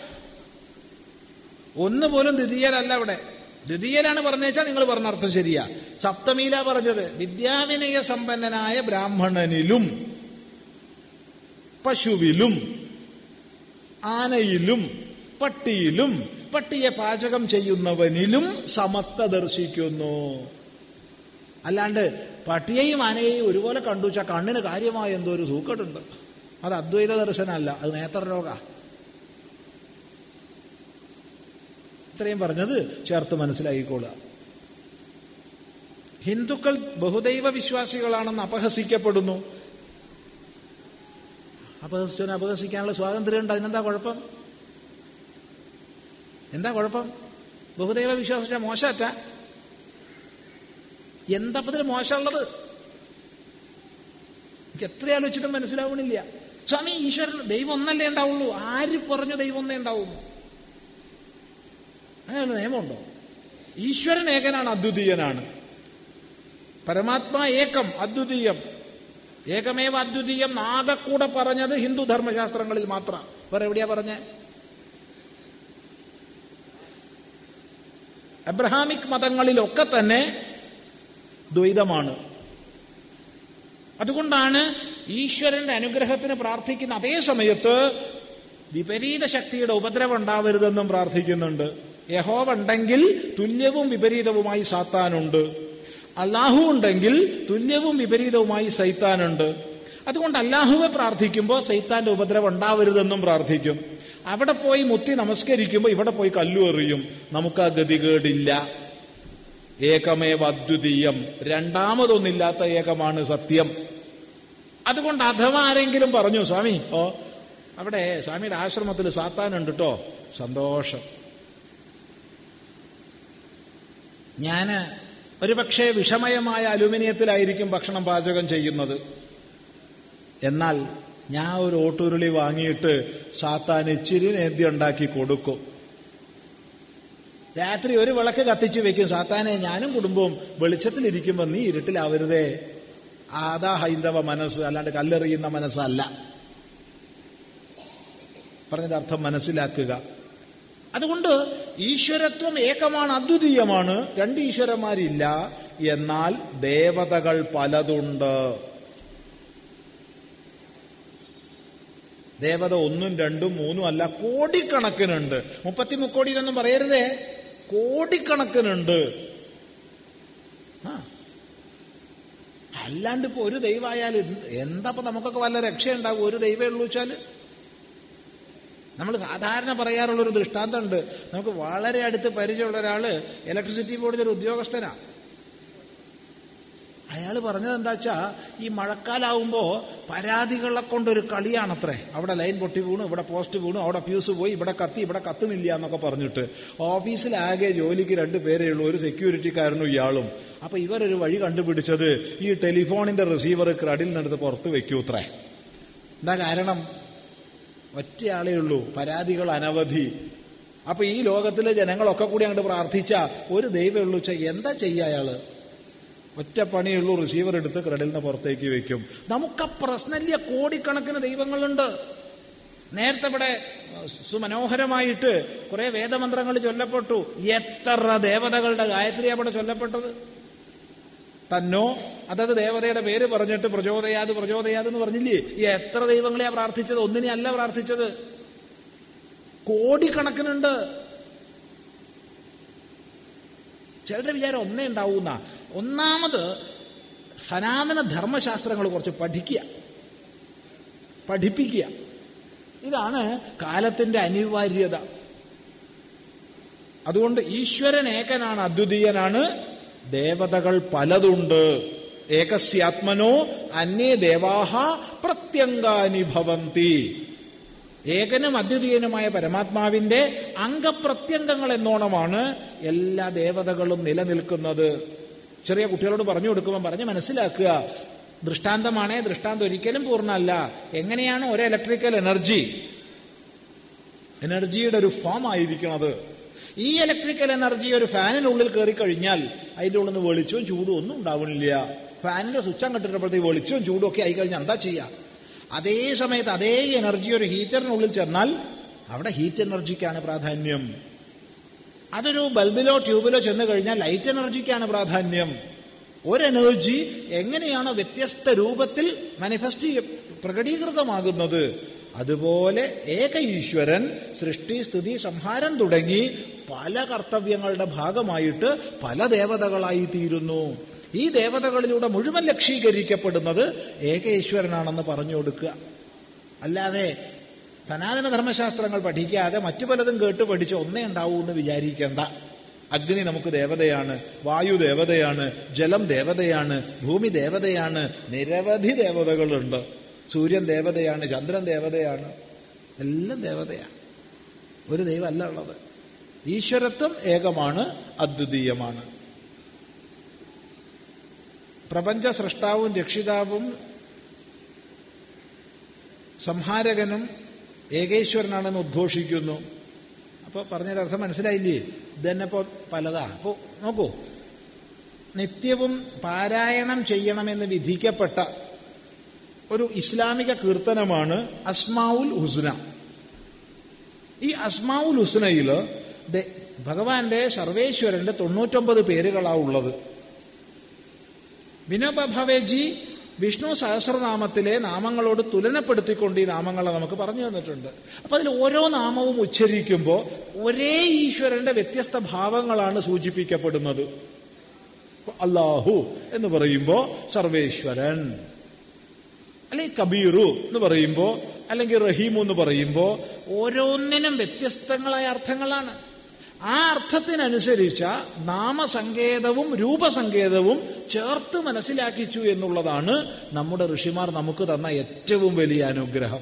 ഒന്ന് പോലും ദ്വിതീയലല്ല അവിടെ. ദ്വിതീയനാണ് പറഞ്ഞേച്ചാൽ നിങ്ങൾ പറഞ്ഞ അർത്ഥം ശരിയാ. സപ്തമിയില പറഞ്ഞത്. വിദ്യാവിനയ സമ്പന്നനായ ബ്രാഹ്മണനിലും പശുവിലും ആനയിലും പട്ടിയിലും പട്ടിയെ പാചകം ചെയ്യുന്നവനിലും സമത്വ ദർശിക്കുന്നു. അല്ലാണ്ട് പട്ടിയെയും ആനയെയും ഒരുപോലെ കണ്ടു വെച്ചാൽ കണ്ണിന് കാര്യമായ എന്തോ ഒരു സൂക്കട്ടുണ്ട് അത് അദ്വൈത ദർശനമല്ല അത് നേത്രരോഗ. ഇത്രയും പറഞ്ഞത് ചേർത്ത് മനസ്സിലാക്കിക്കൊള്ളുക ഹിന്ദുക്കൾ ബഹുദൈവ വിശ്വാസികളാണെന്ന് അപഹസിക്കപ്പെടുന്നു. അപഹസിച്ചവനെ അപഹസിക്കാനുള്ള സ്വാതന്ത്ര്യമുണ്ട് അതിനെന്താ കുഴപ്പം? എന്താ കുഴപ്പം? ബഹുദൈവ വിശ്വാസിച്ച മോശമറ്റ? എന്തപ്പത്തിന് മോശമുള്ളത്? എനിക്ക് എത്ര ആലോചിച്ചിട്ടും മനസ്സിലാവണില്ല. സ്വാമി ഈശ്വരൻ ദൈവം ഒന്നല്ലേ ഉണ്ടാവുള്ളൂ? ആര് പറഞ്ഞു ദൈവം ഒന്നേ ഉണ്ടാവുന്നു അങ്ങനെയുള്ള നിയമമുണ്ടോ? ഈശ്വരൻ ഏകനാണ് അദ്വിതീയനാണ്. പരമാത്മാ ഏകം അദ്വിതീയം. ഏകമേവ അദ്വിതീയം നാഗക്കൂടെ പറഞ്ഞത് ഹിന്ദു ധർമ്മശാസ്ത്രങ്ങളിൽ മാത്രം. വേറെ എവിടെയാ പറഞ്ഞേ? അബ്രഹാമിക് മതങ്ങളിലൊക്കെ തന്നെ ദ്വൈതമാണ്. അതുകൊണ്ടാണ് ഈശ്വരന്റെ അനുഗ്രഹത്തിന് പ്രാർത്ഥിക്കുന്ന അതേ സമയത്ത് വിപരീത ശക്തിയുടെ ഉപദ്രവം ഉണ്ടാവരുതെന്നും പ്രാർത്ഥിക്കുന്നുണ്ട്. യഹോവ ഉണ്ടെങ്കിൽ തുല്യവും വിപരീതവുമായി സാത്താനുണ്ട്. അള്ളാഹു ഉണ്ടെങ്കിൽ തുല്യവും വിപരീതവുമായി സൈത്താനുണ്ട്. അതുകൊണ്ട് അല്ലാഹുവെ പ്രാർത്ഥിക്കുമ്പോൾ സൈത്താന്റെ ഉപദ്രവം ഉണ്ടാവരുതെന്നും പ്രാർത്ഥിക്കും. അവിടെ പോയി മുത്തി നമസ്കരിക്കുമ്പോൾ ഇവിടെ പോയി കല്ലു എറിയും. നമുക്ക് ആ ഗതികേടില്ല. ഏകമേവ അദ്വിതീയം രണ്ടാമതൊന്നില്ലാത്ത ഏകമാണ് സത്യം. അതുകൊണ്ട് അഥവാ ആരെങ്കിലും പറഞ്ഞു സ്വാമി ഓ അവിടെ സ്വാമിയുടെ ആശ്രമത്തിൽ സാത്താനുണ്ട് കേട്ടോ സന്തോഷം. ഞാൻ ഒരുപക്ഷെ വിഷമയമായ അലുമിനിയത്തിലായിരിക്കും ഭക്ഷണം പാചകം ചെയ്യുന്നത്. എന്നാൽ ഞാൻ ഒരു ഓട്ടുരുളി വാങ്ങിയിട്ട് സാത്താൻ ഇച്ചിരി നേന്തി ഉണ്ടാക്കി കൊടുക്കും. രാത്രി ഒരു വിളക്ക് കത്തിച്ചു വെക്കും. സാത്താനെ ഞാനും കുടുംബവും വെളിച്ചത്തിലിരിക്കുമ്പോൾ നീ ഇരുട്ടിലാവരുതേ. ആദാ ഹൈന്ദവ മനസ്സ്. അല്ലാണ്ട് കല്ലെറിയുന്ന മനസ്സല്ല. പറഞ്ഞതിന്റെ അർത്ഥം മനസ്സിലാക്കുക. അതുകൊണ്ട് ഈശ്വരത്വം ഏകമാണ് അദ്വിതീയമാണ്. രണ്ട് ഈശ്വരന്മാരില്ല. എന്നാൽ ദേവതകൾ പലതുണ്ട്. ദേവത ഒന്നും രണ്ടും മൂന്നും അല്ല കോടിക്കണക്കിനുണ്ട്. മുപ്പത്തി മുക്കോടിയിലൊന്നും പറയരുതേ. കോടിക്കണക്കിനുണ്ട്. ആ. അല്ലാണ്ട് ഇപ്പൊ ഒരു ദൈവമായാൽ എന്താപ്പൊ നമുക്കൊക്കെ വല്ല രക്ഷയുണ്ടാവും? ഒരു ദൈവമേ ഉള്ളൂ വെച്ചാൽ നമ്മൾ സാധാരണ പറയാറുള്ള ഒരു ദൃഷ്ടാന്തമുണ്ട്. നമുക്ക് വളരെ അടുത്ത് പരിചയമുള്ള ഒരാൾ ഇലക്ട്രിസിറ്റി ബോർഡിലെ ഒരു ഉദ്യോഗസ്ഥനാ. അയാൾ പറഞ്ഞത് എന്താ വെച്ചാ ഈ മഴക്കാലാവുമ്പോ പരാതികളെ കൊണ്ടൊരു കളിയാണത്രേ. അവിടെ ലൈൻ പൊട്ടി വീണു ഇവിടെ പോസ്റ്റ് വീണു അവിടെ ഫ്യൂസ് പോയി ഇവിടെ കത്തി ഇവിടെ കത്തുന്നില്ല എന്നൊക്കെ പറഞ്ഞിട്ട് ഓഫീസിലാകെ ജോലിക്ക് രണ്ടു പേരേ ഉള്ളൂ ഒരു സെക്യൂരിറ്റിക്കാരനും ഇയാളും. അപ്പൊ ഇവരൊരു വഴി കണ്ടുപിടിച്ചത് ഈ ടെലിഫോണിന്റെ റിസീവർ ക്രഡിൽ നിന്നെടുത്ത് പുറത്ത് വെക്കൂത്രേ. എന്താ കാരണം? ഒറ്റയാളേ ഉള്ളൂ പരാതികൾ അനവധി. അപ്പൊ ഈ ലോകത്തിലെ ജനങ്ങളൊക്കെ കൂടി അങ്ങോട്ട് പ്രാർത്ഥിച്ച ഒരു ദൈവമുള്ളൂ എന്താ ചെയ്യുക അയാൾ? ഒറ്റ പണിയുള്ളൂ റിസീവർ എടുത്ത് ക്രെഡിൽ നിന്ന് പുറത്തേക്ക് വെക്കും. നമുക്ക് പ്രശ്നമില്ല കോടിക്കണക്കിന് ദൈവങ്ങളുണ്ട്. നേരത്തെ ഇവിടെ സുമനോഹരമായിട്ട് കുറെ വേദമന്ത്രങ്ങൾ ചൊല്ലപ്പെട്ടു. എത്ര ദേവതകളുടെ ഗായത്രി അവിടെ ചൊല്ലപ്പെട്ടത്? തന്നോ? അതത് ദേവതയുടെ പേര് പറഞ്ഞിട്ട് പ്രചോദയാത് പ്രചോദയാത് എന്ന് പറഞ്ഞില്ലേ? ഈ എത്ര ദൈവങ്ങളെയാ പ്രാർത്ഥിച്ചത്? ഒന്നിനെ അല്ല പ്രാർത്ഥിച്ചത്. കോടിക്കണക്കിനുണ്ട്. ചിലരുടെ വിചാരം ഒന്നേ ഉണ്ടാവൂന്ന. ഒന്നാമത് സനാതന ധർമ്മശാസ്ത്രങ്ങൾ കുറച്ച് പഠിക്കുക. പഠിപ്പിക്കുക. ഇതാണ് കാലത്തിന്റെ അനിവാര്യത. അതുകൊണ്ട് ഈശ്വരൻ ഏകനാണ് അദ്വിതീയനാണ്. ദേവതകൾ പലതുണ്ട്. ഏകസ്യാത്മനോ അന്യേ ദേവാഹ പ്രത്യങ്കാനി ഭവന്തി. ഏകനും അദ്വിതീയനുമായ പരമാത്മാവിന്റെ അംഗപ്രത്യംഗങ്ങൾ എന്നോണമാണ് എല്ലാ ദേവതകളും നിലനിൽക്കുന്നത്. ചെറിയ കുട്ടികളോട് പറഞ്ഞു കൊടുക്കുമ്പോൾ പറഞ്ഞ് മനസ്സിലാക്കുക ദൃഷ്ടാന്തമാണേ ദൃഷ്ടാന്തം ഒരിക്കലും പൂർണമല്ല. എങ്ങനെയാണ് ഒരു ഇലക്ട്രിക്കൽ എനർജി എനർജിയുടെ ഒരു ഫോം ആയിരിക്കുന്നത് ഈ ഇലക്ട്രിക്കൽ എനർജി ഒരു ഫാനിനുള്ളിൽ കയറി കഴിഞ്ഞാൽ അതിന്റെ ഉള്ളിൽ നിന്ന് വെളിച്ചവും ചൂടും ഒന്നും ഉണ്ടാവുന്നില്ല. ഫാനിന്റെ സ്വിച്ച് കണ്ടിട്ടപ്പോഴത്തേക്ക് വെളിച്ചവും ചൂടും ഒക്കെ ആയി കഴിഞ്ഞാൽ എന്താ ചെയ്യുക അതേ സമയത്ത് അതേ എനർജി ഒരു ഹീറ്ററിനുള്ളിൽ ചെന്നാൽ അവിടെ ഹീറ്റ് എനർജിക്കാണ് പ്രാധാന്യം. അതൊരു ബൾബിലോ ട്യൂബിലോ ചെന്ന് കഴിഞ്ഞാൽ ലൈറ്റ് എനർജിക്കാണ് പ്രാധാന്യം. ഒരു എനർജി എങ്ങനെയാണ് വ്യത്യസ്ത രൂപത്തിൽ മാനിഫെസ്റ്റ് പ്രകടീകൃതമാകുന്നത്. അതുപോലെ ഏക ഈശ്വരൻ സൃഷ്ടി സ്ഥിതി സംഹാരം തുടങ്ങി പല കർത്തവ്യങ്ങളുടെ ഭാഗമായിട്ട് പല ദേവതകളായി തീരുന്നു ഈ ദേവതകളിലൂടെ മുഴുവൻ ലക്ഷീകരിക്കപ്പെടുന്നത് ഏക ഈശ്വരനാണെന്ന് പറഞ്ഞു കൊടുക്കുക. അല്ലാതെ സനാതന ധർമ്മശാസ്ത്രങ്ങൾ പഠിക്കാതെ മറ്റു പലതും കേട്ട് പഠിച്ച് ഒന്നേ ഉണ്ടാവൂ എന്ന് വിചാരിക്കേണ്ട. അഗ്നി നമുക്ക് ദേവതയാണ് വായു ദേവതയാണ് ജലം ദേവതയാണ് ഭൂമി ദേവതയാണ് നിരവധി ദേവതകളുണ്ട്. സൂര്യൻ ദേവതയാണ് ചന്ദ്രൻ ദേവതയാണ്. എല്ലാം ദേവതയാണ്. ഒരു ദൈവമല്ല ഉള്ളത്. ഈശ്വരത്വം ഏകമാണ് അദ്വിതീയമാണ്. പ്രപഞ്ച സൃഷ്ടാവും രക്ഷിതാവും സംഹാരകനും ഏകേശ്വരനാണെന്ന് ഉദ്ഘോഷിക്കുന്നു. അപ്പോൾ പറഞ്ഞൊരർത്ഥം മനസ്സിലായില്ലേ? ഇതന്നെപ്പോ പലതാ. അപ്പോ നോക്കൂ. നിത്യവും പാരായണം ചെയ്യണമെന്ന് വിധിക്കപ്പെട്ട ഒരു ഇസ്ലാമിക കീർത്തനമാണ് അസ്മാവുൽ ഹുസ്ന. ഈ അസ്മാവുൽ ഹുസ്നയിൽ ഭഗവാന്റെ സർവേശ്വരന്റെ തൊണ്ണൂറ്റൊമ്പത് പേരുകളാ ഉള്ളത്. വിനോബഭവേജി വിഷ്ണു സഹസ്രനാമത്തിലെ നാമങ്ങളോട് തുലനപ്പെടുത്തിക്കൊണ്ട് ഈ നാമങ്ങളെ നമുക്ക് പറഞ്ഞു തന്നിട്ടുണ്ട്. അപ്പൊ അതിൽ ഓരോ നാമവും ഉച്ചരിക്കുമ്പോൾ ഒരേ ഈശ്വരന്റെ വ്യത്യസ്ത ഭാവങ്ങളാണ് സൂചിപ്പിക്കപ്പെടുന്നത്. അള്ളാഹു എന്ന് പറയുമ്പോ സർവേശ്വരൻ അല്ലെങ്കിൽ കബീറു എന്ന് പറയുമ്പോ അല്ലെങ്കിൽ റഹീമു എന്ന് പറയുമ്പോ ഓരോന്നിനും വ്യത്യസ്തങ്ങളായ അർത്ഥങ്ങളാണ്. ആ അർത്ഥത്തിനനുസരിച്ച നാമസങ്കേതവും രൂപസങ്കേതവും ചേർത്ത് മനസ്സിലാക്കിച്ചു എന്നുള്ളതാണ് നമ്മുടെ ഋഷിമാർ നമുക്ക് തന്ന ഏറ്റവും വലിയ അനുഗ്രഹം.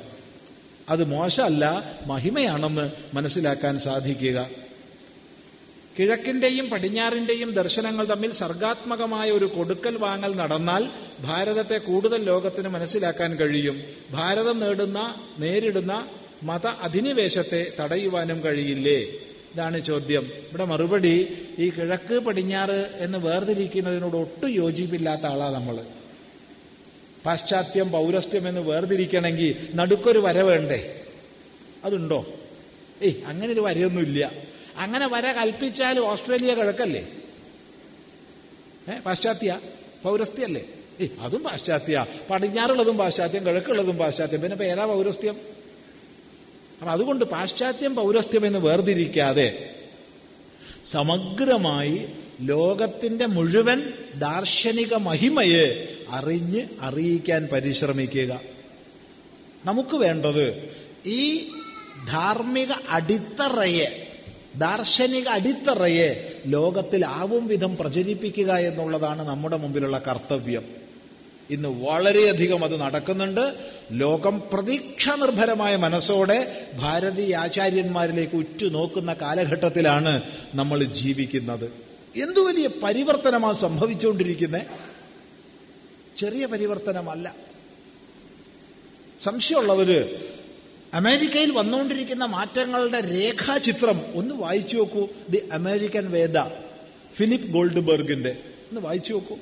അത് മോശമല്ല മഹിമയാണെന്ന് മനസ്സിലാക്കാൻ സാധിക്കുക. കിഴക്കിന്റെയും പടിഞ്ഞാറിന്റെയും ദർശനങ്ങൾ തമ്മിൽ സർഗാത്മകമായ ഒരു കൊടുക്കൽ വാങ്ങൽ നടന്നാൽ ഭാരതത്തെ കൂടുതൽ ലോകത്തിന് മനസ്സിലാക്കാൻ കഴിയും. ഭാരതം നേടുന്ന നേരിടുന്ന മത അധിനിവേശത്തെ തടയുവാനും കഴിയില്ലേ? ഇതാണ് ചോദ്യം. ഇവിടെ മറുപടി ഈ കിഴക്ക് പടിഞ്ഞാറ് എന്ന് വേർതിരിക്കുന്നതിനോട് ഒട്ടും യോജിപ്പില്ലാത്ത ആളാ നമ്മൾ പാശ്ചാത്യം പൗരസ്ത്യം എന്ന് വേർതിരിക്കണമെങ്കിൽ നടുക്കൊരു വര വേണ്ടേ? അതുണ്ടോ? ഏയ് അങ്ങനെ ഒരു വരയൊന്നുമില്ല. അങ്ങനെ വര കൽപ്പിച്ചാൽ ഓസ്ട്രേലിയ കിഴക്കല്ലേ? ഏ പാശ്ചാത്യ പൗരസ്ത്യല്ലേ? ഏയ് അതും പാശ്ചാത്യ. പടിഞ്ഞാറുള്ളതും പാശ്ചാത്യം കിഴക്കുള്ളതും പാശ്ചാത്യം. പിന്നെ ഏതാ പൗരസ്ത്യം? അപ്പൊ അതുകൊണ്ട് പാശ്ചാത്യം പൗരസ്ത്യം എന്ന് വേർതിരിക്കാതെ സമഗ്രമായി ലോകത്തിന്റെ മുഴുവൻ ദാർശനിക മഹിമയെ അറിഞ്ഞ് അറിയിക്കാൻ പരിശ്രമിക്കുക. നമുക്ക് വേണ്ടത് ഈ ധാർമ്മിക അടിത്തറയെ ദാർശനിക അടിത്തറയെ ലോകത്തിൽ ആവും വിധം പ്രചരിപ്പിക്കുക എന്നുള്ളതാണ് നമ്മുടെ മുമ്പിലുള്ള കർത്തവ്യം. ഇന്ന് വളരെയധികം അത് നടക്കുന്നുണ്ട്. ലോകം പ്രതീക്ഷ നിർഭരമായ മനസ്സോടെ ഭാരതീയ ആചാര്യന്മാരിലേക്ക് ഉറ്റുനോക്കുന്ന കാലഘട്ടത്തിലാണ് നമ്മൾ ജീവിക്കുന്നത്. എന്തു വലിയ പരിവർത്തനമാണ് സംഭവിച്ചുകൊണ്ടിരിക്കുന്നത് ചെറിയ പരിവർത്തനമല്ല. സംശയമുള്ളവര് അമേരിക്കയിൽ വന്നുകൊണ്ടിരിക്കുന്ന മാറ്റങ്ങളുടെ രേഖാചിത്രം ഒന്ന് വായിച്ചു നോക്കൂ. ദി അമേരിക്കൻ വേദ ഫിലിപ്പ് ഗോൾഡ്ബർഗിന്റെ. ഒന്ന് വായിച്ചു നോക്കൂ.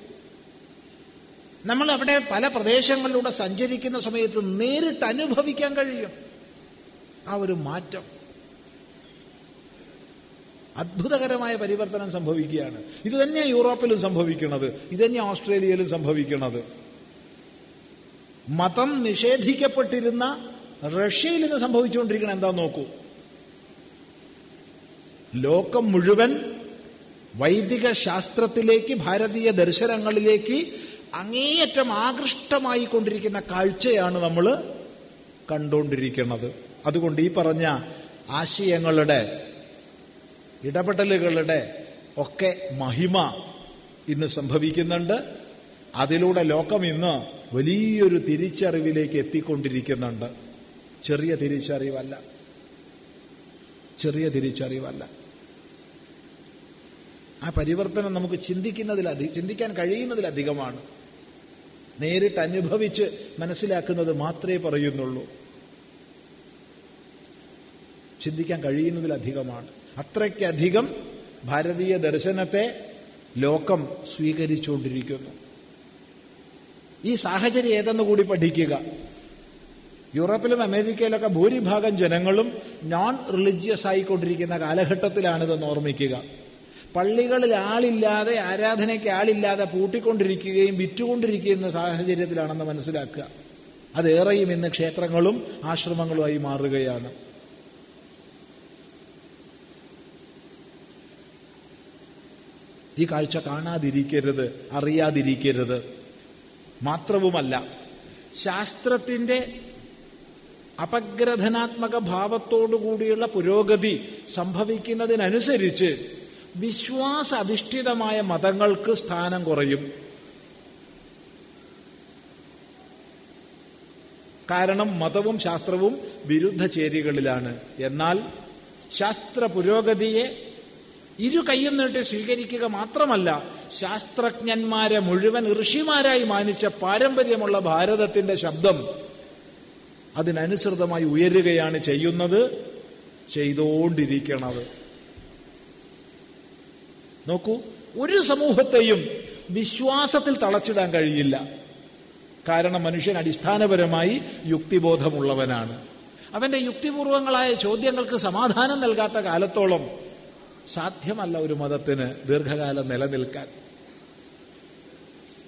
നമ്മൾ അവിടെ പല പ്രദേശങ്ങളിലൂടെ സഞ്ചരിക്കുന്ന സമയത്ത് നേരിട്ട് അനുഭവിക്കാൻ കഴിയും. ആ ഒരു മാറ്റം. അത്ഭുതകരമായ പരിവർത്തനം സംഭവിക്കുകയാണ്. ഇത് തന്നെയാണ് യൂറോപ്പിലും സംഭവിക്കുന്നത്. ഇത് തന്നെ ഓസ്ട്രേലിയയിലും സംഭവിക്കുന്നത്. മതം നിഷേധിക്കപ്പെട്ടിരുന്ന റഷ്യയിൽ ഇന്ന് സംഭവിച്ചുകൊണ്ടിരിക്കണം എന്താ നോക്കൂ. ലോകം മുഴുവൻ വൈദിക ശാസ്ത്രത്തിലേക്ക് ഭാരതീയ ദർശനങ്ങളിലേക്ക് അങ്ങേയറ്റം ആകൃഷ്ടമായി കൊണ്ടിരിക്കുന്ന കാഴ്ചയാണ് നമ്മൾ കണ്ടുകൊണ്ടിരിക്കുന്നത് അതുകൊണ്ട് ഈ പറഞ്ഞ ആശയങ്ങളുടെ ഇടപെടലുകളുടെ ഒക്കെ മഹിമ ഇന്ന് സംഭവിക്കുന്നുണ്ട്. അതിലൂടെ ലോകം ഇന്ന് വലിയൊരു തിരിച്ചറിവിലേക്ക് എത്തിക്കൊണ്ടിരിക്കുന്നുണ്ട്. ചെറിയ തിരിച്ചറിവല്ല. ചെറിയ തിരിച്ചറിവല്ല. ആ പരിവർത്തനം നമുക്ക് ചിന്തിക്കുന്നതിൽ ചിന്തിക്കാൻ കഴിയുന്നതിലധികമാണ്. നേരിട്ട് അനുഭവിച്ച് മനസ്സിലാക്കുന്നത് മാത്രമേ പറയുന്നുള്ളൂ. ചിന്തിക്കാൻ കഴിയുന്നതിലധികമാണ്. അത്രയ്ക്കധികം ഭാരതീയ ദർശനത്തെ ലോകം സ്വീകരിച്ചുകൊണ്ടിരിക്കുന്നു. ഈ സാഹചര്യം ഏതെന്ന് കൂടി പഠിക്കുക. യൂറോപ്പിലും അമേരിക്കയിലൊക്കെ ഭൂരിഭാഗം ജനങ്ങളും നോൺ റിലിജിയസ് ആയിക്കൊണ്ടിരിക്കുന്ന കാലഘട്ടത്തിലാണിതെന്ന് ഓർമ്മിക്കുക. പള്ളികളിൽ ആളില്ലാതെ ആരാധനയ്ക്ക് ആളില്ലാതെ പൂട്ടിക്കൊണ്ടിരിക്കുകയും വിറ്റുകൊണ്ടിരിക്കുന്ന സാഹചര്യത്തിലാണെന്ന് മനസ്സിലാക്കുക. അതേറെയും ഇന്ന് ക്ഷേത്രങ്ങളും ആശ്രമങ്ങളുമായി മാറുകയാണ്. ഈ കാഴ്ച കാണാതിരിക്കരുത് അറിയാതിരിക്കരുത്. മാത്രവുമല്ല ശാസ്ത്രത്തിന്റെ അപഗ്രഥനാത്മക ഭാവത്തോടുകൂടിയുള്ള പുരോഗതി സംഭവിക്കുന്നതിനനുസരിച്ച് വിശ്വാസ അധിഷ്ഠിതമായ മതങ്ങൾക്ക് സ്ഥാനം കുറയും. കാരണം മതവും ശാസ്ത്രവും വിരുദ്ധ ചേരികളിലാണ് എന്നാൽ ശാസ്ത്ര പുരോഗതിയെ ഇരു കൈയും നീട്ടി സ്വീകരിക്കുക മാത്രമല്ല ശാസ്ത്രജ്ഞന്മാരെ മുഴുവൻ ഋഷിമാരായി മാനിച്ച പാരമ്പര്യമുള്ള ഭാരതത്തിന്റെ ശബ്ദം അതിനനുസൃതമായി ഉയരുകയാണ് ചെയ്യുന്നത് ചെയ്തുകൊണ്ടിരിക്കണത് നോക്കൂ ഒരു സമൂഹത്തെയും വിശ്വാസത്തിൽ തളച്ചിടാൻ കഴിയില്ല. കാരണം മനുഷ്യൻ അടിസ്ഥാനപരമായി യുക്തിബോധമുള്ളവനാണ്. അവന്റെ യുക്തിപൂർവങ്ങളായ ചോദ്യങ്ങൾക്ക് സമാധാനം നൽകാത്ത കാലത്തോളം സാധ്യമല്ല ഒരു മതത്തിന് ദീർഘകാലം നിലനിൽക്കാൻ.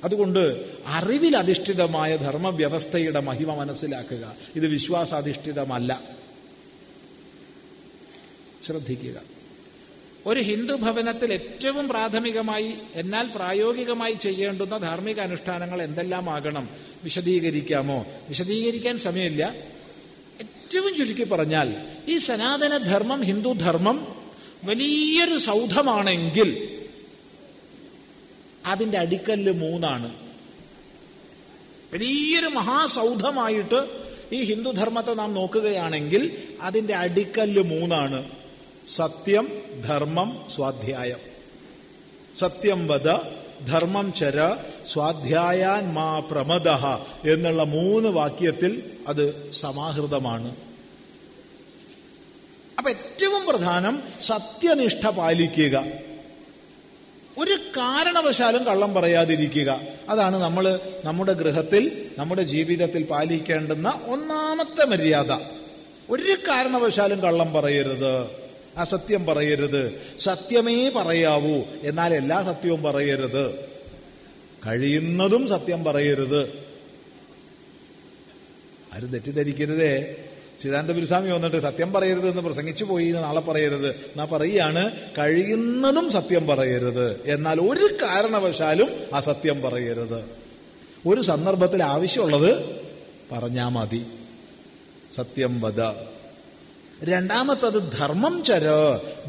അതുകൊണ്ട് അറിവിൽ അറിവിലധിഷ്ഠിതമായ ധർമ്മവ്യവസ്ഥയുടെ മഹിമ മനസ്സിലാക്കുക ഇത് വിശ്വാസാധിഷ്ഠിതമല്ല. ശ്രദ്ധിക്കുക. ഒരു ഹിന്ദു ഭവനത്തിൽ ഏറ്റവും പ്രാഥമികമായി എന്നാൽ പ്രായോഗികമായി ചെയ്യേണ്ടുന്ന ധാർമ്മിക അനുഷ്ഠാനങ്ങൾ എന്തെല്ലാമാകണം? വിശദീകരിക്കാമോ? വിശദീകരിക്കാൻ സമയമില്ല. ഏറ്റവും ചുരുക്കി പറഞ്ഞാൽ ഈ സനാതന ധർമ്മം ഹിന്ദു ധർമ്മം വലിയൊരു സൗധമാണെങ്കിൽ അതിന്റെ അടിക്കല്ല് മൂന്നാണ്. വലിയൊരു മഹാസൗധമായിട്ട് ഈ ഹിന്ദുധർമ്മത്തെ നാം നോക്കുകയാണെങ്കിൽ അതിന്റെ അടിക്കല്ല് മൂന്നാണ്. സത്യം ധർമ്മം സ്വാധ്യായം. സത്യം വധ ധർമ്മം ചര സ്വാധ്യായാൻ മാ പ്രമദ എന്നുള്ള മൂന്ന് വാക്യത്തിൽ അത് സമാഹൃതമാണ്. അപ്പൊ ഏറ്റവും പ്രധാനം സത്യനിഷ്ഠ പാലിക്കുക. ഒരു കാരണവശാലും കള്ളം പറയാതിരിക്കുക. അതാണ് നമ്മൾ നമ്മുടെ ഗൃഹത്തിൽ നമ്മുടെ ജീവിതത്തിൽ പാലിക്കേണ്ടുന്ന ഒന്നാമത്തെ മര്യാദ. ഒരു കാരണവശാലും കള്ളം പറയരുത്. അസത്യം പറയരുത്. സത്യമേ പറയാവൂ. എന്നാൽ എല്ലാ സത്യവും പറയരുത്. കഴിയുന്നതും സത്യം പറയരുത്. ആരും തെറ്റിദ്ധരിക്കരുതേ. ചിദാനന്ദ ഗുരുസ്വാമി വന്നിട്ട് സത്യം പറയരുത് എന്ന് പ്രസംഗിച്ചു പോയി നാളെ പറയരുത്. എന്നാ പറയുകയാണ് കഴിയുന്നതും സത്യം പറയരുത്. എന്നാൽ ഒരു കാരണവശാലും അസത്യം പറയരുത്. ഒരു സന്ദർഭത്തിൽ ആവശ്യമുള്ളത് പറഞ്ഞാ മതി. സത്യം വധ രണ്ടാമത്തത് ധർമ്മം ചര.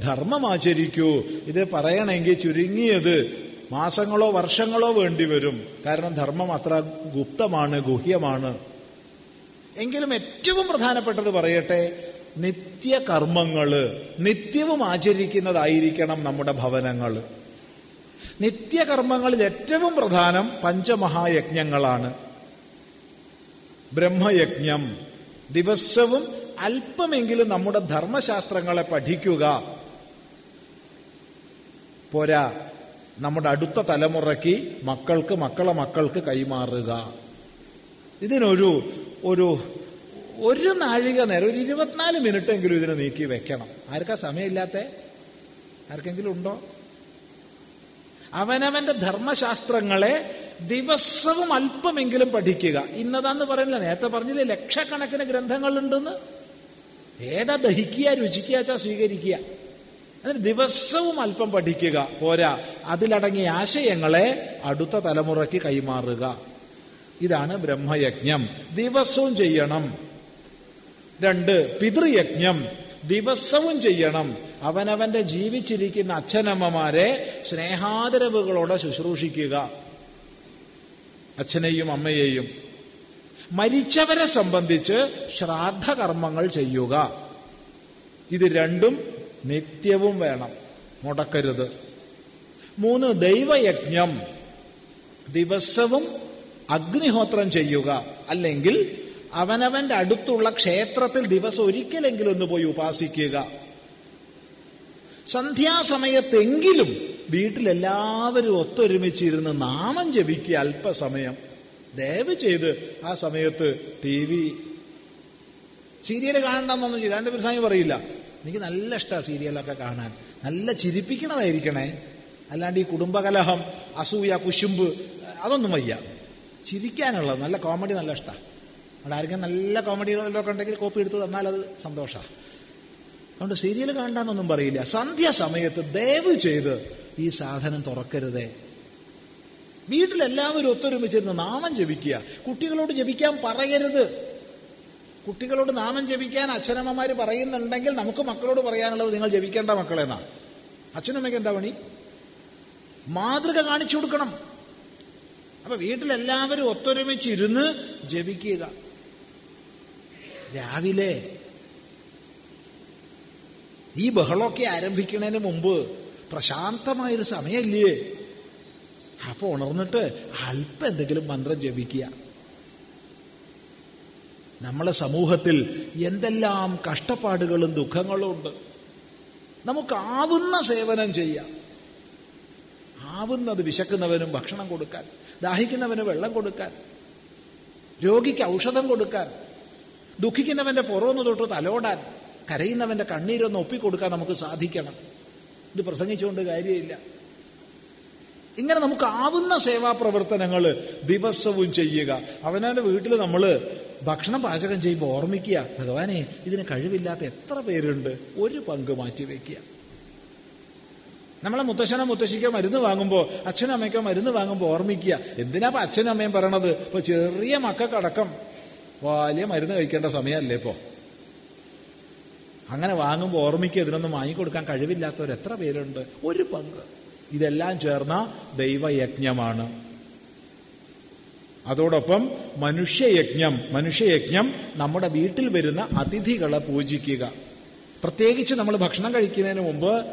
ധർമ്മം ആചരിക്കൂ. ഇത് പറയണമെങ്കിൽ ചുരുങ്ങിയത് മാസങ്ങളോ വർഷങ്ങളോ വേണ്ടി വരും. കാരണം ധർമ്മം അത്ര ഗുപ്തമാണ് ഗുഹ്യമാണ്. എങ്കിലും ഏറ്റവും പ്രധാനപ്പെട്ടത് പറയട്ടെ നിത്യകർമ്മങ്ങൾ നിത്യവും ആചരിക്കുന്നതായിരിക്കണം നമ്മുടെ ഭവനങ്ങൾ. നിത്യകർമ്മങ്ങളിൽ ഏറ്റവും പ്രധാനം പഞ്ചമഹായജ്ഞങ്ങളാണ്. ബ്രഹ്മയജ്ഞം ദിവസവും അല്പമെങ്കിലും നമ്മുടെ ധർമ്മശാസ്ത്രങ്ങളെ പഠിക്കുക. പോരാ നമ്മുടെ അടുത്ത തലമുറയ്ക്ക് മക്കൾക്ക് മക്കളെ മക്കൾക്ക് കൈമാറുക. ഇതിനൊരു ഒരു ഒരു നാഴിക നേരം ഒരു ഇരുപത്തിനാല് മിനിറ്റെങ്കിലും ഇതിനെ നീക്കി വെക്കണം. ആർക്കാ സമയമില്ലാത്ത? ആർക്കെങ്കിലും ഉണ്ടോ? അവനവന്റെ ധർമ്മശാസ്ത്രങ്ങളെ ദിവസവും അല്പമെങ്കിലും പഠിക്കുക. ഇന്നതാന്ന് പറയുന്നില്ല നേരത്തെ പറഞ്ഞില്ലേ ലക്ഷക്കണക്കിന് ഗ്രന്ഥങ്ങളുണ്ടെന്ന്? ഏതാ ദഹിക്കുക രുചിക്കുക വെച്ചാൽ സ്വീകരിക്കുക. അതിന് ദിവസവും അല്പം പഠിക്കുക. പോരാ. അതിലടങ്ങിയ ആശയങ്ങളെ അടുത്ത തലമുറയ്ക്ക് കൈമാറുക. ഇതാണ് ബ്രഹ്മയജ്ഞം. ദിവസവും ചെയ്യണം. രണ്ട് പിതൃയജ്ഞം. ദിവസവും ചെയ്യണം. അവനവന്റെ ജീവിച്ചിരിക്കുന്ന അച്ഛനമ്മമാരെ സ്നേഹാദരവുകളോടെ ശുശ്രൂഷിക്കുക. അച്ഛനെയും അമ്മയെയും. മരിച്ചവരെ സംബന്ധിച്ച് ശ്രാദ്ധകർമ്മങ്ങൾ ചെയ്യുക. ഇത് രണ്ടും നിത്യവും വേണം. മുടക്കരുത്. മൂന്ന് ദൈവയജ്ഞം. ദിവസവും അഗ്നിഹോത്രം ചെയ്യുക. അല്ലെങ്കിൽ അവനവന്റെ അടുത്തുള്ള ക്ഷേത്രത്തിൽ ദിവസം ഒരിക്കലെങ്കിലും ഒന്ന് പോയി ഉപാസിക്കുക. സന്ധ്യാസമയത്തെങ്കിലും വീട്ടിലെല്ലാവരും ഒത്തൊരുമിച്ചിരുന്ന് നാമം ജപിക്കുക അല്പസമയം. ദയവ് ചെയ്ത് ആ സമയത്ത് ടി വി സീരിയൽ കാണണ്ടെന്നൊന്നും എന്റെ പ്രസാദി പറയില്ല. എനിക്ക് നല്ല ഇഷ്ടമാണ് സീരിയലൊക്കെ കാണാൻ. നല്ല ചിരിപ്പിക്കണതായിരിക്കണേ. അല്ലാണ്ട് ഈ കുടുംബകലഹം അസൂയ കുശുമ്പ് അതൊന്നും വയ്യ. ചിരിക്കാനുള്ളത് നല്ല കോമഡി നല്ല ഇഷ്ടമാണ് അവിടെ ആർക്കും നല്ല കോമഡികളൊക്കെ ഉണ്ടെങ്കിൽ കോപ്പി എടുത്ത് തന്നാൽ അത് സന്തോഷമാണ് അതുകൊണ്ട് സീരിയൽ കാണണ്ടെന്നൊന്നും പറയില്ല. സന്ധ്യ സമയത്ത് ദയവ് ചെയ്ത് ഈ സാധനം തുറക്കരുതേ. വീട്ടിലെല്ലാവരും ഒത്തൊരുമിച്ചിരുന്ന് നാമം ജപിക്കുക. കുട്ടികളോട് ജപിക്കാൻ പറയരുത്. കുട്ടികളോട് നാമം ജപിക്കാൻ അച്ഛനമ്മമാർ പറയുന്നുണ്ടെങ്കിൽ നമുക്ക് മക്കളോട് പറയാനുള്ളത് നിങ്ങൾ ജപിക്കേണ്ട മക്കളെന്നാ അച്ഛനമ്മയ്ക്ക് എന്താ പണി? മാതൃക കാണിച്ചു കൊടുക്കണം. അപ്പൊ വീട്ടിലെല്ലാവരും ഒത്തൊരുമിച്ചിരുന്ന് ജപിക്കുക. രാവിലെ ഈ ബഹളമൊക്കെ ആരംഭിക്കുന്നതിന് മുമ്പ് പ്രശാന്തമായൊരു സമയമില്ലേ? അപ്പൊ ഉണർന്നിട്ട് അല്പം എന്തെങ്കിലും മന്ത്രം ജപിക്കുക. നമ്മളെ സമൂഹത്തിൽ എന്തെല്ലാം കഷ്ടപ്പാടുകളും ദുഃഖങ്ങളും ഉണ്ട്. നമുക്കാവുന്ന സേവനം ചെയ്യാം. ആവുന്നത് വിശക്കുന്നവനും ഭക്ഷണം കൊടുക്കാൻ ദാഹിക്കുന്നവന് വെള്ളം കൊടുക്കാൻ രോഗിക്ക് ഔഷധം കൊടുക്കാൻ ദുഃഖിക്കുന്നവന്റെ പുറമൊന്ന് തൊട്ട് തലോടാൻ കരയുന്നവന്റെ കണ്ണീരൊന്ന് ഒപ്പിക്കൊടുക്കാൻ നമുക്ക് സാധിക്കണം. ഇത് പ്രസംഗിച്ചുകൊണ്ട് കാര്യമില്ല. ഇങ്ങനെ നമുക്ക് ആവുന്ന സേവാ പ്രവർത്തനങ്ങൾ ദിവസവും ചെയ്യുക. അവനവന്റെ വീട്ടിൽ നമ്മൾ ഭക്ഷണം പാചകം ചെയ്യുമ്പോൾ ഓർമ്മിക്കുക ഭഗവാനെ ഇതിന് കഴിവില്ലാത്ത എത്ര പേരുണ്ട്? ഒരു പങ്ക് മാറ്റി വയ്ക്കുക നമ്മളെ മുത്തശ്ശനോ മുത്തശ്ശിക്കോ മരുന്ന് വാങ്ങുമ്പോൾ അച്ഛനും അമ്മയ്ക്കോ മരുന്ന് വാങ്ങുമ്പോൾ ഓർമ്മിക്കുക എന്തിനാ അച്ഛനും അമ്മയും പറയണത്? ഇപ്പൊ ചെറിയ മക്കൾക്കടക്കം. വലിയ മരുന്ന് കഴിക്കേണ്ട സമയമല്ലേ ഇപ്പോ? അങ്ങനെ വാങ്ങുമ്പോൾ ഓർമ്മിക്കുക ഇതിനൊന്നും വാങ്ങിക്കൊടുക്കാൻ കഴിവില്ലാത്തവർ എത്ര പേരുണ്ട്? ഒരു പങ്ക്. ഇതെല്ലാം ചേർന്ന ദൈവയജ്ഞമാണ്. അതോടൊപ്പം മനുഷ്യയജ്ഞം മനുഷ്യയജ്ഞം നമ്മുടെ വീട്ടിൽ വരുന്ന അതിഥികളെ പൂജിക്കുക. പ്രത്യേകിച്ച് നമ്മൾ ഭക്ഷണം കഴിക്കുന്നതിന് മുമ്പ്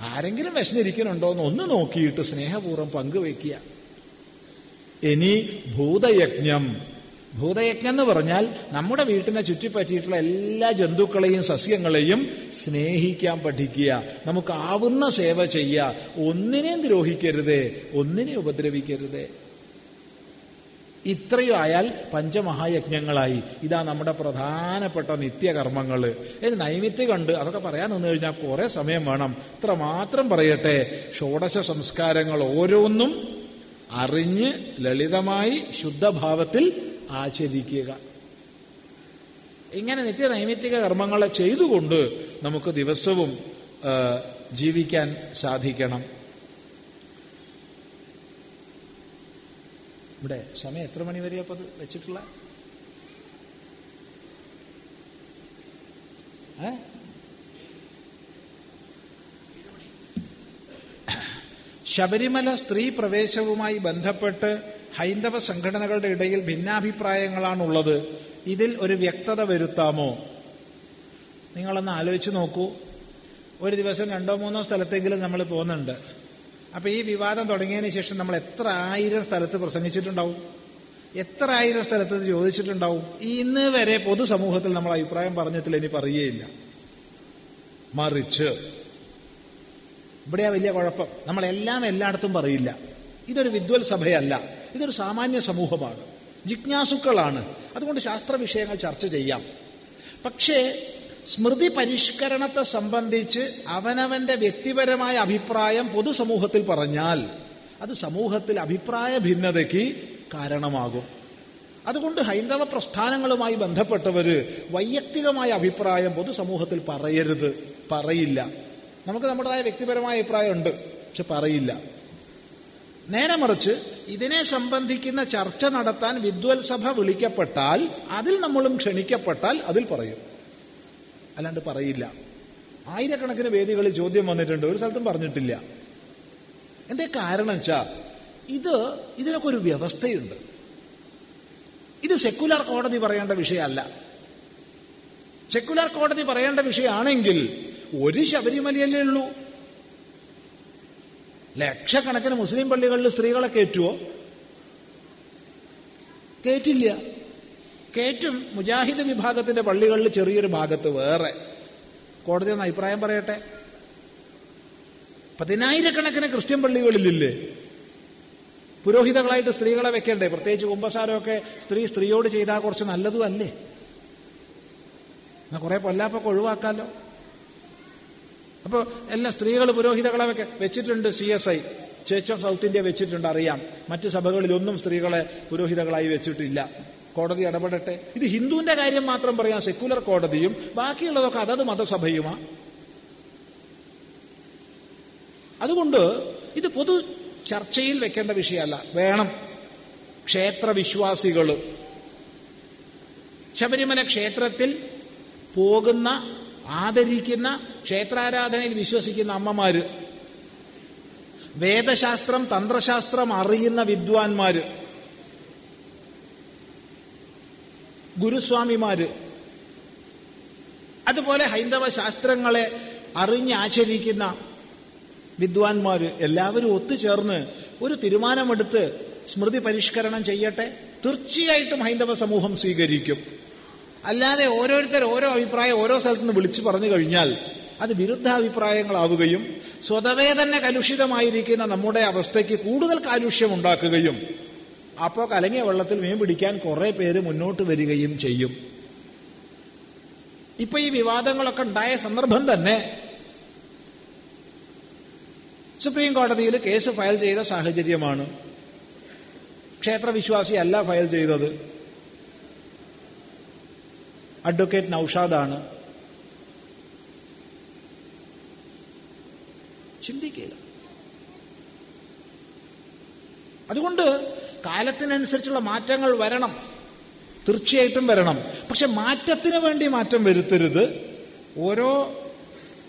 ആരെങ്കിലും വിശന്നിരിക്കുന്നുണ്ടോ എന്ന് ഒന്ന് നോക്കിയിട്ട് സ്നേഹപൂർവം പങ്കുവെക്കുക ഇനി ഭൂതയജ്ഞം. ഭൂതയജ്ഞം എന്ന് പറഞ്ഞാൽ നമ്മുടെ വീട്ടിനെ ചുറ്റിപ്പറ്റിയിട്ടുള്ള എല്ലാ ജന്തുക്കളെയും സസ്യങ്ങളെയും സ്നേഹിക്കാൻ പഠിക്കുക. നമുക്കാവുന്ന സേവ ചെയ്യുക. ഒന്നിനെയും ദ്രോഹിക്കരുതേ. ഒന്നിനെ ഉപദ്രവിക്കരുതേ. ഇത്രയും ആയാൽ പഞ്ചമഹായജ്ഞങ്ങളായി. ഇതാ നമ്മുടെ പ്രധാനപ്പെട്ട നിത്യകർമ്മങ്ങൾ. ഇനി നൈമിത്യമുണ്ട് അതൊക്കെ പറയാൻ നിന്ന് കഴിഞ്ഞാൽ കുറെ സമയം വേണം. ഇത്ര മാത്രം പറയട്ടെ. ഷോഡശ സംസ്കാരങ്ങൾ ഓരോന്നും അറിഞ്ഞ് ലളിതമായി ശുദ്ധഭാവത്തിൽ ആചരിക്കുക. ഇങ്ങനെ നിത്യ നൈമിത്തിക കർമ്മങ്ങളെ ചെയ്തുകൊണ്ട് നമുക്ക് ദിവസവും ജീവിക്കാൻ സാധിക്കണം. ഇവിടെ സമയം എത്ര മണി വരെയാ അത് വെച്ചിട്ടുള്ള? ശബരിമല സ്ത്രീ പ്രവേശവുമായി ബന്ധപ്പെട്ട് ഹൈന്ദവ സംഘടനകളുടെ ഇടയിൽ ഭിന്നാഭിപ്രായങ്ങളാണുള്ളത്. ഇതിൽ ഒരു വ്യക്തത വരുത്താമോ? നിങ്ങളൊന്ന് ആലോചിച്ച് നോക്കൂ. ഒരു ദിവസം രണ്ടോ മൂന്നോ സ്ഥലത്തെങ്കിലും നമ്മൾ പോകുന്നുണ്ട്. അപ്പൊ ഈ വിവാദം തുടങ്ങിയതിന് ശേഷം നമ്മൾ എത്ര ആയിരം സ്ഥലത്ത് പ്രസംഗിച്ചിട്ടുണ്ടാവും? എത്ര ആയിരം സ്ഥലത്ത് ചോദിച്ചിട്ടുണ്ടാവും? ഇന്ന് വരെ പൊതുസമൂഹത്തിൽ നമ്മൾ അഭിപ്രായം പറഞ്ഞിട്ടില്ല ഇനി പറയുകയില്ല. മറിച്ച്. ഇവിടെയാ വലിയ കുഴപ്പം. നമ്മളെല്ലാം എല്ലായിടത്തും പറയില്ല. ഇതൊരു വിദ്വൽ സഭയല്ല. ഇതൊരു സാമാന്യ സമൂഹമാണ്. ജിജ്ഞാസുക്കളാണ്. അതുകൊണ്ട് ശാസ്ത്ര വിഷയങ്ങൾ ചർച്ച ചെയ്യാം. പക്ഷേ സ്മൃതി പരിഷ്കരണത്തെ സംബന്ധിച്ച് അവനവന്റെ വ്യക്തിപരമായ അഭിപ്രായം പൊതുസമൂഹത്തിൽ പറഞ്ഞാൽ അത് സമൂഹത്തിൽ അഭിപ്രായ ഭിന്നതയ്ക്ക് കാരണമാകും. അതുകൊണ്ട് ഹൈന്ദവ പ്രസ്ഥാനങ്ങളുമായി ബന്ധപ്പെട്ടവര് വൈയക്തികമായ അഭിപ്രായം പൊതുസമൂഹത്തിൽ പറയരുത് പറയില്ല. നമുക്ക് നമ്മുടേതായ വ്യക്തിപരമായ അഭിപ്രായമുണ്ട് പക്ഷെ പറയില്ല. നേരെ മറിച്ച് ഇതിനെ സംബന്ധിക്കുന്ന ചർച്ച നടത്താൻ വിദ്വൽ സഭ വിളിക്കപ്പെട്ടാൽ അതിൽ നമ്മളും ക്ഷണിക്കപ്പെട്ടാൽ അതിൽ പറയും. അല്ലാണ്ട് പറയില്ല. ആയിരക്കണക്കിന് വേദികളിൽ ചോദ്യം വന്നിട്ടുണ്ട്. ഒരു സ്ഥലത്തും പറഞ്ഞിട്ടില്ല. എന്തേ കാരണം വെച്ചാ ഇത് ഇതിനൊക്കെ ഒരു വ്യവസ്ഥയുണ്ട്. ഇത് സെക്കുലർ കോടതി പറയേണ്ട വിഷയമല്ല. സെക്കുലർ കോടതി പറയേണ്ട വിഷയമാണെങ്കിൽ ഒരു ശബരിമലയല്ലേ ഉള്ളൂ. ലക്ഷക്കണക്കിന് മുസ്ലിം പള്ളികളിൽ സ്ത്രീകളെ കയറ്റുവോ കയറ്റില്ല കയറ്റും മുജാഹിദ് വിഭാഗത്തിന്റെ പള്ളികളിൽ ചെറിയൊരു ഭാഗത്ത് വേറെ. കോടതി ഒന്ന് അഭിപ്രായം പറയട്ടെ? പതിനായിരക്കണക്കിന് ക്രിസ്ത്യൻ പള്ളികളിലില്ലേ? പുരോഹിതകളായിട്ട് സ്ത്രീകളെ വെക്കണ്ടേ? പ്രത്യേകിച്ച് കുമ്പസാരമൊക്കെ സ്ത്രീ സ്ത്രീയോട് ചെയ്താൽ കുറച്ച് നല്ലതും അല്ലേ? എന്നാ കുറെ പൊല്ലാപ്പൊക്കെ ഒഴിവാക്കാലോ. അപ്പൊ എല്ലാ സ്ത്രീകൾ പുരോഹിതകളെ വെച്ചിട്ടുണ്ട് C S I church of South India വെച്ചിട്ടുണ്ട് അറിയാം. മറ്റ് സഭകളിലൊന്നും സ്ത്രീകളെ പുരോഹിതകളായി വെച്ചിട്ടില്ല. കോടതി ഇടപെടട്ടെ. ഇത് ഹിന്ദുവിന്റെ കാര്യം മാത്രം പറയാം സെക്യുലർ കോടതിയും ബാക്കിയുള്ളതൊക്കെ അതത് മതസഭയുമാ. അതുകൊണ്ട് ഇത് പൊതു ചർച്ചയിൽ വെക്കേണ്ട വിഷയമല്ല. വേണം. ക്ഷേത്രവിശ്വാസികൾ ശബരിമല ക്ഷേത്രത്തിൽ പോകുന്ന ആദരിക്കുന്ന ക്ഷേത്രാരാധനയിൽ വിശ്വസിക്കുന്ന അമ്മമാര്. വേദശാസ്ത്രം തന്ത്രശാസ്ത്രം അറിയുന്ന വിദ്വാൻമാര്. ഗുരുസ്വാമിമാര്. അതുപോലെ ഹൈന്ദവ ശാസ്ത്രങ്ങളെ അറിഞ്ഞാചരിക്കുന്ന വിദ്വാൻമാര് എല്ലാവരും ഒത്തുചേർന്ന് ഒരു തീരുമാനമെടുത്ത് സ്മൃതി പരിഷ്കരണം ചെയ്യട്ടെ. തീർച്ചയായിട്ടും ഹൈന്ദവ സമൂഹം സ്വീകരിക്കും. അല്ലാതെ ഓരോരുത്തർ ഓരോ അഭിപ്രായം ഓരോ സ്ഥലത്തുനിന്ന് വിളിച്ചു പറഞ്ഞു കഴിഞ്ഞാൽ അത് വിരുദ്ധ വിരുദ്ധാഭിപ്രായങ്ങളാവുകയും സ്വതവേ തന്നെ കലുഷിതമായിരിക്കുന്ന നമ്മുടെ അവസ്ഥയ്ക്ക് കൂടുതൽ കാലുഷ്യം ഉണ്ടാക്കുകയും അപ്പോൾ കലങ്ങിയ വെള്ളത്തിൽ മീൻ പിടിക്കാൻ കുറെ പേര് മുന്നോട്ട് വരികയും ചെയ്യും. ഇപ്പൊ ഈ വിവാദങ്ങളൊക്കെ ഉണ്ടായ സന്ദർഭം തന്നെ സുപ്രീം കോടതിയിൽ കേസ് ഫയൽ ചെയ്ത സാഹചര്യമാണ്. ക്ഷേത്രവിശ്വാസിയല്ല ഫയൽ ചെയ്തത്. അഡ്വക്കേറ്റ് നൌഷാദാണ്. ചിന്തിക്കുക അതുകൊണ്ട് കാലത്തിനനുസരിച്ചുള്ള മാറ്റങ്ങൾ വരണം. തീർച്ചയായിട്ടും വരണം. പക്ഷെ മാറ്റത്തിന് വേണ്ടി മാറ്റം വരുത്തരുത്. ഓരോ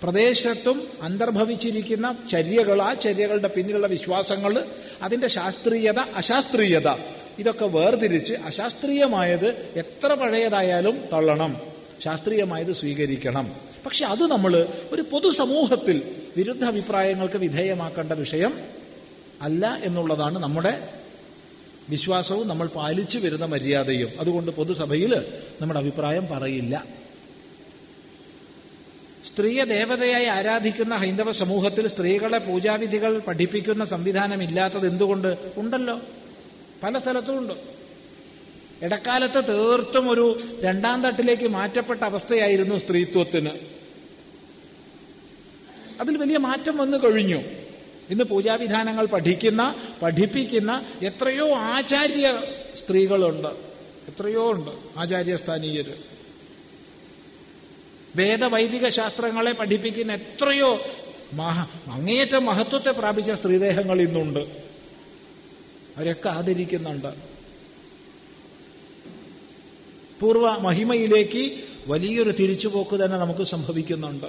പ്രദേശത്തും അന്തർഭവിച്ചിരിക്കുന്ന ചര്യകൾ ആ ചര്യകളുടെ പിന്നിലുള്ള വിശ്വാസങ്ങൾ അതിന്റെ ശാസ്ത്രീയത അശാസ്ത്രീയത ഇതൊക്കെ വേർതിരിച്ച് അശാസ്ത്രീയമായത് എത്ര പഴയതായാലും തള്ളണം. ശാസ്ത്രീയമായത് സ്വീകരിക്കണം. പക്ഷെ അത് നമ്മൾ ഒരു പൊതുസമൂഹത്തിൽ വിരുദ്ധ അഭിപ്രായങ്ങൾക്ക് വിധേയമാക്കേണ്ട വിഷയം അല്ല എന്നുള്ളതാണ് നമ്മുടെ വിശ്വാസവും നമ്മൾ പാലിച്ചു വരുന്ന മര്യാദയും. അതുകൊണ്ട് പൊതുസഭയിൽ നമ്മുടെ അഭിപ്രായം പറയില്ല. സ്ത്രീയെ ദേവതയായി ആരാധിക്കുന്ന ഹൈന്ദവ സമൂഹത്തിൽ സ്ത്രീകളെ പൂജാവിധികൾ പഠിപ്പിക്കുന്ന സംവിധാനം ഇല്ലാത്തത് എന്തുകൊണ്ട്? ഉണ്ടല്ലോ. പല സ്ഥലത്തും ഉണ്ട് ഇടക്കാലത്ത് തീർത്തും ഒരു രണ്ടാം തട്ടിലേക്ക് മാറ്റപ്പെട്ട അവസ്ഥയായിരുന്നു സ്ത്രീത്വത്തിന്. അതിൽ വലിയ മാറ്റം വന്നു കഴിഞ്ഞു. ഇന്ന് പൂജാവിധാനങ്ങൾ പഠിക്കുന്ന പഠിപ്പിക്കുന്ന എത്രയോ ആചാര്യ സ്ത്രീകളുണ്ട്. എത്രയോ ഉണ്ട് ആചാര്യസ്ഥാനീയര് വേദവൈദിക ശാസ്ത്രങ്ങളെ പഠിപ്പിക്കുന്ന എത്രയോ മഹ അങ്ങേയറ്റം മഹത്വത്തെ പ്രാപിച്ച സ്ത്രീദേഹങ്ങൾ ഇന്നുണ്ട്. അവരൊക്കെ ആദരിക്കുന്നുണ്ട്. പൂർവ മഹിമയിലേക്ക് വലിയൊരു തിരിച്ചുപോക്ക് തന്നെ നമുക്ക് സംഭവിക്കുന്നുണ്ട്.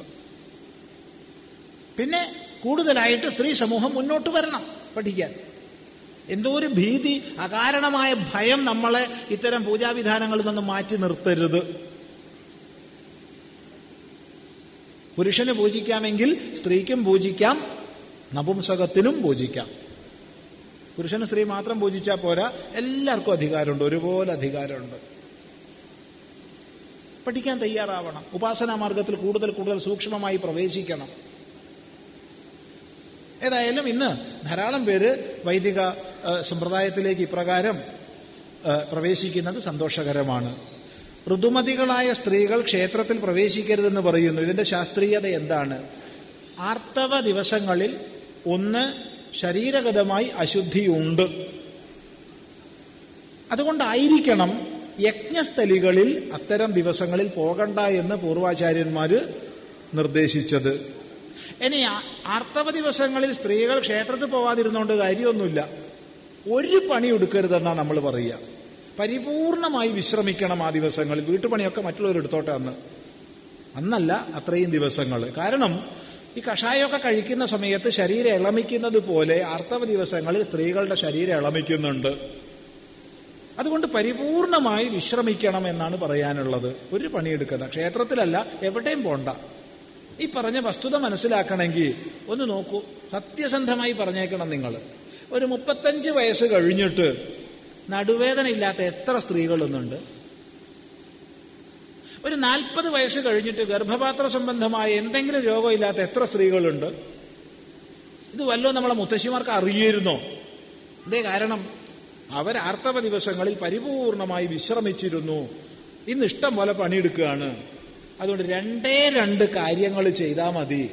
പിന്നെ കൂടുതലായിട്ട് സ്ത്രീ സമൂഹം മുന്നോട്ട് വരണം പഠിക്കാൻ. എന്തോ ഒരു ഭീതി അകാരണമായ ഭയം നമ്മളെ ഇത്തരം പൂജാവിധാനങ്ങളിൽ നിന്ന് മാറ്റി നിർത്തരുത്. പുരുഷന് പൂജിക്കാമെങ്കിൽ സ്ത്രീക്കും പൂജിക്കാം നപുംസകത്തിനും പൂജിക്കാം. പുരുഷന് സ്ത്രീ മാത്രം പൂജിച്ചാൽ പോരാ. എല്ലാവർക്കും അധികാരമുണ്ട്. ഒരുപോലെ അധികാരമുണ്ട്. പഠിക്കാൻ തയ്യാറാവണം. ഉപാസനാ മാർഗത്തിൽ കൂടുതൽ കൂടുതൽ സൂക്ഷ്മമായി പ്രവേശിക്കണം. ഏതായാലും ഇന്ന് ധാരാളം പേര് വൈദിക സമ്പ്രദായത്തിലേക്ക് ഇപ്രകാരം പ്രവേശിക്കുന്നത് സന്തോഷകരമാണ്. ഋതുമതികളായ സ്ത്രീകൾ ക്ഷേത്രത്തിൽ പ്രവേശിക്കരുതെന്ന് പറയുന്നു. ഇതിന്റെ ശാസ്ത്രീയത എന്താണ്? ആർത്തവ ദിവസങ്ങളിൽ ഒന്ന് ശരീരഗതമായി അശുദ്ധിയുണ്ട്. അതുകൊണ്ടായിരിക്കണം യജ്ഞസ്ഥലികളിൽ അത്തരം ദിവസങ്ങളിൽ പോകണ്ട എന്ന് പൂർവാചാര്യന്മാർ നിർദ്ദേശിച്ചത്. ഇനി ആർത്തവ ദിവസങ്ങളിൽ സ്ത്രീകൾ ക്ഷേത്രത്തിൽ പോവാതിരുന്നോണ്ട് കാര്യമൊന്നുമില്ല. ഒരു പണി എടുക്കരുതെന്നാ നമ്മൾ പറയുക. പരിപൂർണമായി വിശ്രമിക്കണം ആ ദിവസങ്ങളിൽ. വീട്ടുപണിയൊക്കെ മറ്റുള്ളവരെടുത്തോട്ടെ അന്ന്. അന്നല്ല അത്രയും ദിവസങ്ങൾ. കാരണം ഈ കഷായമൊക്കെ കഴിക്കുന്ന സമയത്ത് ശരീരം ഇളമിക്കുന്നത് പോലെ ആർത്തവ ദിവസങ്ങളിൽ സ്ത്രീകളുടെ ശരീരം ഇളമിക്കുന്നുണ്ട്. അതുകൊണ്ട് പരിപൂർണമായി വിശ്രമിക്കണം എന്നാണ് പറയാനുള്ളത്. ഒരു പണിയെടുക്കണ്ട. ക്ഷേത്രത്തിലല്ല എവിടെയും പോണ്ട. ഈ പറഞ്ഞ വസ്തുത മനസ്സിലാക്കണമെങ്കിൽ ഒന്ന് നോക്കൂ. സത്യസന്ധമായി പറഞ്ഞേക്കണം നിങ്ങൾ. ഒരു മുപ്പത്തഞ്ച് വയസ്സ് കഴിഞ്ഞിട്ട് നടുവേദന ഇല്ലാത്ത എത്ര സ്ത്രീകളൊന്നുണ്ട് ഒരു നാൽപ്പത് വയസ്സ് കഴിഞ്ഞിട്ട് ഗർഭപാത്ര സംബന്ധമായ എന്തെങ്കിലും രോഗമില്ലാത്ത എത്ര സ്ത്രീകളുണ്ട്? ഇത് വല്ലോ നമ്മളെ മുത്തശ്ശിമാർക്ക് അറിയായിരുന്നോ? അതേ കാരണം അവർ ആർത്തവ ദിവസങ്ങളിൽ പരിപൂർണമായി വിശ്രമിച്ചിരുന്നു. ഇന്ന് ഇഷ്ടം പോലെ പണിയെടുക്കുകയാണ്. അതുകൊണ്ട് രണ്ടേ രണ്ട് കാര്യങ്ങൾ ചെയ്താൽ മതി.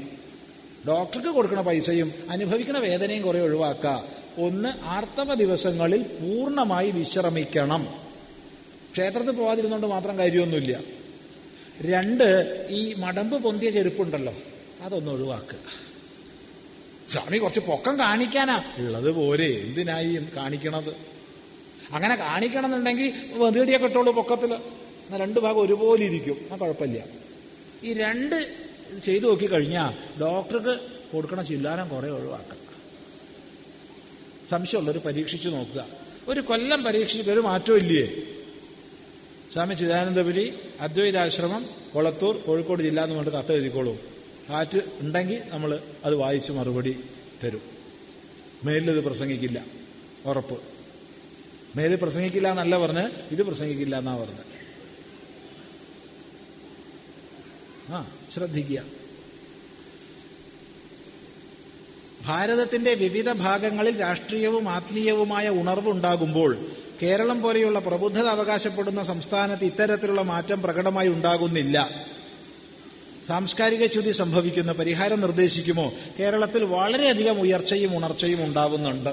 ഡോക്ടർക്ക് കൊടുക്കുന്ന പൈസയും അനുഭവിക്കുന്ന വേദനയും കുറെ ഒഴിവാക്കുക. ഒന്ന് ആർത്തവ ദിവസങ്ങളിൽ പൂർണമായി വിശ്രമിക്കണം. ക്ഷേത്രത്തിൽ പോകാതിരുന്നുകൊണ്ട് മാത്രം കാര്യമൊന്നുമില്ല. രണ്ട് ഈ മടമ്പ് പൊന്തിയ ചെരുപ്പുണ്ടല്ലോ അതൊന്ന് ഒഴിവാക്കുക സ്വാമി കുറച്ച് പൊക്കം കാണിക്കാനാ. ഉള്ളത് പോരെ എന്തിനായി കാണിക്കണത്? അങ്ങനെ കാണിക്കണം എന്നുണ്ടെങ്കിൽ വെതിടിയൊക്കെ ഇട്ടോളൂ പൊക്കത്തിൽ എന്നാൽ രണ്ട് ഭാഗം ഒരുപോലെ ഇരിക്കും. ആ കുഴപ്പമില്ല. ഈ രണ്ട് ചെയ്തു നോക്കി കഴിഞ്ഞാൽ ഡോക്ടർക്ക് കൊടുക്കണ ചില്ലാനം കുറെ ഒഴിവാക്കാം. സംശയമുള്ളവർ പരീക്ഷിച്ചു നോക്കുക. ഒരു കൊല്ലം പരീക്ഷിച്ചിട്ട് ഒരു മാറ്റവും ഇല്ലേ? സ്വാമി ചിദാനന്ദപുരി അദ്വൈതാശ്രമം കൊളത്തൂർ കോഴിക്കോട് ജില്ല എന്ന് പറഞ്ഞിട്ട് കത്ത് എഴുതിക്കോളൂ. കാറ്റ് ഉണ്ടെങ്കിൽ നമ്മൾ അത് വായിച്ച് മറുപടി തരും. മേലിലത് പ്രസംഗിക്കില്ല. ഉറപ്പ്. മേലിൽ പ്രസംഗിക്കില്ല എന്നല്ല പറഞ്ഞ് ഇത് പ്രസംഗിക്കില്ല എന്നാ പറഞ്ഞ്. ആ ശ്രദ്ധിക്കുക. ഭാരതത്തിന്റെ വിവിധ ഭാഗങ്ങളിൽ രാഷ്ട്രീയവും ആത്മീയവുമായ ഉണർവുണ്ടാകുമ്പോൾ കേരളം പോലെയുള്ള പ്രബുദ്ധത അവകാശപ്പെടുന്ന സംസ്ഥാനത്ത് ഇത്തരത്തിലുള്ള മാറ്റം പ്രകടമായി ഉണ്ടാകുന്നില്ല. സാംസ്കാരിക ച്യുതി സംഭവിക്കുന്ന. പരിഹാരം നിർദ്ദേശിക്കുമോ? കേരളത്തിൽ വളരെയധികം ഉയർച്ചയും ഉണർച്ചയും ഉണ്ടാവുന്നുണ്ട്.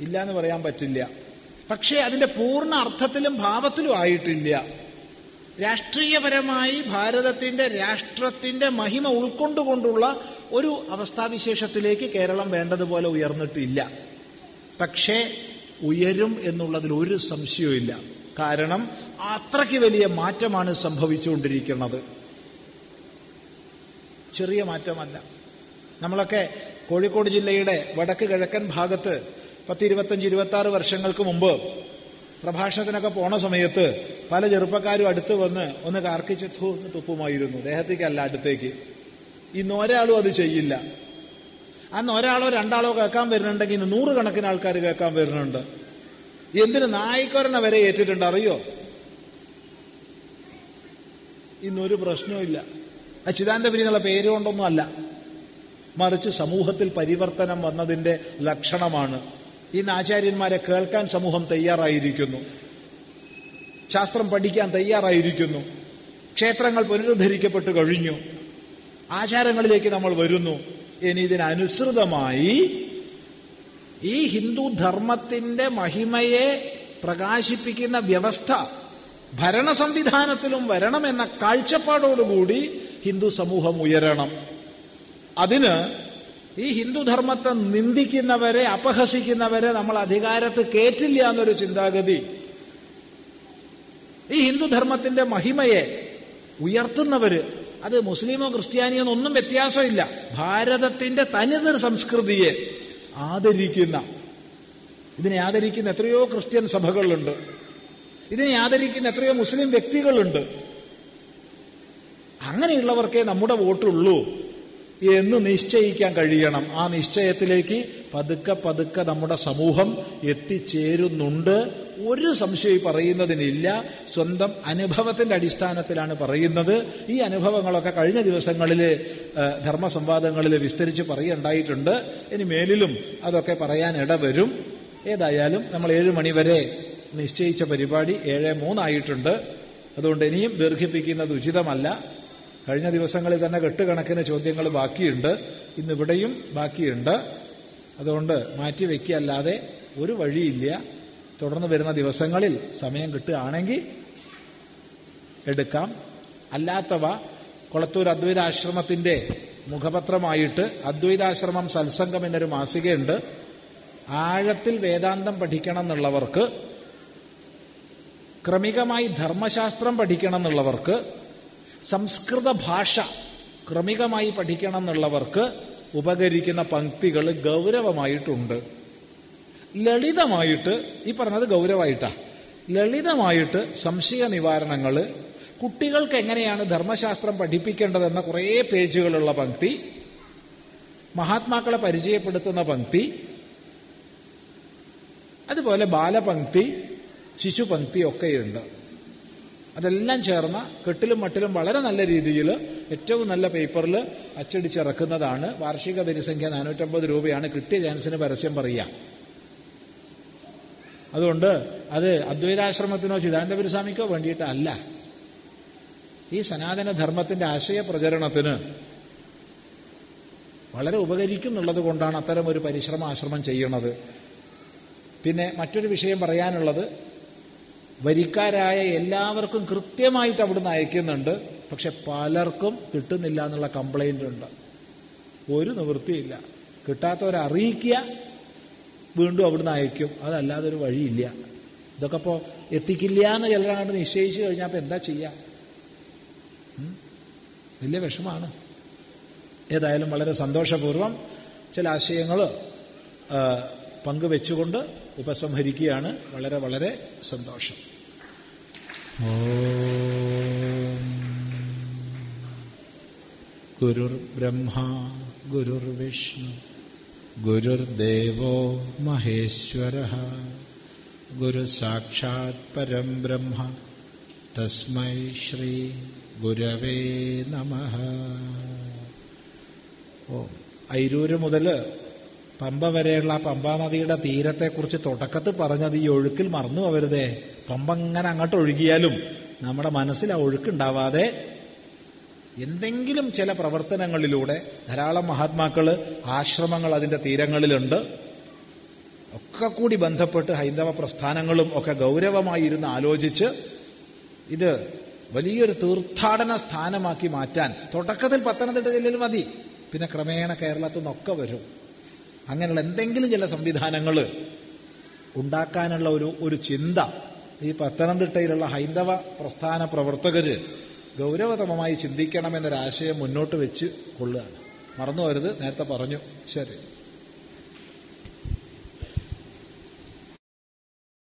ഇല്ല എന്ന് പറയാൻ പറ്റില്ല. പക്ഷേ അതിന്റെ പൂർണ അർത്ഥത്തിലും ഭാവത്തിലും ആയിട്ടില്ല. രാഷ്ട്രീയപരമായി ഭാരതത്തിന്റെ രാഷ്ട്രത്തിന്റെ മഹിമ ഉൾക്കൊണ്ടുകൊണ്ടുള്ള ഒരു അവസ്ഥാവിശേഷത്തിലേക്ക് കേരളം വേണ്ടതുപോലെ ഉയർന്നിട്ടില്ല. പക്ഷേ ഉയരും എന്നുള്ളതിൽ ഒരു സംശയവുമില്ല. കാരണം അത്രയ്ക്ക് വലിയ മാറ്റമാണ് സംഭവിച്ചുകൊണ്ടിരിക്കുന്നത്. ചെറിയ മാറ്റമല്ല. നമ്മളൊക്കെ കോഴിക്കോട് ജില്ലയുടെ വടക്ക് കിഴക്കൻ ഭാഗത്ത് പത്ത് ഇരുപത്തഞ്ച് ഇരുപത്തി ആറ് വർഷങ്ങൾക്ക് മുമ്പ് പ്രഭാഷണത്തിനൊക്കെ പോണ സമയത്ത് പല ചെറുപ്പക്കാരും അടുത്ത് വന്ന് ഒന്ന് കാർക്കിച്ചു തുപ്പുമായിരുന്നു. ദേഹത്തേക്കല്ല അടുത്തേക്ക്. ഇന്ന് ഒരാളും അത് ചെയ്യില്ല. അന്ന് ഒരാളോ രണ്ടാളോ കേൾക്കാൻ വരുന്നുണ്ടെങ്കിൽ ഇന്ന് നൂറുകണക്കിന് ആൾക്കാർ കേൾക്കാൻ വരുന്നുണ്ട്. എന്തിന് നായിക്കൊരണ വരെ ഏറ്റിട്ടുണ്ട് അറിയോ? ഇന്നൊരു പ്രശ്നവുമില്ല അച്യുതാനന്ദപുരി എന്നുള്ള പേര് കൊണ്ടൊന്നും അല്ല. മറിച്ച് സമൂഹത്തിൽ പരിവർത്തനം വന്നതിന്റെ ലക്ഷണമാണ്. ഇന്ന് ആചാര്യന്മാരെ കേൾക്കാൻ സമൂഹം തയ്യാറായിരിക്കുന്നു. ശാസ്ത്രം പഠിക്കാൻ തയ്യാറായിരിക്കുന്നു. ക്ഷേത്രങ്ങൾ പുനരുദ്ധരിക്കപ്പെട്ടു കഴിഞ്ഞു. ആചാരങ്ങളിലേക്ക് നമ്മൾ വരുന്നു. ഇനി ഇതിനനുസൃതമായി ഈ ഹിന്ദു ധർമ്മത്തിന്റെ മഹിമയെ പ്രകാശിപ്പിക്കുന്ന വ്യവസ്ഥ ഭരണ സംവിധാനത്തിലും വരണമെന്ന കാഴ്ചപ്പാടോടുകൂടി ഹിന്ദു സമൂഹം ഉയരണം. അതിന് ഈ ഹിന്ദുധർമ്മത്തെ നിന്ദിക്കുന്നവരെ അപഹസിക്കുന്നവരെ നമ്മൾ അധികാരത്ത് കേറ്റില്ല എന്നൊരു ചിന്താഗതി ഈ ഹിന്ദുധർമ്മത്തിന്റെ മഹിമയെ ഉയർത്തുന്നവര് അത് മുസ്ലിമോ ക്രിസ്ത്യാനിയോ ഒന്നും വ്യത്യാസമില്ല. ഭാരതത്തിന്റെ തനിത് സംസ്കൃതിയെ ആദരിക്കുന്ന ഇതിനെ ആദരിക്കുന്ന എത്രയോ ക്രിസ്ത്യൻ സഭകളുണ്ട്. ഇതിനെ ആദരിക്കുന്ന എത്രയോ മുസ്ലിം വ്യക്തികളുണ്ട്. അങ്ങനെയുള്ളവർക്കേ നമ്മുടെ വോട്ടുള്ളൂ എന്ന് നിശ്ചയിക്കാൻ കഴിയണം. ആ നിശ്ചയത്തിലേക്ക് പതുക്കെ പതുക്കെ നമ്മുടെ സമൂഹം എത്തിച്ചേരുന്നുണ്ട്. ഒരു സംശയം പറയുന്നതിനില്ല. സ്വന്തം അനുഭവത്തിന്റെ അടിസ്ഥാനത്തിലാണ് പറയുന്നത്. ഈ അനുഭവങ്ങളൊക്കെ കഴിഞ്ഞ ദിവസങ്ങളിൽ ധർമ്മസംവാദങ്ങളിൽ വിസ്തരിച്ച് പറയുണ്ടായിട്ടുണ്ട്. ഇനി മേലിലും അതൊക്കെ പറയാൻ ഇടവരും. ഏതായാലും നമ്മൾ ഏഴ് മണിവരെ നിശ്ചയിച്ച പരിപാടി ഏഴ് മൂന്നായിട്ടുണ്ട്. അതുകൊണ്ട് ഇനിയും ദീർഘിപ്പിക്കുന്നത് ഉചിതമല്ല. കഴിഞ്ഞ ദിവസങ്ങളിൽ തന്നെ കെട്ടുകണക്കിന് ചോദ്യങ്ങൾ ബാക്കിയുണ്ട്. ഇന്നിവിടെയും ബാക്കിയുണ്ട്. അതുകൊണ്ട് മാറ്റി മാറ്റിവെക്കുകയല്ലാതെ ഒരു വഴിയില്ല. തുടർന്ന് വരുന്ന ദിവസങ്ങളിൽ സമയം കിട്ടുകയാണെങ്കിൽ എടുക്കാം. അല്ലാത്തവ കൊളത്തൂർ അദ്വൈതാശ്രമത്തിന്റെ മുഖപത്രമായിട്ട് അദ്വൈതാശ്രമം സത്സംഗം എന്നൊരു മാസികയുണ്ട്. ആഴത്തിൽ വേദാന്തം പഠിക്കണം എന്നുള്ളവർക്ക് ക്രമികമായി ധർമ്മശാസ്ത്രം പഠിക്കണം എന്നുള്ളവർക്ക് സംസ്കൃത ഭാഷ ക്രമികമായി പഠിക്കണം എന്നുള്ളവർക്ക് ഉപകരിക്കുന്ന പങ്ക്തികൾ ഗൗരവമായിട്ടുണ്ട്. ലളിതമായിട്ട് ഈ പറഞ്ഞത് ഗൗരവമായിട്ടാ. ലളിതമായിട്ട് സംശയ നിവാരണങ്ങൾ കുട്ടികൾക്ക് എങ്ങനെയാണ് ധർമ്മശാസ്ത്രം പഠിപ്പിക്കേണ്ടതെന്ന കുറേ പേജുകളുള്ള പങ്ക്തി മഹാത്മാക്കളെ പരിചയപ്പെടുത്തുന്ന പങ്ക്തി അതുപോലെ ബാലപങ്ക്തി ശിശുപങ്ക്തി ഒക്കെയുണ്ട്. അതെല്ലാം ചേർന്ന കെട്ടിലും മട്ടിലും വളരെ നല്ല രീതിയിൽ ഏറ്റവും നല്ല പേപ്പറിൽ അച്ചടിച്ചിറക്കുന്നതാണ്. വാർഷിക വരിസംഖ്യ നാനൂറ്റമ്പത് രൂപയാണ്. കിട്ടിയ ചാൻസിന് പരസ്യം പറയുക. അതുകൊണ്ട് അത് അദ്വൈതാശ്രമത്തിനോ ചിദാനന്ദപുരസ്വാമിക്കോ വേണ്ടിയിട്ടല്ല. ഈ സനാതന ധർമ്മത്തിന്റെ ആശയ പ്രചരണത്തിന് വളരെ ഉപകരിക്കും എന്നുള്ളത് കൊണ്ടാണ് അത്തരം ഒരു പരിശ്രമ ആശ്രമം ചെയ്യുന്നത് പിന്നെ മറ്റൊരു വിഷയം പറയാനുള്ളത് വരിക്കാരായ എല്ലാവർക്കും കൃത്യമായിട്ട് അവിടുന്ന് അയക്കുന്നുണ്ട്. പക്ഷെ പലർക്കും കിട്ടുന്നില്ല എന്നുള്ള കംപ്ലൈന്റ് ഉണ്ട്. ഒരു നിവൃത്തിയില്ല. കിട്ടാത്തവരെ അറിയിക്കുക വീണ്ടും അവിടുന്ന് അയക്കും. അതല്ലാതെ ഒരു വഴിയില്ല. ഇതൊക്കെ ഇപ്പോൾ എത്തിക്കില്ല എന്ന് ചിലരാണ് നിശ്ചയിച്ചു കഴിഞ്ഞാൽ അപ്പൊ എന്താ ചെയ്യുക വലിയ വിഷമാണ്. ഏതായാലും വളരെ സന്തോഷപൂർവം ചില ആശയങ്ങൾ പങ്കുവെച്ചുകൊണ്ട് ഉപസംഹരിക്കുകയാണ്. വളരെ വളരെ സന്തോഷം. ഗുരുർ ഗുരുർവിഷ്ണു ഗുരുർ വിഷ്ണു ഗുരുർദേവോ മഹേശ്വര ഗുരു സാക്ഷാത് പരം ബ്രഹ്മ തസ്മൈ ശ്രീ ഗുരവേ നമ ഓ ഐരൂര് മുതൽ പമ്പ വരെയുള്ള പമ്പാനദിയുടെ തീരത്തെക്കുറിച്ച് തുടക്കത്തിൽ പറഞ്ഞത് ഈ ഒഴുക്കിൽ മറന്നു പോവരുതേ പമ്പ അങ്ങനെ അങ്ങോട്ട് ഒഴുകിയാലും നമ്മുടെ മനസ്സിൽ ആ ഒഴുക്കുണ്ടാവാതെ എന്തെങ്കിലും ചില പ്രവർത്തനങ്ങളിലൂടെ ധാരാളം മഹാത്മാക്കൾ ആശ്രമങ്ങൾ അതിന്റെ തീരങ്ങളിലുണ്ട്. ഒക്കെ കൂടി ബന്ധപ്പെട്ട് ഹൈന്ദവ പ്രസ്ഥാനങ്ങളും ഒക്കെ ഗൗരവമായി ഇരുന്ന് ആലോചിച്ച് ഇത് വലിയൊരു തീർത്ഥാടന സ്ഥാനമാക്കി മാറ്റാൻ തുടക്കത്തിൽ പത്തനംതിട്ട ജില്ലയിൽ മതി. പിന്നെ ക്രമേണ കേരളത്തിൽ നിന്നൊക്കെ വരും. അങ്ങനെയുള്ള എന്തെങ്കിലും ചില സംവിധാനങ്ങൾ ഉണ്ടാക്കാനുള്ള ഒരു ഒരു ചിന്ത ഈ പത്തനംതിട്ടയിലുള്ള ഹൈന്ദവ പ്രസ്ഥാന പ്രവർത്തകര് ഗൗരവതമമായി ചിന്തിക്കണമെന്നൊരാശയം മുന്നോട്ട് വെച്ച് കൊള്ളുകയാണ്. മറന്നു വരുത് നേരത്തെ പറഞ്ഞു. ശരി.